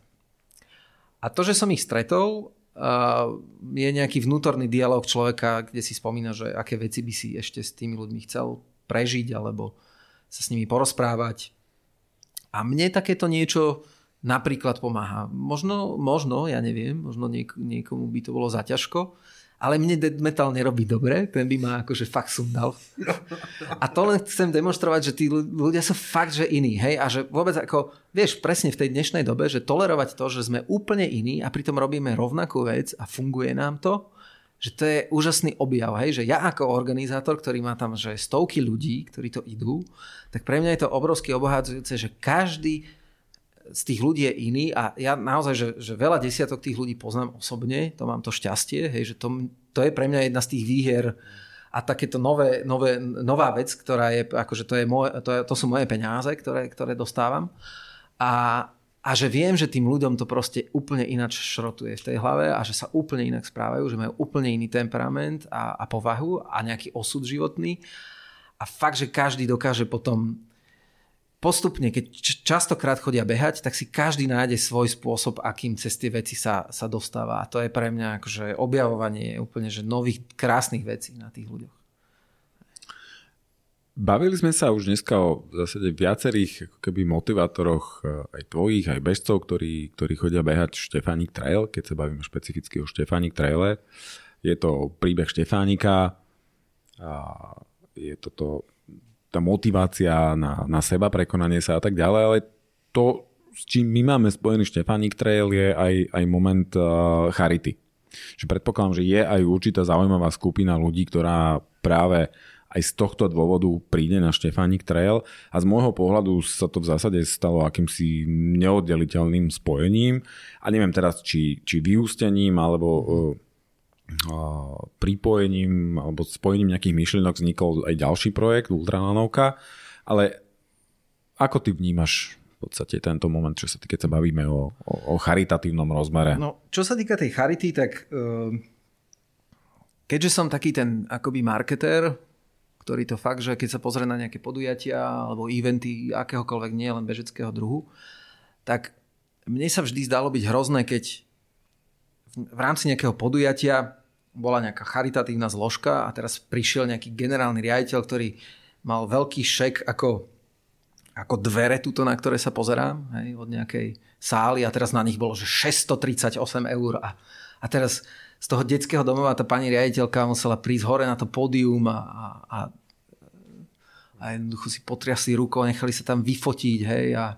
A to, že som ich stretol, uh, je nejaký vnútorný dialog človeka, kde si spomína, že aké veci by si ešte s tými ľuďmi chcel prežiť alebo sa s nimi porozprávať. A mne takéto niečo napríklad pomáha. Možno, možno ja neviem, možno niek- niekomu by to bolo zaťažko, ale mne dead metal nerobí dobre, ten by ma akože fakt sundal. A to len chcem demonstrovať, že tí ľudia sú fakt, že iní, hej, a že vôbec ako, vieš, presne v tej dnešnej dobe, že tolerovať to, že sme úplne iní a pritom robíme rovnakú vec a funguje nám to, že to je úžasný objav, hej, že ja ako organizátor, ktorý má tam že stovky ľudí, ktorí to idú, tak pre mňa je to obrovsky obohacujúce, že každý z tých ľudí je iný a ja naozaj, že, že veľa desiatok tých ľudí poznám osobne, to mám to šťastie, hej, že to, to je pre mňa jedna z tých výhier a takéto nové, nové, nová vec, ktorá je, akože to, je moje, to, to sú moje peniaze, ktoré, ktoré dostávam. A, a že viem, že tým ľuďom to proste úplne ináč šrotuje v tej hlave a že sa úplne inak správajú, že majú úplne iný temperament a, a povahu a nejaký osud životný. A fakt, že každý dokáže potom postupne, keď častokrát chodia behať, tak si každý nájde svoj spôsob, akým cez tie veci sa, sa dostáva. A to je pre mňa akože objavovanie úplne že nových krásnych vecí na tých ľuďoch. Bavili sme sa už dneska o zásade viacerých ako keby motivátoroch eh, aj tvojich, aj bežcov, ktorí, ktorí chodia behať Štefánik Trail, keď sa bavíme špecificky o Štefánik Traile. Je to príbeh Štefánika, a je toto tá motivácia na, na seba, prekonanie sa a tak ďalej, ale to, s čím my máme spojený Štefánik Trail, je aj, aj moment uh, charity. Že predpokladám, že je aj určitá zaujímavá skupina ľudí, ktorá práve aj z tohto dôvodu príde na Štefánik Trail a z môjho pohľadu sa to v zásade stalo akýmsi neoddeliteľným spojením a neviem teraz, či, či vyústením alebo uh, pripojením alebo spojením nejakých myšlienok vznikol aj ďalší projekt Ultralanovka, ale ako ty vnímaš v podstate tento moment, čo sa, keď sa bavíme o, o, o charitatívnom rozmere? No, čo sa týka tej charity, tak uh, keďže som taký ten akoby marketér, ktorý to fakt, že keď sa pozrie na nejaké podujatia alebo eventy akéhokoľvek, nie len bežeckého druhu, tak mne sa vždy zdalo byť hrozné, keď v rámci nejakého podujatia bola nejaká charitatívna zložka a teraz prišiel nejaký generálny riaditeľ, ktorý mal veľký šek ako, ako dvere tuto, na ktoré sa pozerám, hej, od nejakej sály a teraz na nich bolo, že 638 eur a, a teraz z toho detského domova tá pani riaditeľka musela prísť hore na to pódium a, a, a, a jednoducho si potriasli rukou, nechali sa tam vyfotiť, hej, a,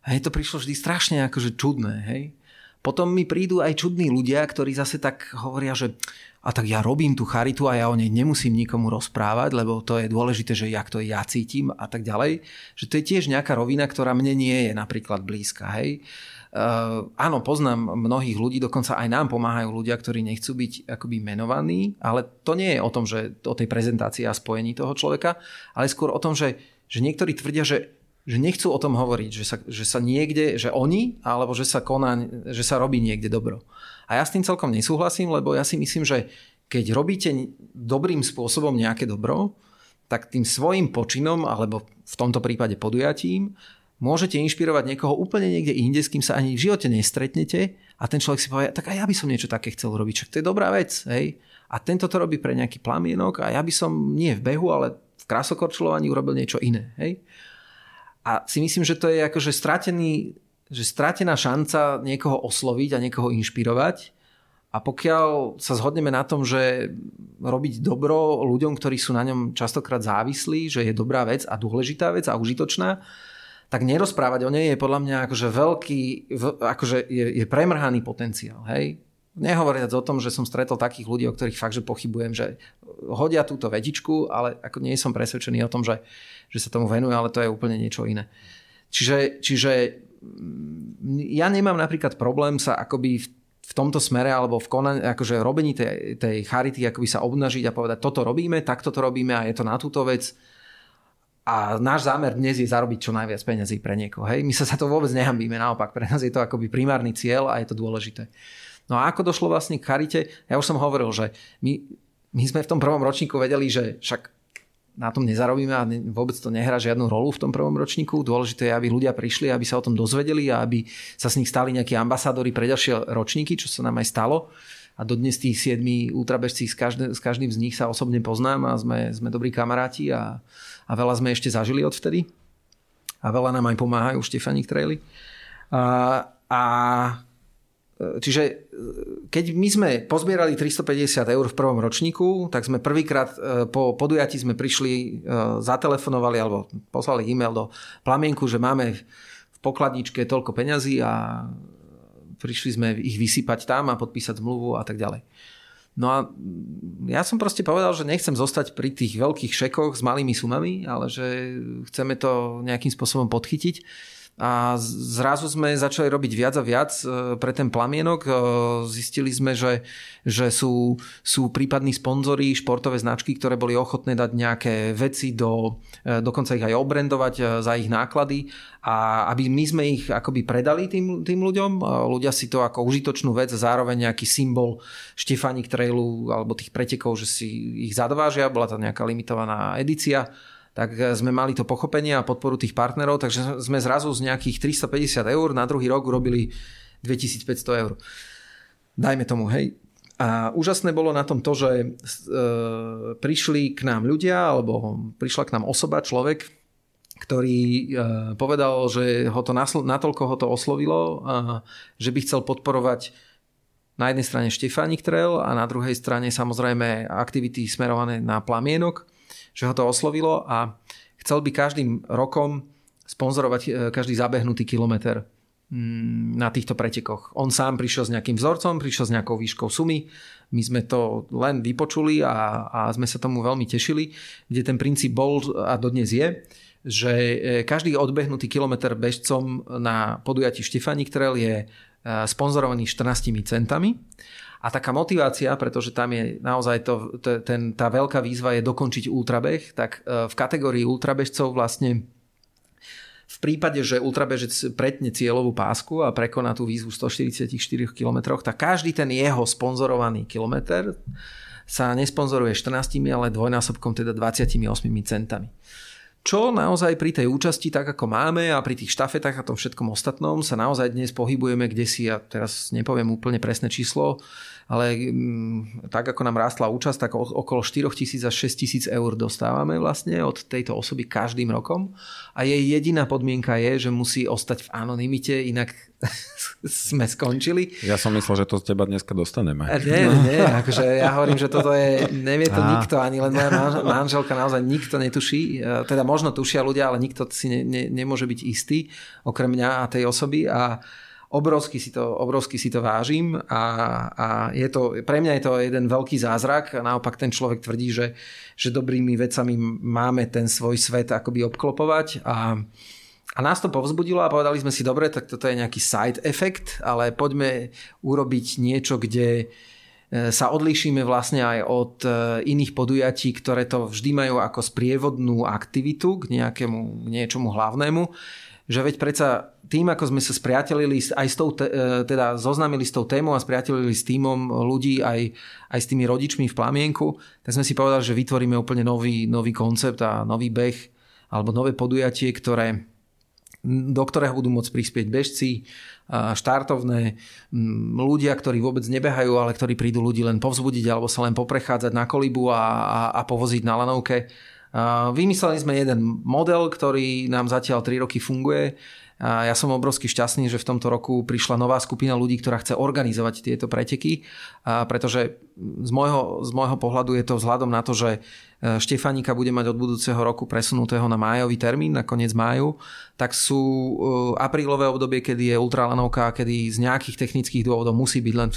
a hej, to prišlo vždy strašne akože čudné, hej. Potom mi prídu aj čudní ľudia, ktorí zase tak hovoria, že a tak ja robím tú charitu a ja o nej nemusím nikomu rozprávať, lebo to je dôležité, že jak to ja cítim a tak ďalej. Že to je tiež nejaká rovina, ktorá mne nie je napríklad blízka. Hej? Uh, áno, poznám mnohých ľudí, dokonca aj nám pomáhajú ľudia, ktorí nechcú byť akoby menovaní, ale to nie je o tom, že o tej prezentácii a spojení toho človeka, ale skôr o tom, že, že niektorí tvrdia, že že nechcú o tom hovoriť, že sa, že sa niekde, že oni, alebo že sa koná, že sa robí niekde dobro. A ja s tým celkom nesúhlasím, lebo ja si myslím, že keď robíte dobrým spôsobom nejaké dobro, tak tým svojim počinom, alebo v tomto prípade podujatím, môžete inšpirovať niekoho úplne niekde inde, s kým sa ani v živote nestretnete a ten človek si povie, tak aj ja by som niečo také chcel robiť, však to je dobrá vec, hej. A tento to robí pre nejaký plamienok a ja by som nie v behu, ale v krásokorčulovaní urobil niečo iné, hej. A si myslím, že to je akože stratený, že stratená šanca niekoho osloviť a niekoho inšpirovať. A pokiaľ sa zhodneme na tom, že robiť dobro ľuďom, ktorí sú na ňom častokrát závislí, že je dobrá vec a dôležitá vec a užitočná, tak nerozprávať o nej je podľa mňa akože veľký, akože je, je premrhaný potenciál. Hej? Nehovoriac o tom, že som stretol takých ľudí, o ktorých fakt, že pochybujem, že hodia túto vedičku, ale ako nie som presvedčený o tom, že, že sa tomu venujú, ale to je úplne niečo iné. Čiže, čiže mm, ja nemám napríklad problém sa akoby v, v tomto smere alebo v konaní, akože robení tej, tej charity akoby sa obnažiť a povedať toto robíme, takto to robíme a je to na túto vec. A náš zámer dnes je zarobiť čo najviac peniazí pre niekoho. Hej? My sa za to vôbec nehambíme, naopak, pre nás je to akoby primárny cieľ a je to dôležité. No a ako došlo vlastne k charite? Ja už som hovoril, že my, my sme v tom prvom ročníku vedeli, že však na tom nezarobíme a vôbec to nehrá žiadnu rolu v tom prvom ročníku. Dôležité je, aby ľudia prišli, aby sa o tom dozvedeli a aby sa s nich stali nejakí ambasádori pre ďalšie ročníky, čo sa nám aj stalo. A dodnes tí siedmi ultrabežci s, každý, s každým z nich sa osobne poznám a sme, sme dobrí kamaráti a, a veľa sme ešte zažili odvtedy. A veľa nám aj pomáhajú Štefanik Traily. A, a Čiže e, keď my sme pozbierali 350 eur v prvom ročníku, tak sme prvýkrát e, po podujatí sme prišli, e, zatelefonovali alebo poslali e-mail do plamienku, že máme v pokladničke toľko peňazí a prišli sme ich vysypať tam a podpísať zmluvu a tak ďalej. No a ja som proste povedal, že nechcem zostať pri tých veľkých šekoch s malými sumami, ale že chceme to nejakým spôsobom podchytiť a zrazu sme začali robiť viac a viac e, pre ten plamienok. E, zistili sme, že, že sú, sú prípadní sponzori, športové značky, ktoré boli ochotné dať nejaké veci do, e, dokonca ich aj obrendovať za ich náklady a aby my sme ich akoby predali tým, tým ľuďom. Ľudia si to ako užitočnú vec, zároveň nejaký symbol Štefánik trailu alebo tých pretekov, že si ich zadovážia, bola to nejaká limitovaná edícia tak eh, sme mali to pochopenie a podporu tých partnerov, takže sme zrazu z nejakých 350 eur na druhý rok urobili 2500 eur. Dajme tomu, hej. A úžasné bolo na tom to, že e, prišli k nám ľudia, alebo prišla k nám osoba, človek, ktorý e, povedal, že ho to nasl- natoľko ho to oslovilo, a, že by chcel podporovať na jednej strane Štefánik Trail a na druhej strane samozrejme aktivity smerované na plamienok že ho to oslovilo a chcel by každým rokom sponzorovať e, každý zabehnutý kilometr mm, na týchto pretekoch. On sám prišiel s nejakým vzorcom, prišiel s nejakou výškou sumy, my sme to len vypočuli a, a sme sa tomu veľmi tešili, kde ten princíp bol a dodnes je, že e, každý odbehnutý kilometr bežcom na podujatí Štefanik Trail je e, sponzorovaný 14 centami a taká motivácia, pretože tam je naozaj to, to, ten, tá veľká výzva je dokončiť ultrabeh, tak e, v kategórii ultrabežcov vlastne v prípade, že ultrabežec pretne cieľovú pásku a prekoná tú výzvu 144 km, tak každý ten jeho sponzorovaný kilometr sa nesponzoruje 14, ale dvojnásobkom, teda 28 centami. Čo naozaj pri tej účasti, tak ako máme a pri tých štafetách a tom všetkom ostatnom sa naozaj dnes pohybujeme kde si, ja teraz nepoviem úplne presné číslo, ale mm, tak ako nám rástla účasť, tak okolo 4 tisíc až 6 tisíc eur dostávame vlastne od tejto osoby každým rokom. A jej jediná podmienka je, že musí ostať v anonimite, inak *laughs* sme skončili. Ja som myslel, že to z teba dneska dostaneme. Nie, nie, akože ja hovorím, že toto je, nevie to nikto, ani len moja manželka, naozaj nikto netuší, e, teda možno tušia ľudia, ale nikto si ne, ne, nemôže byť istý, okrem mňa a tej osoby. A obrovsky si to, obrovsky si to vážim a, a je to, pre mňa je to jeden veľký zázrak. Naopak ten človek tvrdí, že, že dobrými vecami máme ten svoj svet akoby obklopovať a, a nás to povzbudilo a povedali sme si, dobre, tak toto je nejaký side effect, ale poďme urobiť niečo, kde e, sa odlíšime vlastne aj od e, iných podujatí, ktoré to vždy majú ako sprievodnú aktivitu k nejakému, k niečomu hlavnému že veď predsa tým, ako sme sa spriatelili aj s tou, e, teda zoznámili s tou témou a spriatelili s týmom ľudí aj, aj s tými rodičmi v plamienku, tak sme si povedali, že vytvoríme úplne nový, nový koncept a nový beh alebo nové podujatie, ktoré, do ktorého budú môcť prispieť bežci, štartovné, ľudia, ktorí vôbec nebehajú, ale ktorí prídu ľudí len povzbudiť alebo sa len poprechádzať na kolibu a, a, a povoziť na lanovke Vymysleli sme jeden model, ktorý nám zatiaľ 3 roky funguje, A ja som obrovsky šťastný, že v tomto roku prišla nová skupina ľudí, ktorá chce organizovať tieto preteky, a pretože z môjho, z môjho pohľadu je to vzhľadom na to, že e, Štefanika bude mať od budúceho roku presunutého na májový termín, na koniec máju, tak sú e, aprílové obdobie, kedy je ultralanovka, kedy z nejakých technických dôvodov musí byť len,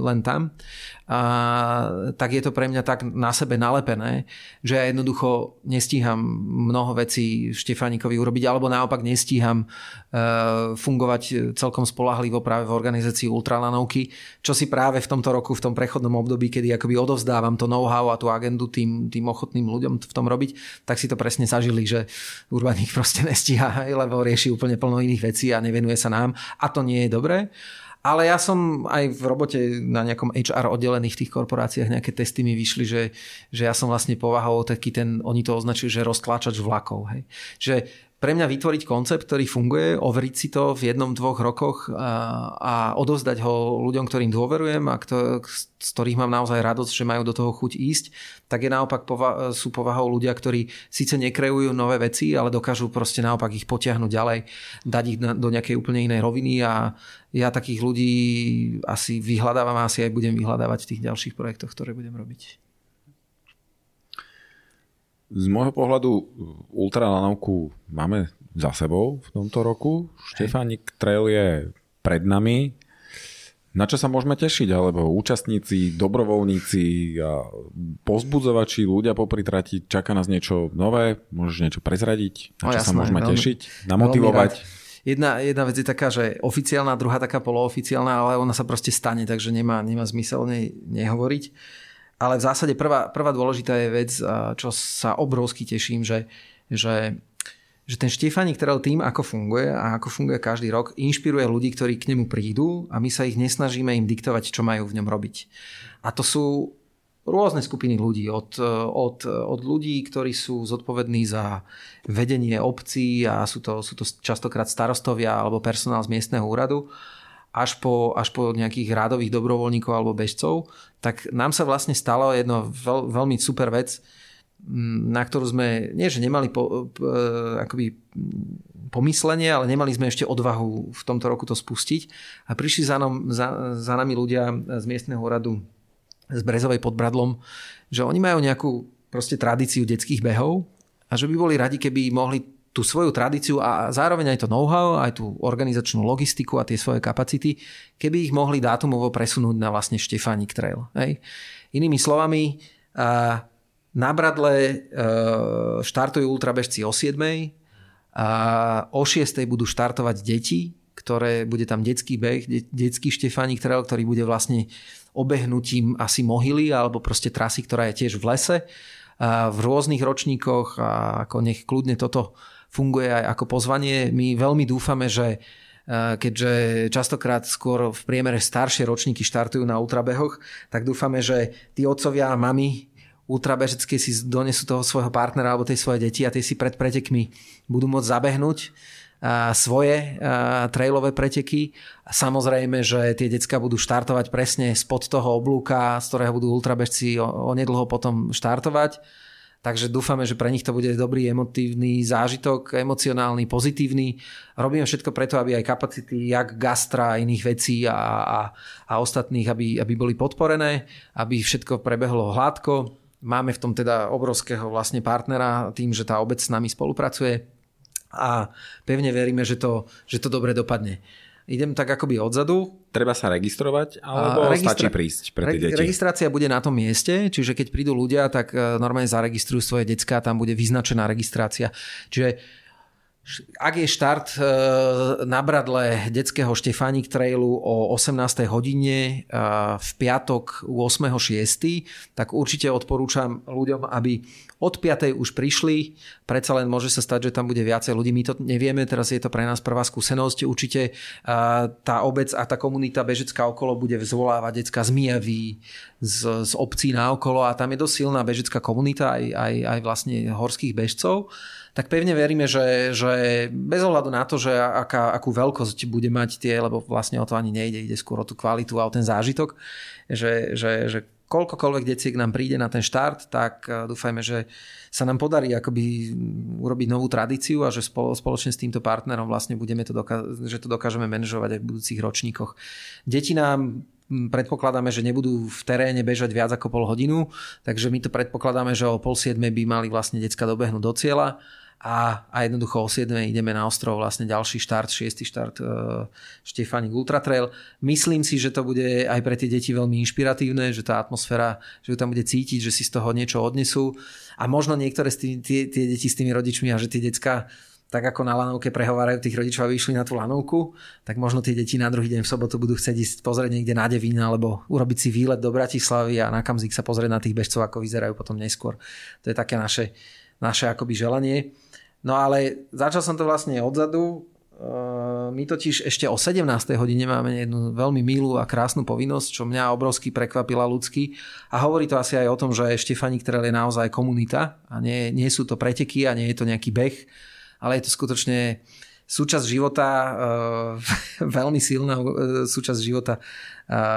len tam. A, tak je to pre mňa tak na sebe nalepené, že ja jednoducho nestíham mnoho vecí Štefánikovi urobiť, alebo naopak nestíham uh, fungovať celkom spolahlivo práve v organizácii ultralanovky, čo si práve v tomto roku, v tom prechodnom období, kedy akoby odovzdávam to know-how a tú agendu tým, tým ochotným ľuďom v tom robiť, tak si to presne zažili, že Urbaník *laughs* proste nestíha, lebo rieši úplne plno iných vecí a nevenuje sa nám a to nie je dobré. Ale ja som aj v robote na nejakom HR oddelených tých korporáciách nejaké testy mi vyšli, že, že ja som vlastne povahou taký ten, oni to označujú, že roztláčač vlakov. Hej. Že pre mňa vytvoriť koncept, ktorý funguje, overiť si to v jednom, dvoch rokoch a, a odovzdať ho ľuďom, ktorým dôverujem a kto, z ktorých mám naozaj radosť, že majú do toho chuť ísť, tak je naopak pova- sú povahou ľudia, ktorí síce nekreujú nové veci, ale dokážu proste naopak ich potiahnuť ďalej, dať ich na, do nejakej úplne inej roviny a ja takých ľudí asi vyhľadávam a asi aj budem vyhľadávať v tých ďalších projektoch, ktoré budem robiť. Z môjho pohľadu ultralanovku máme za sebou v tomto roku. Štefánik Trail je pred nami. Na čo sa môžeme tešiť? Alebo účastníci, dobrovoľníci, a pozbudzovači, ľudia popri trati, čaká nás niečo nové? Môžeš niečo prezradiť? Na čo no, jasné, sa môžeme veľmi, tešiť? Namotivovať? Jedna, jedna vec je taká, že oficiálna, druhá taká polooficiálna, ale ona sa proste stane, takže nemá, nemá zmysel o nej nehovoriť. Ale v zásade prvá, prvá dôležitá je vec, čo sa obrovsky teším, že, že, že ten Štefánik Trail tým, ako funguje a ako funguje každý rok, inšpiruje ľudí, ktorí k nemu prídu a my sa ich nesnažíme im diktovať, čo majú v ňom robiť. A to sú rôzne skupiny ľudí. Od, od, od ľudí, ktorí sú zodpovední za vedenie obcí a sú to, sú to častokrát starostovia alebo personál z miestneho úradu, až po, až po nejakých rádových dobrovoľníkov alebo bežcov, tak nám sa vlastne stalo jedno veľ, veľmi super vec, na ktorú sme, nie že nemali po, po, akoby pomyslenie, ale nemali sme ešte odvahu v tomto roku to spustiť. A prišli za, nám, za, za nami ľudia z miestneho úradu z Brezovej pod Bradlom, že oni majú nejakú proste tradíciu detských behov a že by boli radi, keby mohli tú svoju tradíciu a zároveň aj to know-how, aj tú organizačnú logistiku a tie svoje kapacity, keby ich mohli dátumovo presunúť na vlastne Štefánik Trail. Hej. Inými slovami, na Bradle štartujú ultrabežci o 7. A o 6. budú štartovať deti, ktoré bude tam detský beh, detský Štefánik Trail, ktorý bude vlastne obehnutím asi mohyly alebo proste trasy, ktorá je tiež v lese v rôznych ročníkoch a ako nech kľudne toto funguje aj ako pozvanie. My veľmi dúfame, že e, keďže častokrát skôr v priemere staršie ročníky štartujú na ultrabehoch, tak dúfame, že tí otcovia a mami ultrabežecké si donesú toho svojho partnera alebo tej svoje deti a tie si pred pretekmi budú môcť zabehnúť a e, svoje a e, trailové preteky. Samozrejme, že tie decka budú štartovať presne spod toho oblúka, z ktorého budú ultrabežci onedlho potom štartovať Takže dúfame, že pre nich to bude dobrý emotívny zážitok, emocionálny, pozitívny. Robíme všetko preto, aby aj kapacity jak gastra a iných vecí a, a, a ostatných, aby, aby boli podporené, aby všetko prebehlo hladko. Máme v tom teda obrovského vlastne partnera tým, že tá obec s nami spolupracuje a pevne veríme, že to, že to dobre dopadne idem tak akoby odzadu. Treba sa registrovať, alebo registra- stačí prísť pre tie deti? Registrácia bude na tom mieste, čiže keď prídu ľudia, tak e, normálne zaregistrujú svoje decka, tam bude vyznačená registrácia. Čiže ak je štart e, na Bradle detského Štefánik Trailu o 18. hodine e, v piatok 8.6., tak určite odporúčam ľuďom, aby od 5. už prišli. Predsa len môže sa stať, že tam bude viacej ľudí. My to nevieme, teraz je to pre nás prvá skúsenosť. Určite e, tá obec a tá komunita bežecká okolo bude vzvolávať decka z Mijavy, z, z obcí na okolo a tam je dosť silná bežecká komunita aj, aj, aj vlastne horských bežcov tak pevne veríme, že, že bez ohľadu na to, že aká, akú veľkosť bude mať tie, lebo vlastne o to ani nejde, ide skôr o tú kvalitu a o ten zážitok, že, že, že koľkokoľvek deciek nám príde na ten štart, tak uh, dúfajme, že sa nám podarí akoby urobiť novú tradíciu a že spolo, spoločne s týmto partnerom vlastne budeme to, doká- že to dokážeme manažovať aj v budúcich ročníkoch. Deti nám predpokladáme, že nebudú v teréne bežať viac ako pol hodinu, takže my to predpokladáme, že o pol siedme by mali vlastne decka dobehnúť do cieľa a, a jednoducho o 7 ideme na ostrov vlastne ďalší štart, šiestý štart uh, Štefánik Ultra Trail. Myslím si, že to bude aj pre tie deti veľmi inšpiratívne, že tá atmosféra, že ju tam bude cítiť, že si z toho niečo odnesú a možno niektoré z tý, tie, tie deti s tými rodičmi a že tie decka tak ako na lanovke prehovárajú tých rodičov, aby išli na tú lanovku, tak možno tie deti na druhý deň v sobotu budú chcieť ísť pozrieť niekde na Devín alebo urobiť si výlet do Bratislavy a na Kamzik sa pozrieť na tých bežcov, ako vyzerajú potom neskôr. To je také naše, naše akoby želanie. No ale začal som to vlastne odzadu. Ehm, my totiž ešte o 17. hodine máme jednu veľmi milú a krásnu povinnosť, čo mňa obrovsky prekvapila ľudsky. A hovorí to asi aj o tom, že Štefani, ktorá je naozaj komunita a nie, nie sú to preteky a nie je to nejaký beh, ale je to skutočne súčasť života, ehm, *laughs* veľmi silná ehm, súčasť života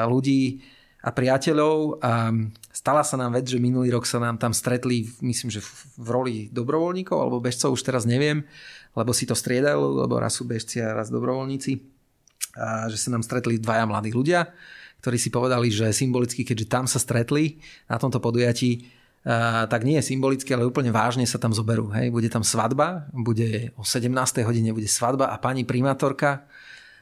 ľudí a priateľov a stala sa nám vec, že minulý rok sa nám tam stretli, myslím, že v roli dobrovoľníkov alebo bežcov, už teraz neviem, lebo si to striedajú, lebo raz sú bežci a raz dobrovoľníci. A že sa nám stretli dvaja mladí ľudia, ktorí si povedali, že symbolicky, keďže tam sa stretli na tomto podujatí, tak nie je symbolicky, ale úplne vážne sa tam zoberú. Hej. Bude tam svadba, bude o 17. hodine bude svadba a pani primátorka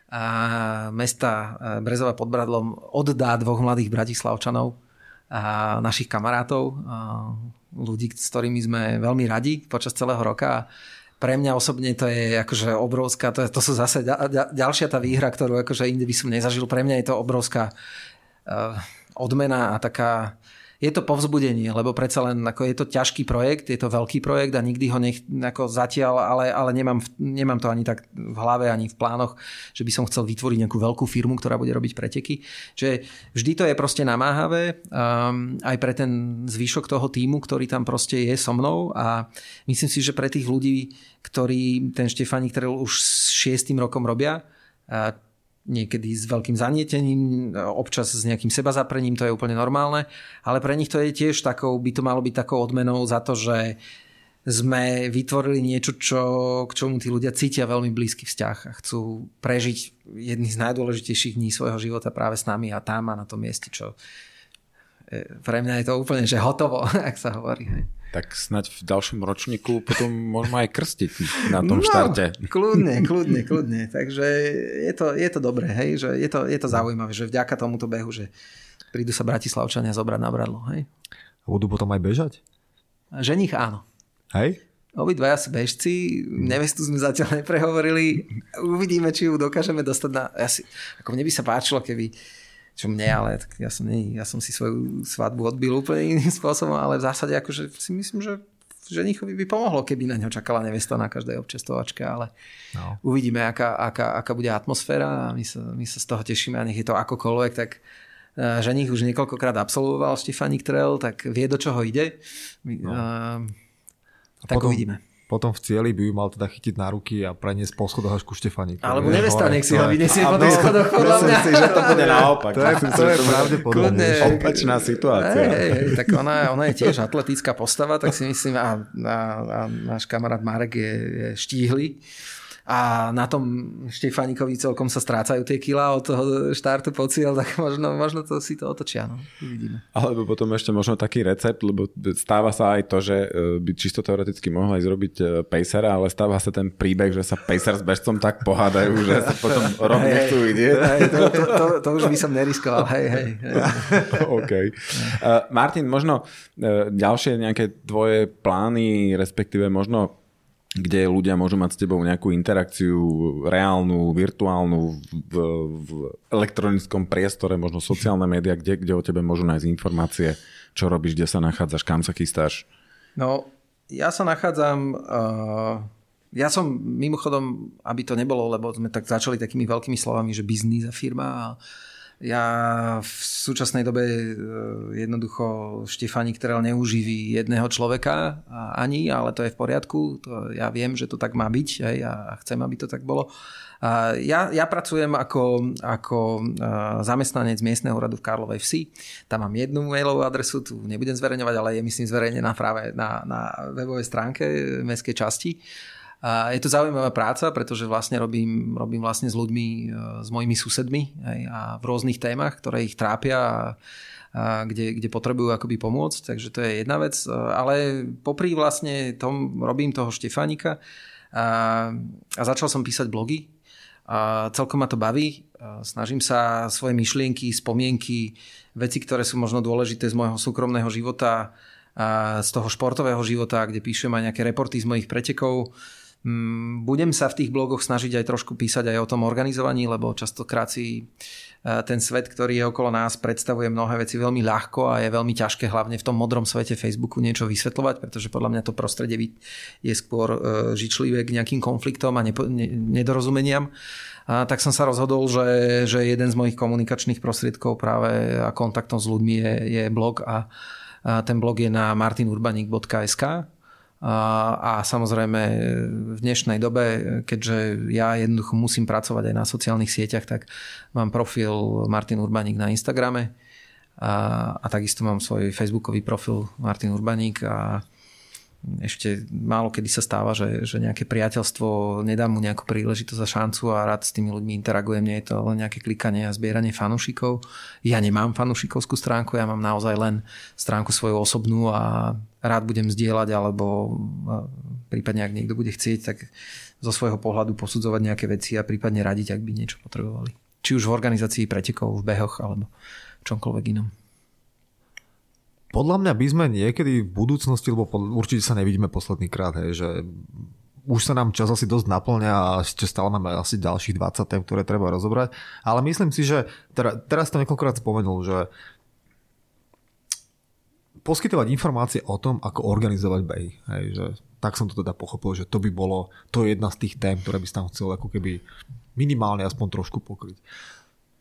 a mesta Brezova pod Bradlom oddá dvoch mladých bratislavčanov a našich kamarátov, a ľudí, s ktorými sme veľmi radi počas celého roka. Pre mňa osobne to je akože obrovská, to, je, to sú zase ďalšia tá výhra, ktorú akože inde by som nezažil. Pre mňa je to obrovská uh, odmena a taká je to povzbudenie, lebo predsa len ako je to ťažký projekt, je to veľký projekt a nikdy ho nech, ako zatiaľ, ale, ale nemám, nemám to ani tak v hlave, ani v plánoch, že by som chcel vytvoriť nejakú veľkú firmu, ktorá bude robiť preteky. Čiže vždy to je proste namáhavé um, aj pre ten zvyšok toho týmu, ktorý tam proste je so mnou a myslím si, že pre tých ľudí, ktorí ten Štefani, ktorý už šiestým rokom robia, niekedy s veľkým zanietením, občas s nejakým sebazaprením, to je úplne normálne, ale pre nich to je tiež takou, by to malo byť takou odmenou za to, že sme vytvorili niečo, čo, k čomu tí ľudia cítia veľmi blízky vzťah a chcú prežiť jedný z najdôležitejších dní svojho života práve s nami a tam a na tom mieste, čo pre mňa je to úplne, že hotovo, *laughs* ak sa hovorí. Hej tak snať v ďalšom ročníku potom môžeme aj krstiť na tom no, štarte. Kľudne, kľudne, kľudne. Takže je to, je to dobré, hej, že je to, je to zaujímavé, že vďaka tomuto behu, že prídu sa Bratislavčania zobrať na bradlo. Hej. A budú potom aj bežať? Ženich áno. Hej? Obidvaja sú bežci, nevestu sme zatiaľ neprehovorili. Uvidíme, či ju dokážeme dostať na... Asi, ako mne by sa páčilo, keby čo mne, ale tak ja som, nie, ja som si svoju svadbu odbil úplne iným spôsobom, ale v zásade akože si myslím, že ženichovi by pomohlo, keby na ňo čakala nevesta na každej občestovačke, ale no. uvidíme, aká, aká, aká bude atmosféra a my sa, my sa z toho tešíme a nech je to akokoľvek, tak uh, ženich už niekoľkokrát absolvoval Stefanik Trail, tak vie, do čoho ide. No. Uh, tak potom, uvidíme. Potom v cieli by ju mal teda chytiť na ruky a preniesť po schodoch až ku Štefani. Alebo nevesta, nech si ho vyniesie po tých schodoch, podľa mňa. si, že to bude naopak. To je, to je pravdepodobne. Opačná situácia. Hej, hej, tak ona, ona je tiež atletická postava, tak si myslím, a, a, a náš kamarát Marek je, je štíhly a na tom Štefánikovi celkom sa strácajú tie kila od toho štartu po cieľ, tak možno, možno to si to otočia. No. Uvidíme. Alebo potom ešte možno taký recept, lebo stáva sa aj to, že e, by čisto teoreticky mohla aj zrobiť e, pejsera, ale stáva sa ten príbeh, že sa pejser s bežcom tak pohádajú, že sa potom hey, nechcú vidieť. Hey, to, to, to, to, už by som neriskoval. Hej, hej. hej. *laughs* OK. Uh, Martin, možno uh, ďalšie nejaké tvoje plány, respektíve možno kde ľudia môžu mať s tebou nejakú interakciu reálnu, virtuálnu v, v elektronickom priestore, možno sociálne médiá, kde, kde o tebe môžu nájsť informácie, čo robíš, kde sa nachádzaš, kam sa chystáš? No, ja sa nachádzam... Uh, ja som mimochodom, aby to nebolo, lebo sme tak začali takými veľkými slovami, že biznis a firma a ja v súčasnej dobe e, jednoducho Štefani ktorá neuživí jedného človeka ani, ale to je v poriadku. To ja viem, že to tak má byť aj, a chcem, aby to tak bolo. Ja, ja pracujem ako, ako e, zamestnanec miestneho úradu v Karlovej Vsi. Tam mám jednu mailovú adresu, tu nebudem zverejňovať, ale je myslím zverejnená práve na, na webovej stránke mestskej časti. Je to zaujímavá práca, pretože vlastne robím, robím vlastne s ľuďmi, e, s mojimi susedmi aj, a v rôznych témach, ktoré ich trápia a, a kde, kde potrebujú akoby pomôcť, takže to je jedna vec. E, ale popri vlastne tom robím toho Štefánika a, a začal som písať blogy. A celkom ma to baví. A snažím sa svoje myšlienky, spomienky, veci, ktoré sú možno dôležité z môjho súkromného života, z toho športového života, kde píšem aj nejaké reporty z mojich pretekov, budem sa v tých blogoch snažiť aj trošku písať aj o tom organizovaní, lebo častokrát si e, ten svet, ktorý je okolo nás, predstavuje mnohé veci veľmi ľahko a je veľmi ťažké hlavne v tom modrom svete Facebooku niečo vysvetľovať, pretože podľa mňa to prostredie je skôr e, žičlivé k nejakým konfliktom a nedorozumeniam. A tak som sa rozhodol, že, že jeden z mojich komunikačných prostriedkov práve a kontaktom s ľuďmi je, je blog a, a ten blog je na martinurbanik.sk a, samozrejme v dnešnej dobe, keďže ja jednoducho musím pracovať aj na sociálnych sieťach, tak mám profil Martin Urbaník na Instagrame. A, a takisto mám svoj facebookový profil Martin Urbaník a ešte málo kedy sa stáva, že, že nejaké priateľstvo nedá mu nejakú príležitosť a šancu a rád s tými ľuďmi interagujem. Nie je to len nejaké klikanie a zbieranie fanúšikov. Ja nemám fanúšikovskú stránku, ja mám naozaj len stránku svoju osobnú a rád budem zdieľať alebo prípadne ak niekto bude chcieť, tak zo svojho pohľadu posudzovať nejaké veci a prípadne radiť, ak by niečo potrebovali. Či už v organizácii pretekov, v behoch alebo čomkoľvek inom. Podľa mňa by sme niekedy v budúcnosti, lebo určite sa nevidíme posledný krát, hej, že už sa nám čas asi dosť naplňa a ešte stále máme asi ďalších 20 tém, ktoré treba rozobrať. Ale myslím si, že teda, teraz to niekoľkokrát spomenul, že poskytovať informácie o tom, ako organizovať behy. Hej, že tak som to teda pochopil, že to by bolo, to je jedna z tých tém, ktoré by tam chcel ako keby minimálne aspoň trošku pokryť.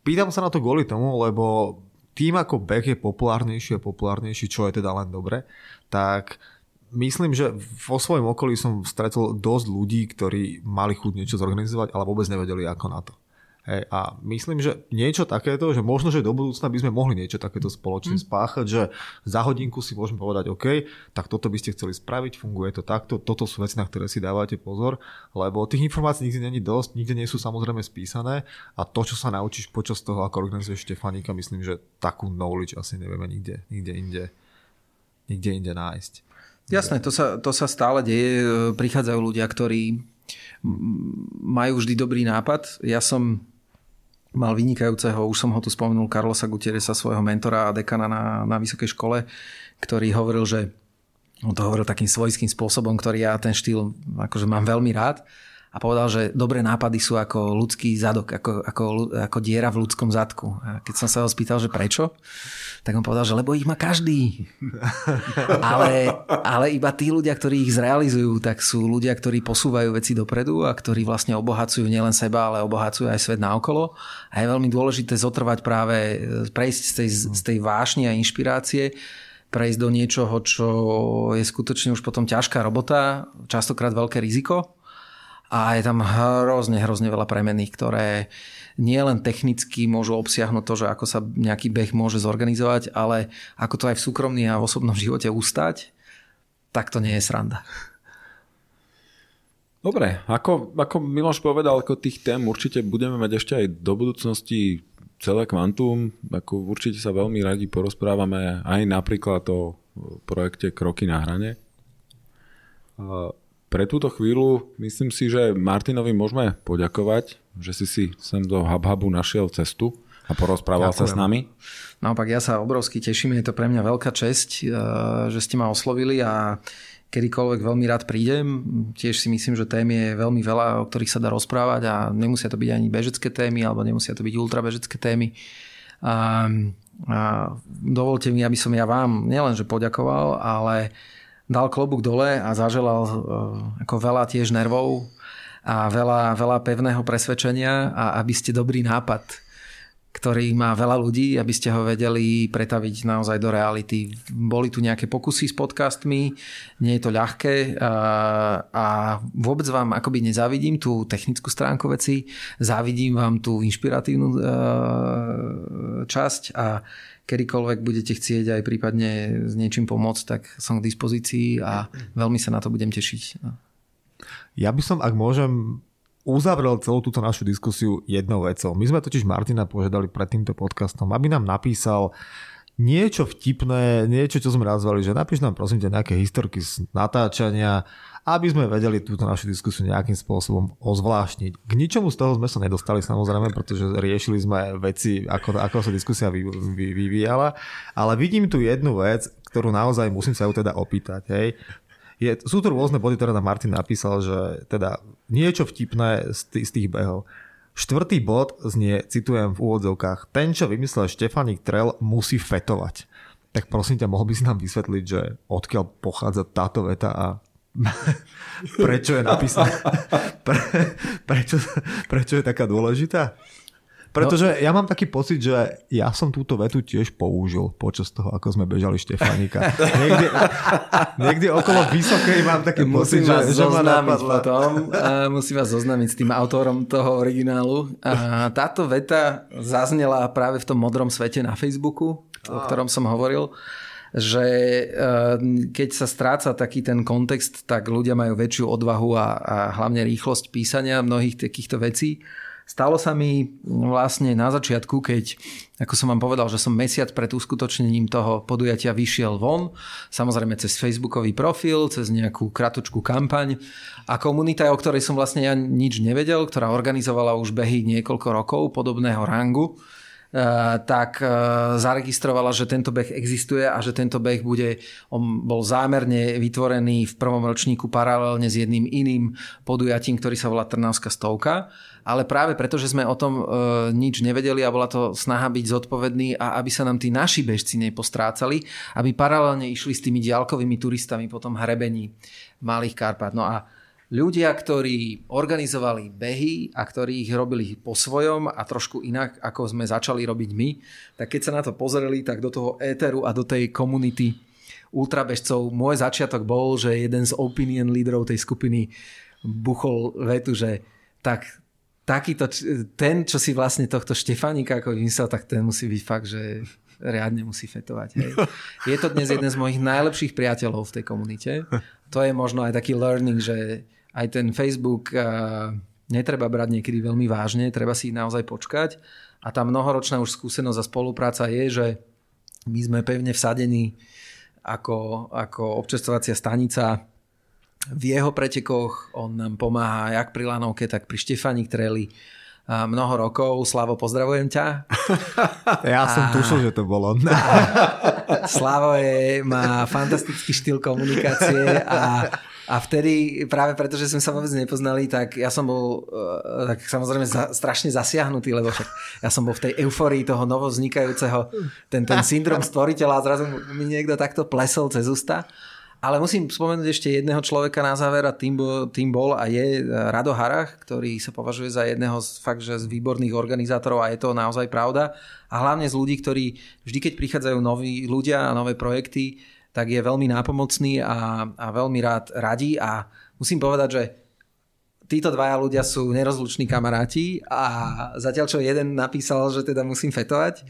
Pýtam sa na to kvôli tomu, lebo tým ako beh je populárnejší a populárnejší, čo je teda len dobre, tak myslím, že vo svojom okolí som stretol dosť ľudí, ktorí mali chuť niečo zorganizovať, ale vôbec nevedeli ako na to. Hej, a myslím, že niečo takéto, že možno, že do budúcna by sme mohli niečo takéto spoločne mm. spáchať, že za hodinku si môžeme povedať, OK, tak toto by ste chceli spraviť, funguje to takto, toto sú veci, na ktoré si dávate pozor, lebo tých informácií nikdy není dosť, nikde nie sú samozrejme spísané a to, čo sa naučíš počas toho, ako organizuješ Štefanika, myslím, že takú knowledge asi nevieme nikde, nikde inde, nikde inde nájsť. Jasné, to sa, to sa stále deje. Prichádzajú ľudia, ktorí majú vždy dobrý nápad. Ja som mal vynikajúceho, už som ho tu spomenul, Carlosa Gutierreza, svojho mentora a dekana na, na vysokej škole, ktorý hovoril, že on to hovoril takým svojským spôsobom, ktorý ja ten štýl akože mám veľmi rád a povedal, že dobré nápady sú ako ľudský zadok, ako, ako, ako diera v ľudskom zadku. A keď som sa ho spýtal, že prečo, tak on povedal, že lebo ich má každý. *laughs* ale, ale iba tí ľudia, ktorí ich zrealizujú, tak sú ľudia, ktorí posúvajú veci dopredu a ktorí vlastne obohacujú nielen seba, ale obohacujú aj svet naokolo. A je veľmi dôležité zotrvať práve, prejsť z tej, z tej vášne a inšpirácie prejsť do niečoho, čo je skutočne už potom ťažká robota, častokrát veľké riziko a je tam hrozne, hrozne veľa premených, ktoré nie len technicky môžu obsiahnuť to, že ako sa nejaký beh môže zorganizovať, ale ako to aj v súkromný a v osobnom živote ustať, tak to nie je sranda. Dobre, ako, ako Miloš povedal, ako tých tém určite budeme mať ešte aj do budúcnosti celé kvantum, ako určite sa veľmi radi porozprávame aj napríklad o projekte Kroky na hrane. Pre túto chvíľu myslím si, že Martinovi môžeme poďakovať, že si si sem do HubHubu našiel cestu a porozprával Ďakujem. sa s nami. Naopak ja sa obrovsky teším, je to pre mňa veľká česť, eh, že ste ma oslovili a kedykoľvek veľmi rád prídem. Tiež si myslím, že tém je veľmi veľa, o ktorých sa dá rozprávať a nemusia to byť ani bežecké témy alebo nemusia to byť ultrabežecké témy. A, a dovolte mi, aby som ja vám nielenže poďakoval, ale dal klobúk dole a zaželal eh, ako veľa tiež nervov a veľa, veľa pevného presvedčenia a aby ste dobrý nápad ktorý má veľa ľudí, aby ste ho vedeli pretaviť naozaj do reality. Boli tu nejaké pokusy s podcastmi, nie je to ľahké a, vôbec vám akoby nezávidím tú technickú stránku veci, závidím vám tú inšpiratívnu a, časť a kedykoľvek budete chcieť aj prípadne s niečím pomôcť, tak som k dispozícii a veľmi sa na to budem tešiť. Ja by som, ak môžem, uzavrel celú túto našu diskusiu jednou vecou. My sme totiž Martina požiadali pred týmto podcastom, aby nám napísal niečo vtipné, niečo, čo sme nazvali, že napíš nám prosím ťa nejaké historky z natáčania, aby sme vedeli túto našu diskusiu nejakým spôsobom ozvláštniť. K ničomu z toho sme sa nedostali samozrejme, pretože riešili sme veci, ako, ako sa diskusia vy, vy, vyvíjala, ale vidím tu jednu vec, ktorú naozaj musím sa ju teda opýtať. Hej je, sú tu rôzne body, ktoré nám Martin napísal, že teda niečo vtipné z, tých, z tých behov. Štvrtý bod znie, citujem v úvodzovkách, ten, čo vymyslel Štefanik Trel, musí fetovať. Tak prosím ťa, mohol by si nám vysvetliť, že odkiaľ pochádza táto veta a *laughs* prečo je napísaná? *laughs* Pre, prečo, prečo je taká dôležitá? Pretože no. ja mám taký pocit, že ja som túto vetu tiež použil počas toho, ako sme bežali Štefanika. *laughs* Niekde, niekde okolo Vysokej mám taký musím pocit, vás že, že ma napadla. Potom, a musím vás zoznámiť s tým autorom toho originálu. A táto veta zaznela práve v tom modrom svete na Facebooku, o ktorom som hovoril že keď sa stráca taký ten kontext, tak ľudia majú väčšiu odvahu a, a hlavne rýchlosť písania mnohých takýchto vecí. Stalo sa mi vlastne na začiatku, keď, ako som vám povedal, že som mesiac pred uskutočnením toho podujatia vyšiel von, samozrejme cez facebookový profil, cez nejakú kratočku kampaň a komunita, o ktorej som vlastne ja nič nevedel, ktorá organizovala už behy niekoľko rokov podobného rangu, Eh, tak eh, zaregistrovala, že tento beh existuje a že tento beh bude, on bol zámerne vytvorený v prvom ročníku paralelne s jedným iným podujatím, ktorý sa volá Trnavská stovka. Ale práve preto, že sme o tom e, nič nevedeli a bola to snaha byť zodpovedný a aby sa nám tí naši bežci nepostrácali, aby paralelne išli s tými diálkovými turistami po tom hrebení Malých Karpát. No a ľudia, ktorí organizovali behy a ktorí ich robili po svojom a trošku inak, ako sme začali robiť my, tak keď sa na to pozreli, tak do toho éteru a do tej komunity ultrabežcov môj začiatok bol, že jeden z opinion lídrov tej skupiny buchol vetu, že tak takýto, ten, čo si vlastne tohto Štefanika ako vymyslel, tak ten musí byť fakt, že riadne musí fetovať. Hej. Je to dnes jeden z mojich najlepších priateľov v tej komunite. To je možno aj taký learning, že aj ten Facebook netreba brať niekedy veľmi vážne, treba si naozaj počkať. A tá mnohoročná už skúsenosť a spolupráca je, že my sme pevne vsadení ako, ako občerstvovacia stanica v jeho pretekoch. On nám pomáha jak pri Lanovke, tak pri Štefani Treli mnoho rokov. Slavo, pozdravujem ťa. *laughs* Ja a... som tušil, že to bolo. *laughs* Slavo je, má fantastický štýl komunikácie a, a vtedy, práve preto, že sme sa vôbec nepoznali, tak ja som bol uh, tak samozrejme za, strašne zasiahnutý, lebo však ja som bol v tej euforii toho novovznikajúceho, ten, ten syndrom stvoriteľa a zrazu mi niekto takto plesol cez ústa. Ale musím spomenúť ešte jedného človeka na záver a tým tým bol a je Rado Harach, ktorý sa považuje za jedného z, fakt, že z výborných organizátorov a je to naozaj pravda. A hlavne z ľudí, ktorí vždy, keď prichádzajú noví ľudia a nové projekty, tak je veľmi nápomocný a, a veľmi rád radí a musím povedať, že títo dvaja ľudia sú nerozluční kamaráti a zatiaľ čo jeden napísal, že teda musím fetovať,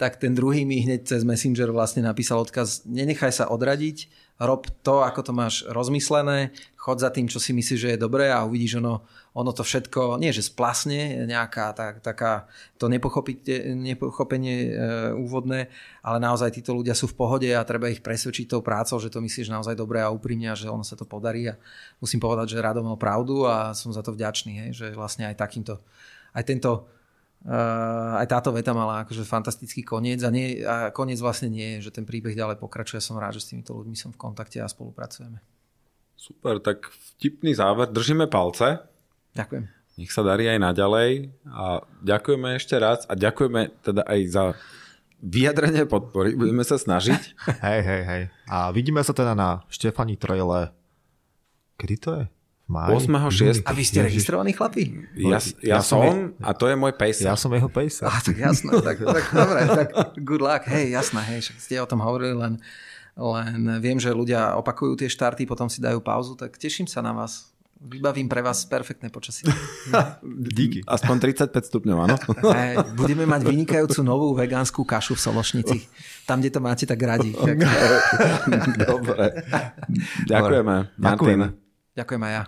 tak ten druhý mi hneď cez Messenger vlastne napísal odkaz, nenechaj sa odradiť, rob to, ako to máš rozmyslené, chod za tým, čo si myslíš, že je dobré a uvidíš ono, ono to všetko, nie že splasne, nejaká tak, taká to nepochopenie e, úvodné, ale naozaj títo ľudia sú v pohode a treba ich presvedčiť tou prácou, že to myslíš naozaj dobre a úprimne a že ono sa to podarí. A musím povedať, že Rado mal pravdu a som za to vďačný, hej, že vlastne aj takýmto, aj tento aj táto veta mala akože fantastický koniec a, nie, a koniec vlastne nie je, že ten príbeh ďalej pokračuje. Som rád, že s týmito ľuďmi som v kontakte a spolupracujeme. Super, tak vtipný záver. Držíme palce. Ďakujem. Nech sa darí aj naďalej a ďakujeme ešte raz a ďakujeme teda aj za vyjadrenie podpory. Budeme sa snažiť. *laughs* hej, hej, hej. A vidíme sa teda na Štefani Trojle. Kedy to je? Maj, 8.6. A vy ste registrovaní chlapi? Ja, ja, Ja som som a to je môj pejsa. Ja som jeho pejsa. Á, tak jasné, tak, tak dobre, tak good luck, hej, jasné, hej, však ste o tom hovorili, len, len viem, že ľudia opakujú tie štarty, potom si dajú pauzu, tak teším sa na vás. Vybavím pre vás perfektné počasie. *laughs* Díky. Aspoň 35 stupňov, áno? *laughs* Budeme mať vynikajúcu novú vegánsku kašu v Sološnici. Tam, kde to máte, tak radi. *laughs* Dobre. Ďakujeme. Ďakujeme. Martin. Ďakujem aj ja.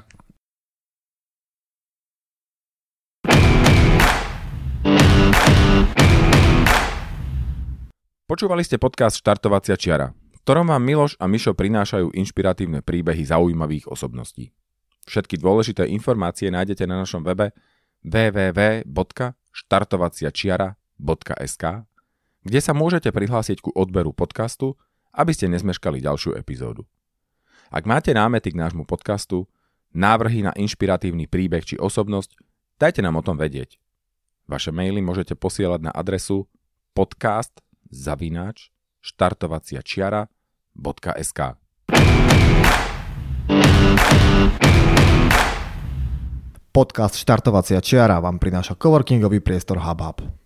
Počúvali ste podcast Štartovacia čiara, v ktorom vám Miloš a Mišo prinášajú inšpiratívne príbehy zaujímavých osobností. Všetky dôležité informácie nájdete na našom webe www.štartovaciačiara.sk, kde sa môžete prihlásiť ku odberu podcastu, aby ste nezmeškali ďalšiu epizódu. Ak máte námety k nášmu podcastu, návrhy na inšpiratívny príbeh či osobnosť, dajte nám o tom vedieť. Vaše maily môžete posielať na adresu podcast zavináč štartovaciačiara.sk Podcast Štartovacia čiara vám prináša coworkingový priestor HubHub.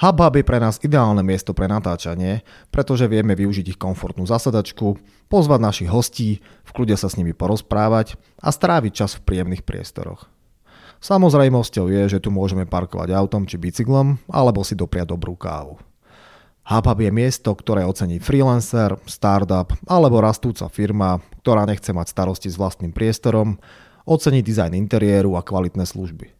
HubHub je pre nás ideálne miesto pre natáčanie, pretože vieme využiť ich komfortnú zasadačku, pozvať našich hostí, v kľude sa s nimi porozprávať a stráviť čas v príjemných priestoroch. Samozrejmosťou je, že tu môžeme parkovať autom či bicyklom, alebo si dopriať dobrú kávu. HubHub je miesto, ktoré ocení freelancer, startup alebo rastúca firma, ktorá nechce mať starosti s vlastným priestorom, ocení dizajn interiéru a kvalitné služby.